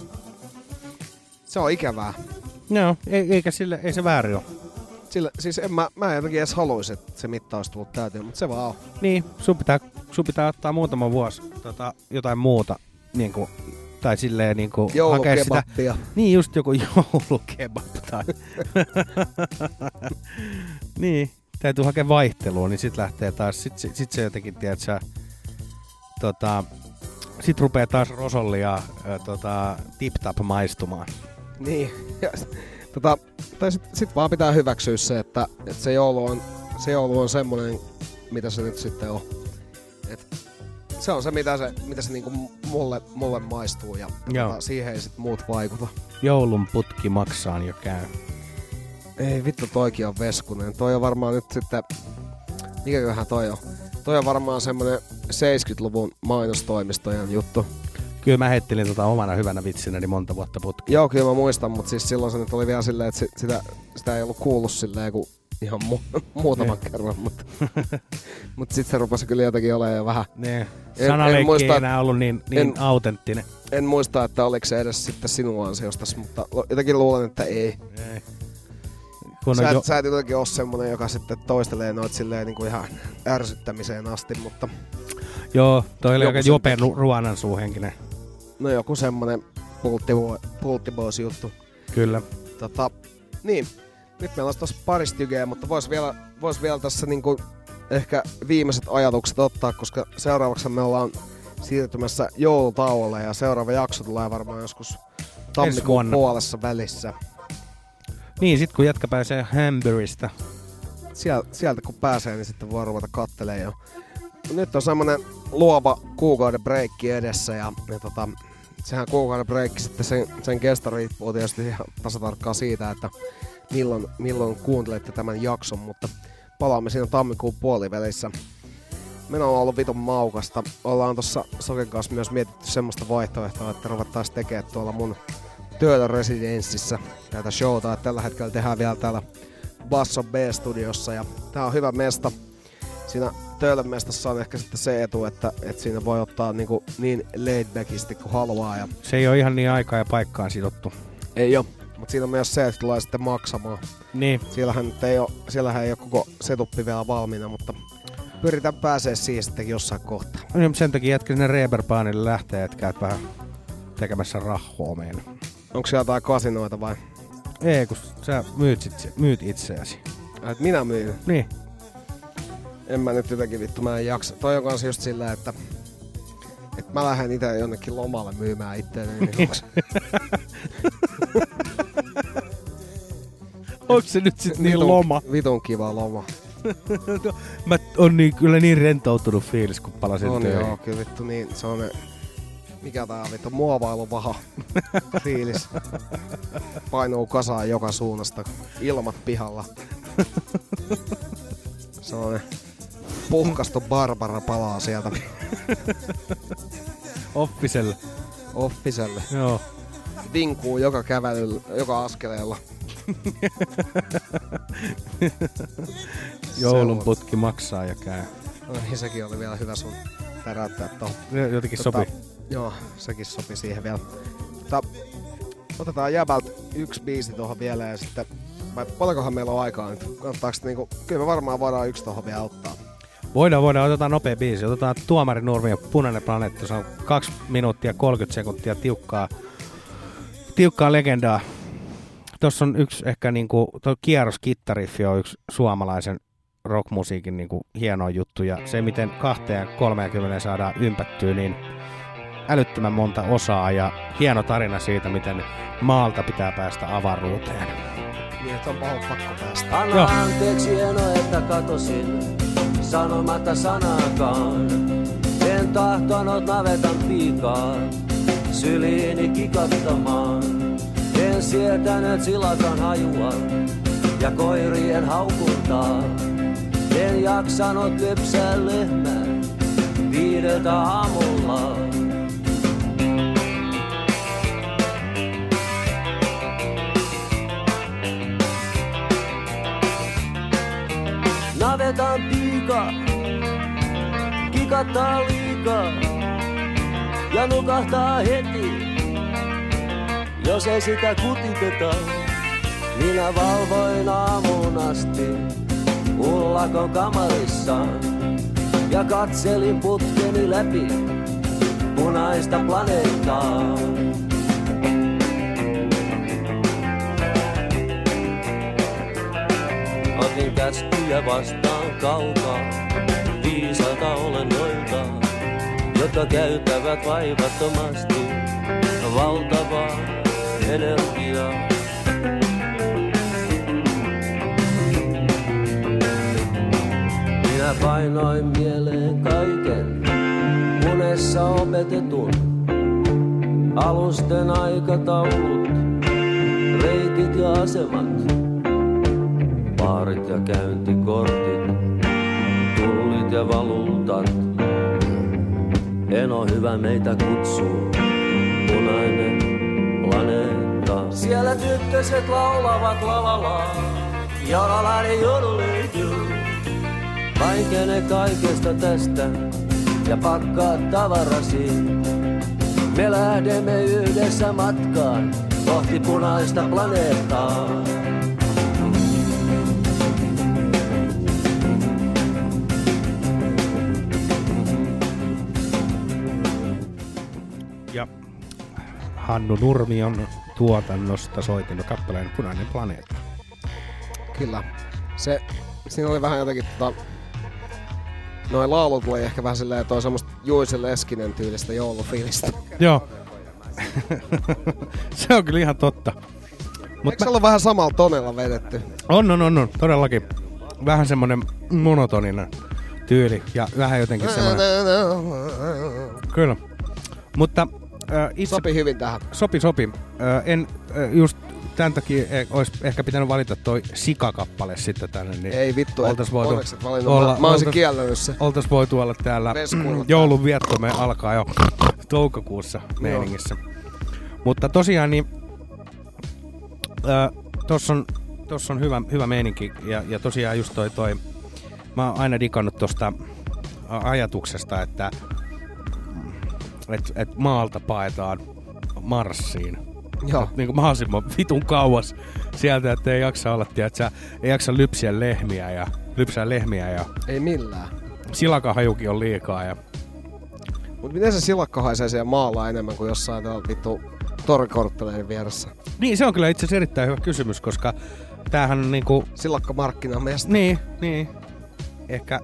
Se on ikävää. Joo, ei, eikä sille, ei se väärin ole. Sillä, siis en mä, mä en jotenkin edes haluaisi, että se mitta olisi tullut täyteen, mutta se vaan on. Niin, sun pitää, sun pitää ottaa muutama vuosi tota, jotain muuta, niin kuin, tai silleen niin kuin, hakea sitä. Niin, just joku joulukebab tai... niin, täytyy hakea vaihtelua, niin sit lähtee taas, sit, sit, sit se jotenkin, tiedät sä, tota, sit rupeaa taas rosolli ja ö, tota, tip-tap maistumaan. Niin. Tota, tai sit, sit vaan pitää hyväksyä se, että, että se, joulu on, se joulu on semmonen, mitä se nyt sitten on. Et se on se, mitä se, mitä se niinku mulle, mulle maistuu ja Joo. tota, siihen ei sit muut vaikuta. Joulun putki maksaa jo käy. Ei vittu, toikin on veskunen. Toi on varmaan nyt sitten... Mikäköhän toi on? Toi on varmaan semmonen 70-luvun mainostoimistojen juttu. Kyllä mä heittelin tota omana hyvänä vitsinäni monta vuotta putkeen. Joo, kyllä mä muistan, mutta siis silloin se nyt oli vielä silleen, että si- sitä, sitä ei ollut kuullut silleen kuin ihan mu- muutaman Niin. kerran, mutta mut sitten se rupesi kyllä jotenkin olemaan jo vähän... Niin. Sanaleikki en muista- ei enää ollut niin, niin en- autenttinen. En muista, että oliko se edes sitten sinun ansiostas, mutta jotenkin luulen, että ei. ei. Kun sä, et, jo- sä et jotenkin ole semmonen, joka sitten toistelee noit silleen niin kuin ihan ärsyttämiseen asti, mutta Joo, toi oli aika sen jope teki. ru- ruoanan suuhenkinen. No joku semmonen pulttibo- pulttiboss juttu. Kyllä. Tota, niin, nyt meillä olisi tossa pari stygeä, mutta vois vielä, vois vielä tässä niinku ehkä viimeiset ajatukset ottaa, koska seuraavaksi me ollaan siirtymässä joulutauolle ja seuraava jakso tulee varmaan joskus tammikuun puolessa välissä. Niin, sit kun jätkä pääsee Hamburista. Siel, sieltä kun pääsee, niin sitten voi ruveta kattelemaan jo. Nyt on semmonen luova kuukauden breikki edessä ja, ja tota, sehän kuukauden breikki sitten sen, sen kesto riippuu tietysti ihan tasatarkkaan siitä, että milloin, milloin kuuntelette tämän jakson, mutta palaamme siinä tammikuun puolivälissä. Meno on ollut vitun maukasta. Ollaan tossa Soken kanssa myös mietitty semmoista vaihtoehtoa, että ruvettaisiin tekemään tuolla mun Töölön residenssissä tätä showta. Et tällä hetkellä tehdään vielä täällä Basso B-studiossa ja tää on hyvä mesta. Siinä Töölön mestassa on ehkä sitten se etu, että, että siinä voi ottaa niinku niin laidbackisti kuin haluaa. Ja Se ei ole ihan niin aikaa ja paikkaan sidottu. ei ole. Mutta siinä on myös se, että tulee sitten maksamaan. Niin. Siellähän, nyt ei ole, siellähän ei ole koko setuppi vielä valmiina, mutta pyritään pääsee siihen sitten jossain kohtaa. Niin, Sen takia jätkä sinne Reberbaanille lähtee, että käyt vähän tekemässä rahoa meille. Onko siellä jotain kasinoita vai? Ei, kun sä myyt, sit, myyt itseäsi. Et minä myyn. Niin. En mä nyt jotenkin vittu, mä en jaksa. Toi on kans just silleen, että että mä lähden itse jonnekin lomalle myymään itteeni. Niin Onko se nyt sit niin Vitun- loma? Vitun kiva loma. Mä on niin, kyllä niin rentoutunut fiilis, kun palasin On töihin. joo, kyllä vittu niin, se on ne, mikä tää on vittu, muovailuvaha fiilis. Painuu kasaan joka suunnasta, ilmat pihalla. Se on ne, puhkastu Barbara palaa sieltä Offiselle. offiselle. Joo. Vinkuu joka kävelyllä, joka askeleella. Joulun putki maksaa ja käy. No niin, sekin oli vielä hyvä sun täräyttää tohon. Jotenkin sopi. Joo, sekin sopi siihen vielä. Mutta otetaan jäbältä yksi biisi tuohon vielä ja sitten, vai paljonkohan meillä on aikaa nyt? Kannattaako niinku, kyllä me varmaan voidaan yksi tuohon vielä ottaa. Voidaan, voidaan. Otetaan nopea biisi. Otetaan Tuomari Nurmi ja Punainen planeetta. Se on 2 minuuttia 30 sekuntia tiukkaa, tiukkaa legendaa. Tuossa on yksi ehkä niinku, tuo kierros kittariffi on yksi suomalaisen rockmusiikin niinku hieno juttu. Ja se, miten 230 saadaan ympättyä, niin älyttömän monta osaa ja hieno tarina siitä, miten maalta pitää päästä avaruuteen. Niin, että on pakko päästä. Anna Joo. anteeksi hieno, että katosin sanomatta sanakaan. En tahtonut navetan piikaa syliini kikattamaan. En sietänyt silakan hajua, ja koirien haukuntaa. En jaksanut lypsää lehmää viideltä aamulla. Navetan piika, kikattaa liikaa ja nukahtaa heti, jos ei sitä kutiteta. Minä valvoin aamuun asti ullakon kamarissaan ja katselin putkeni läpi punaista planeettaa. Otin käskyjä vastaan kaukaa, viisalta olennoilta, jotka käyttävät vaivattomasti valtavaa energiaa. Minä painoin mieleen kaiken unessa opetetun. Alusten aikataulut, reitit ja asemat, baarit ja käyntikortit, tullit ja valuutat. Eno hyvä meitä kutsuu, punainen planeetta. Siellä tyttöset laulavat lavalaa, jolalari joduliityy. Vaikene kaikesta tästä ja pakkaa tavarasi. Me lähdemme yhdessä matkaan kohti punaista planeettaa. Hannu Nurmion tuotannosta soitimme kappaleen Punainen planeetta. Kyllä. Se, siinä oli vähän jotenkin tota, noin laulut oli ehkä vähän silleen toi semmoista Juise Leskinen tyylistä joulufiilistä. Joo. se on kyllä ihan totta. Mut Eikö se ollut vähän samalla tonella vedetty? On, on, on, on, todellakin. Vähän semmonen monotoninen tyyli ja vähän jotenkin semmonen... Kyllä. Mutta äh, itse... Sopi hyvin tähän. Sopi, sopi. Äh, en äh, just tämän takia eh, olisi ehkä pitänyt valita toi Sika-kappale sitten tänne. Niin Ei vittu, oltais voitu et valinnut. Olla, mä, mä kieltänyt se. Oltais voitu olla täällä joulun viettomme alkaa jo toukokuussa meiningissä. Mutta tosiaan niin äh, tossa on, tossa on hyvä, hyvä meininki ja, ja tosiaan just toi, toi mä oon aina digannut tosta ajatuksesta, että et, et maalta paetaan Marsiin. Joo. Et Niin kuin mahdollisimman vitun kauas sieltä, että ei jaksa olla, tiedätkö, ei jaksa lypsiä lehmiä ja lypsää lehmiä ja Ei millään. silakahajukin on liikaa ja Mut miten se silakka haisee siellä maalla enemmän kuin jossain tuolla vittu torikortteleiden vieressä? Niin, se on kyllä itse asiassa erittäin hyvä kysymys, koska tämähän on niinku... Silakka markkinamesta. Niin, niin. Ehkä,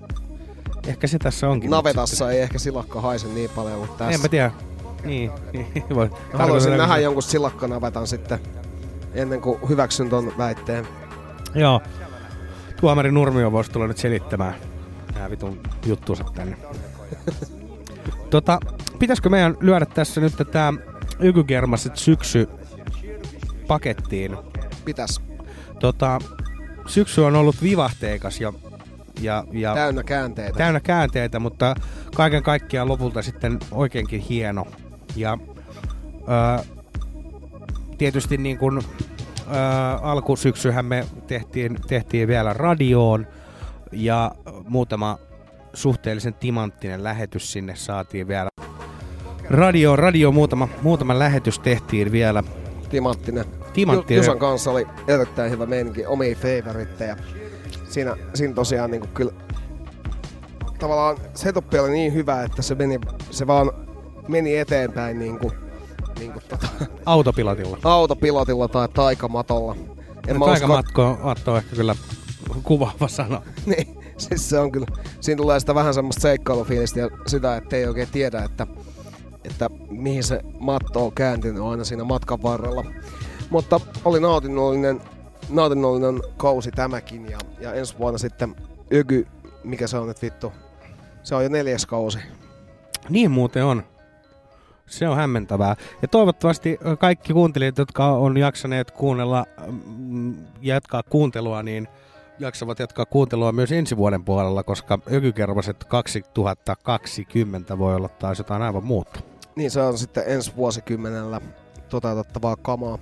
ehkä se tässä onkin. Navetassa ei ehkä silakka haise niin paljon, mutta tässä... En mä tiedä. Niin, niin. Voi. Haluaisin nähdä jonkun silakkanavetan sitten ennen kuin hyväksyn ton väitteen. Joo. Tuomari Nurmio voisi tulla nyt selittämään nämä vitun juttuunsa tänne. tota, pitäisikö meidän lyödä tässä nyt tämä Ykygermaset syksy pakettiin? Pitäis. Tota, syksy on ollut vivahteikas ja, ja, ja Täynnä käänteitä. täynnä käänteitä, mutta kaiken kaikkiaan lopulta sitten oikeinkin hieno. Ja ö, tietysti niin kuin ö, alkusyksyhän me tehtiin, tehtiin vielä radioon ja muutama suhteellisen timanttinen lähetys sinne saatiin vielä. Radio, radio muutama, muutama lähetys tehtiin vielä. Timanttinen. Timanttinen. Ju- Jusan kanssa oli erittäin hyvä meininki, omia favoritteja. Siinä, siinä tosiaan niin kyllä tavallaan setup oli niin hyvä, että se, meni, se vaan meni eteenpäin niin kuin, niin kuin tota, Autopilotilla. autopilotilla tai taikamatolla. En usko, Taikamatko matto on ehkä kyllä kuvaava sana. niin, siis se on kyllä, siinä tulee sitä vähän semmoista seikkailufiilistä ja sitä, että ei oikein tiedä, että, että mihin se matto on kääntynyt aina siinä matkan varrella. Mutta oli nautinnollinen, nautinnollinen kausi tämäkin ja, ja ensi vuonna sitten Ygy, mikä se on nyt vittu, se on jo neljäs kausi. Niin muuten on. Se on hämmentävää. Ja toivottavasti kaikki kuuntelijat, jotka on jaksaneet kuunnella, mm, jatkaa kuuntelua, niin jaksavat jatkaa kuuntelua myös ensi vuoden puolella, koska Ökykervaset 2020 voi olla taas jotain aivan muuta. Niin se on sitten ensi vuosikymmenellä toteutettavaa kamaa.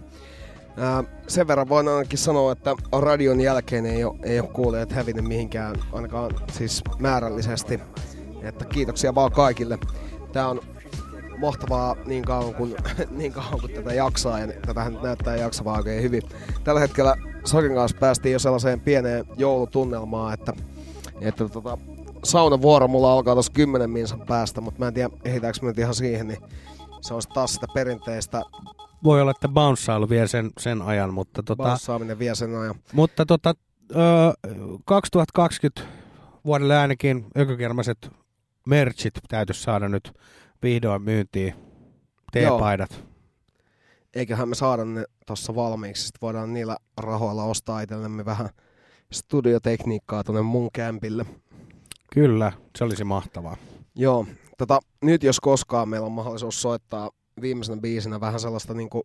Ää, sen verran voin ainakin sanoa, että radion jälkeen ei ole, ei ole kuulijat hävinnyt mihinkään, ainakaan siis määrällisesti. Että kiitoksia vaan kaikille. Tää on mahtavaa niin kauan kuin, niin kauan kuin tätä jaksaa ja tätähän näyttää jaksavaa oikein hyvin. Tällä hetkellä Sokin kanssa päästiin jo sellaiseen pieneen joulutunnelmaan, että, että tota, saunavuoro mulla alkaa tuossa 10 minsan päästä, mutta mä en tiedä ehditäänkö me nyt ihan siihen, niin se on taas sitä perinteistä Voi olla, että bounceilu vie sen, sen ajan, mutta tota, bounceaaminen vie sen ajan. Mutta tota, ö, 2020 vuodelle ainakin ökykermaset merchit täytyisi saada nyt vihdoin myyntiin. T-paidat. Eiköhän me saada ne tossa valmiiksi, sitten voidaan niillä rahoilla ostaa itsellemme vähän studiotekniikkaa tuonne mun kämpille. Kyllä, se olisi mahtavaa. Joo, tota, nyt jos koskaan meillä on mahdollisuus soittaa viimeisenä biisinä vähän sellaista niinku,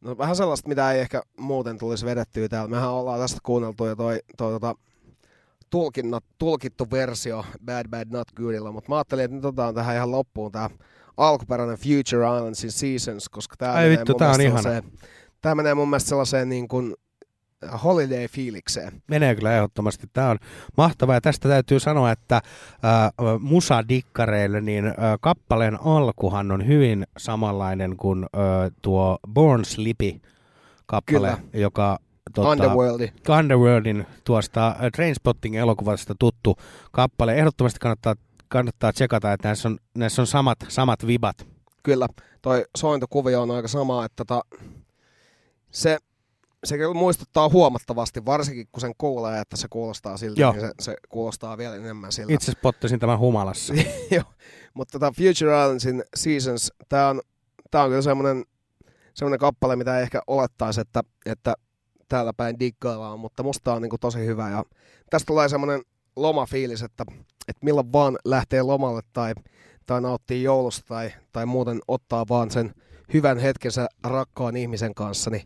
no vähän sellaista, mitä ei ehkä muuten tulisi vedettyä täällä. Mehän ollaan tästä kuunneltu jo toi, toi tota, tulkinnat, tulkittu versio Bad Bad Not Goodilla, mutta mä ajattelin, että nyt otetaan tähän ihan loppuun tää alkuperäinen Future Islandsin Seasons, koska Ai menee vittu, mun tää on mielestä ihana. sellaiseen- Tää menee mun mielestä sellaiseen niin kuin holiday-fiilikseen. Menee kyllä ehdottomasti. Tämä on mahtavaa ja tästä täytyy sanoa, että äh, musadikkareille niin äh, kappaleen alkuhan on hyvin samanlainen kuin äh, tuo Born Slippy kappale, Kyllä. joka tota, Underworldi. Underworldin tuosta äh, Trainspotting-elokuvasta tuttu kappale. Ehdottomasti kannattaa, kannattaa tsekata, että näissä on, näissä on samat, samat vibat. Kyllä, toi sointokuvio on aika sama, että tota, se, se kyllä muistuttaa huomattavasti, varsinkin kun sen kuulee, että se kuulostaa siltä, Joo. niin se, se kuulostaa vielä enemmän siltä. Itse spottasin tämän humalassa. Joo, mutta tota Future Islandsin Seasons, tää on, tää on kyllä semmonen, semmonen kappale, mitä ei ehkä olettaisi, että, että täällä päin diggaillaan, mutta musta on niinku tosi hyvä ja tästä tulee semmonen lomafiilis, että, että milloin vaan lähtee lomalle tai, tai nauttii joulusta tai, tai muuten ottaa vaan sen hyvän hetkensä rakkaan ihmisen kanssa, niin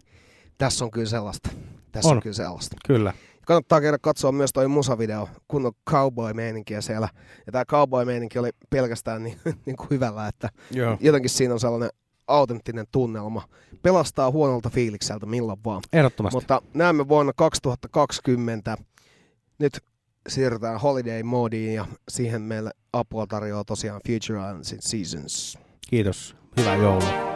tässä on kyllä sellaista. Tässä on, On. kyllä sellaista. Kyllä. Kannattaa käydä katsoa myös toi musavideo, kun on cowboy-meininkiä siellä. Ja tää cowboy-meininki oli pelkästään niin, niin kuin hyvällä, että Joo. jotenkin siinä on sellainen autenttinen tunnelma. Pelastaa huonolta fiilikseltä milloin vaan. Ehdottomasti. Mutta näemme vuonna 2020. Nyt siirrytään holiday moodiin ja siihen meille apua tarjoaa tosiaan Future Islandsin Seasons. Kiitos. Hyvää joulua.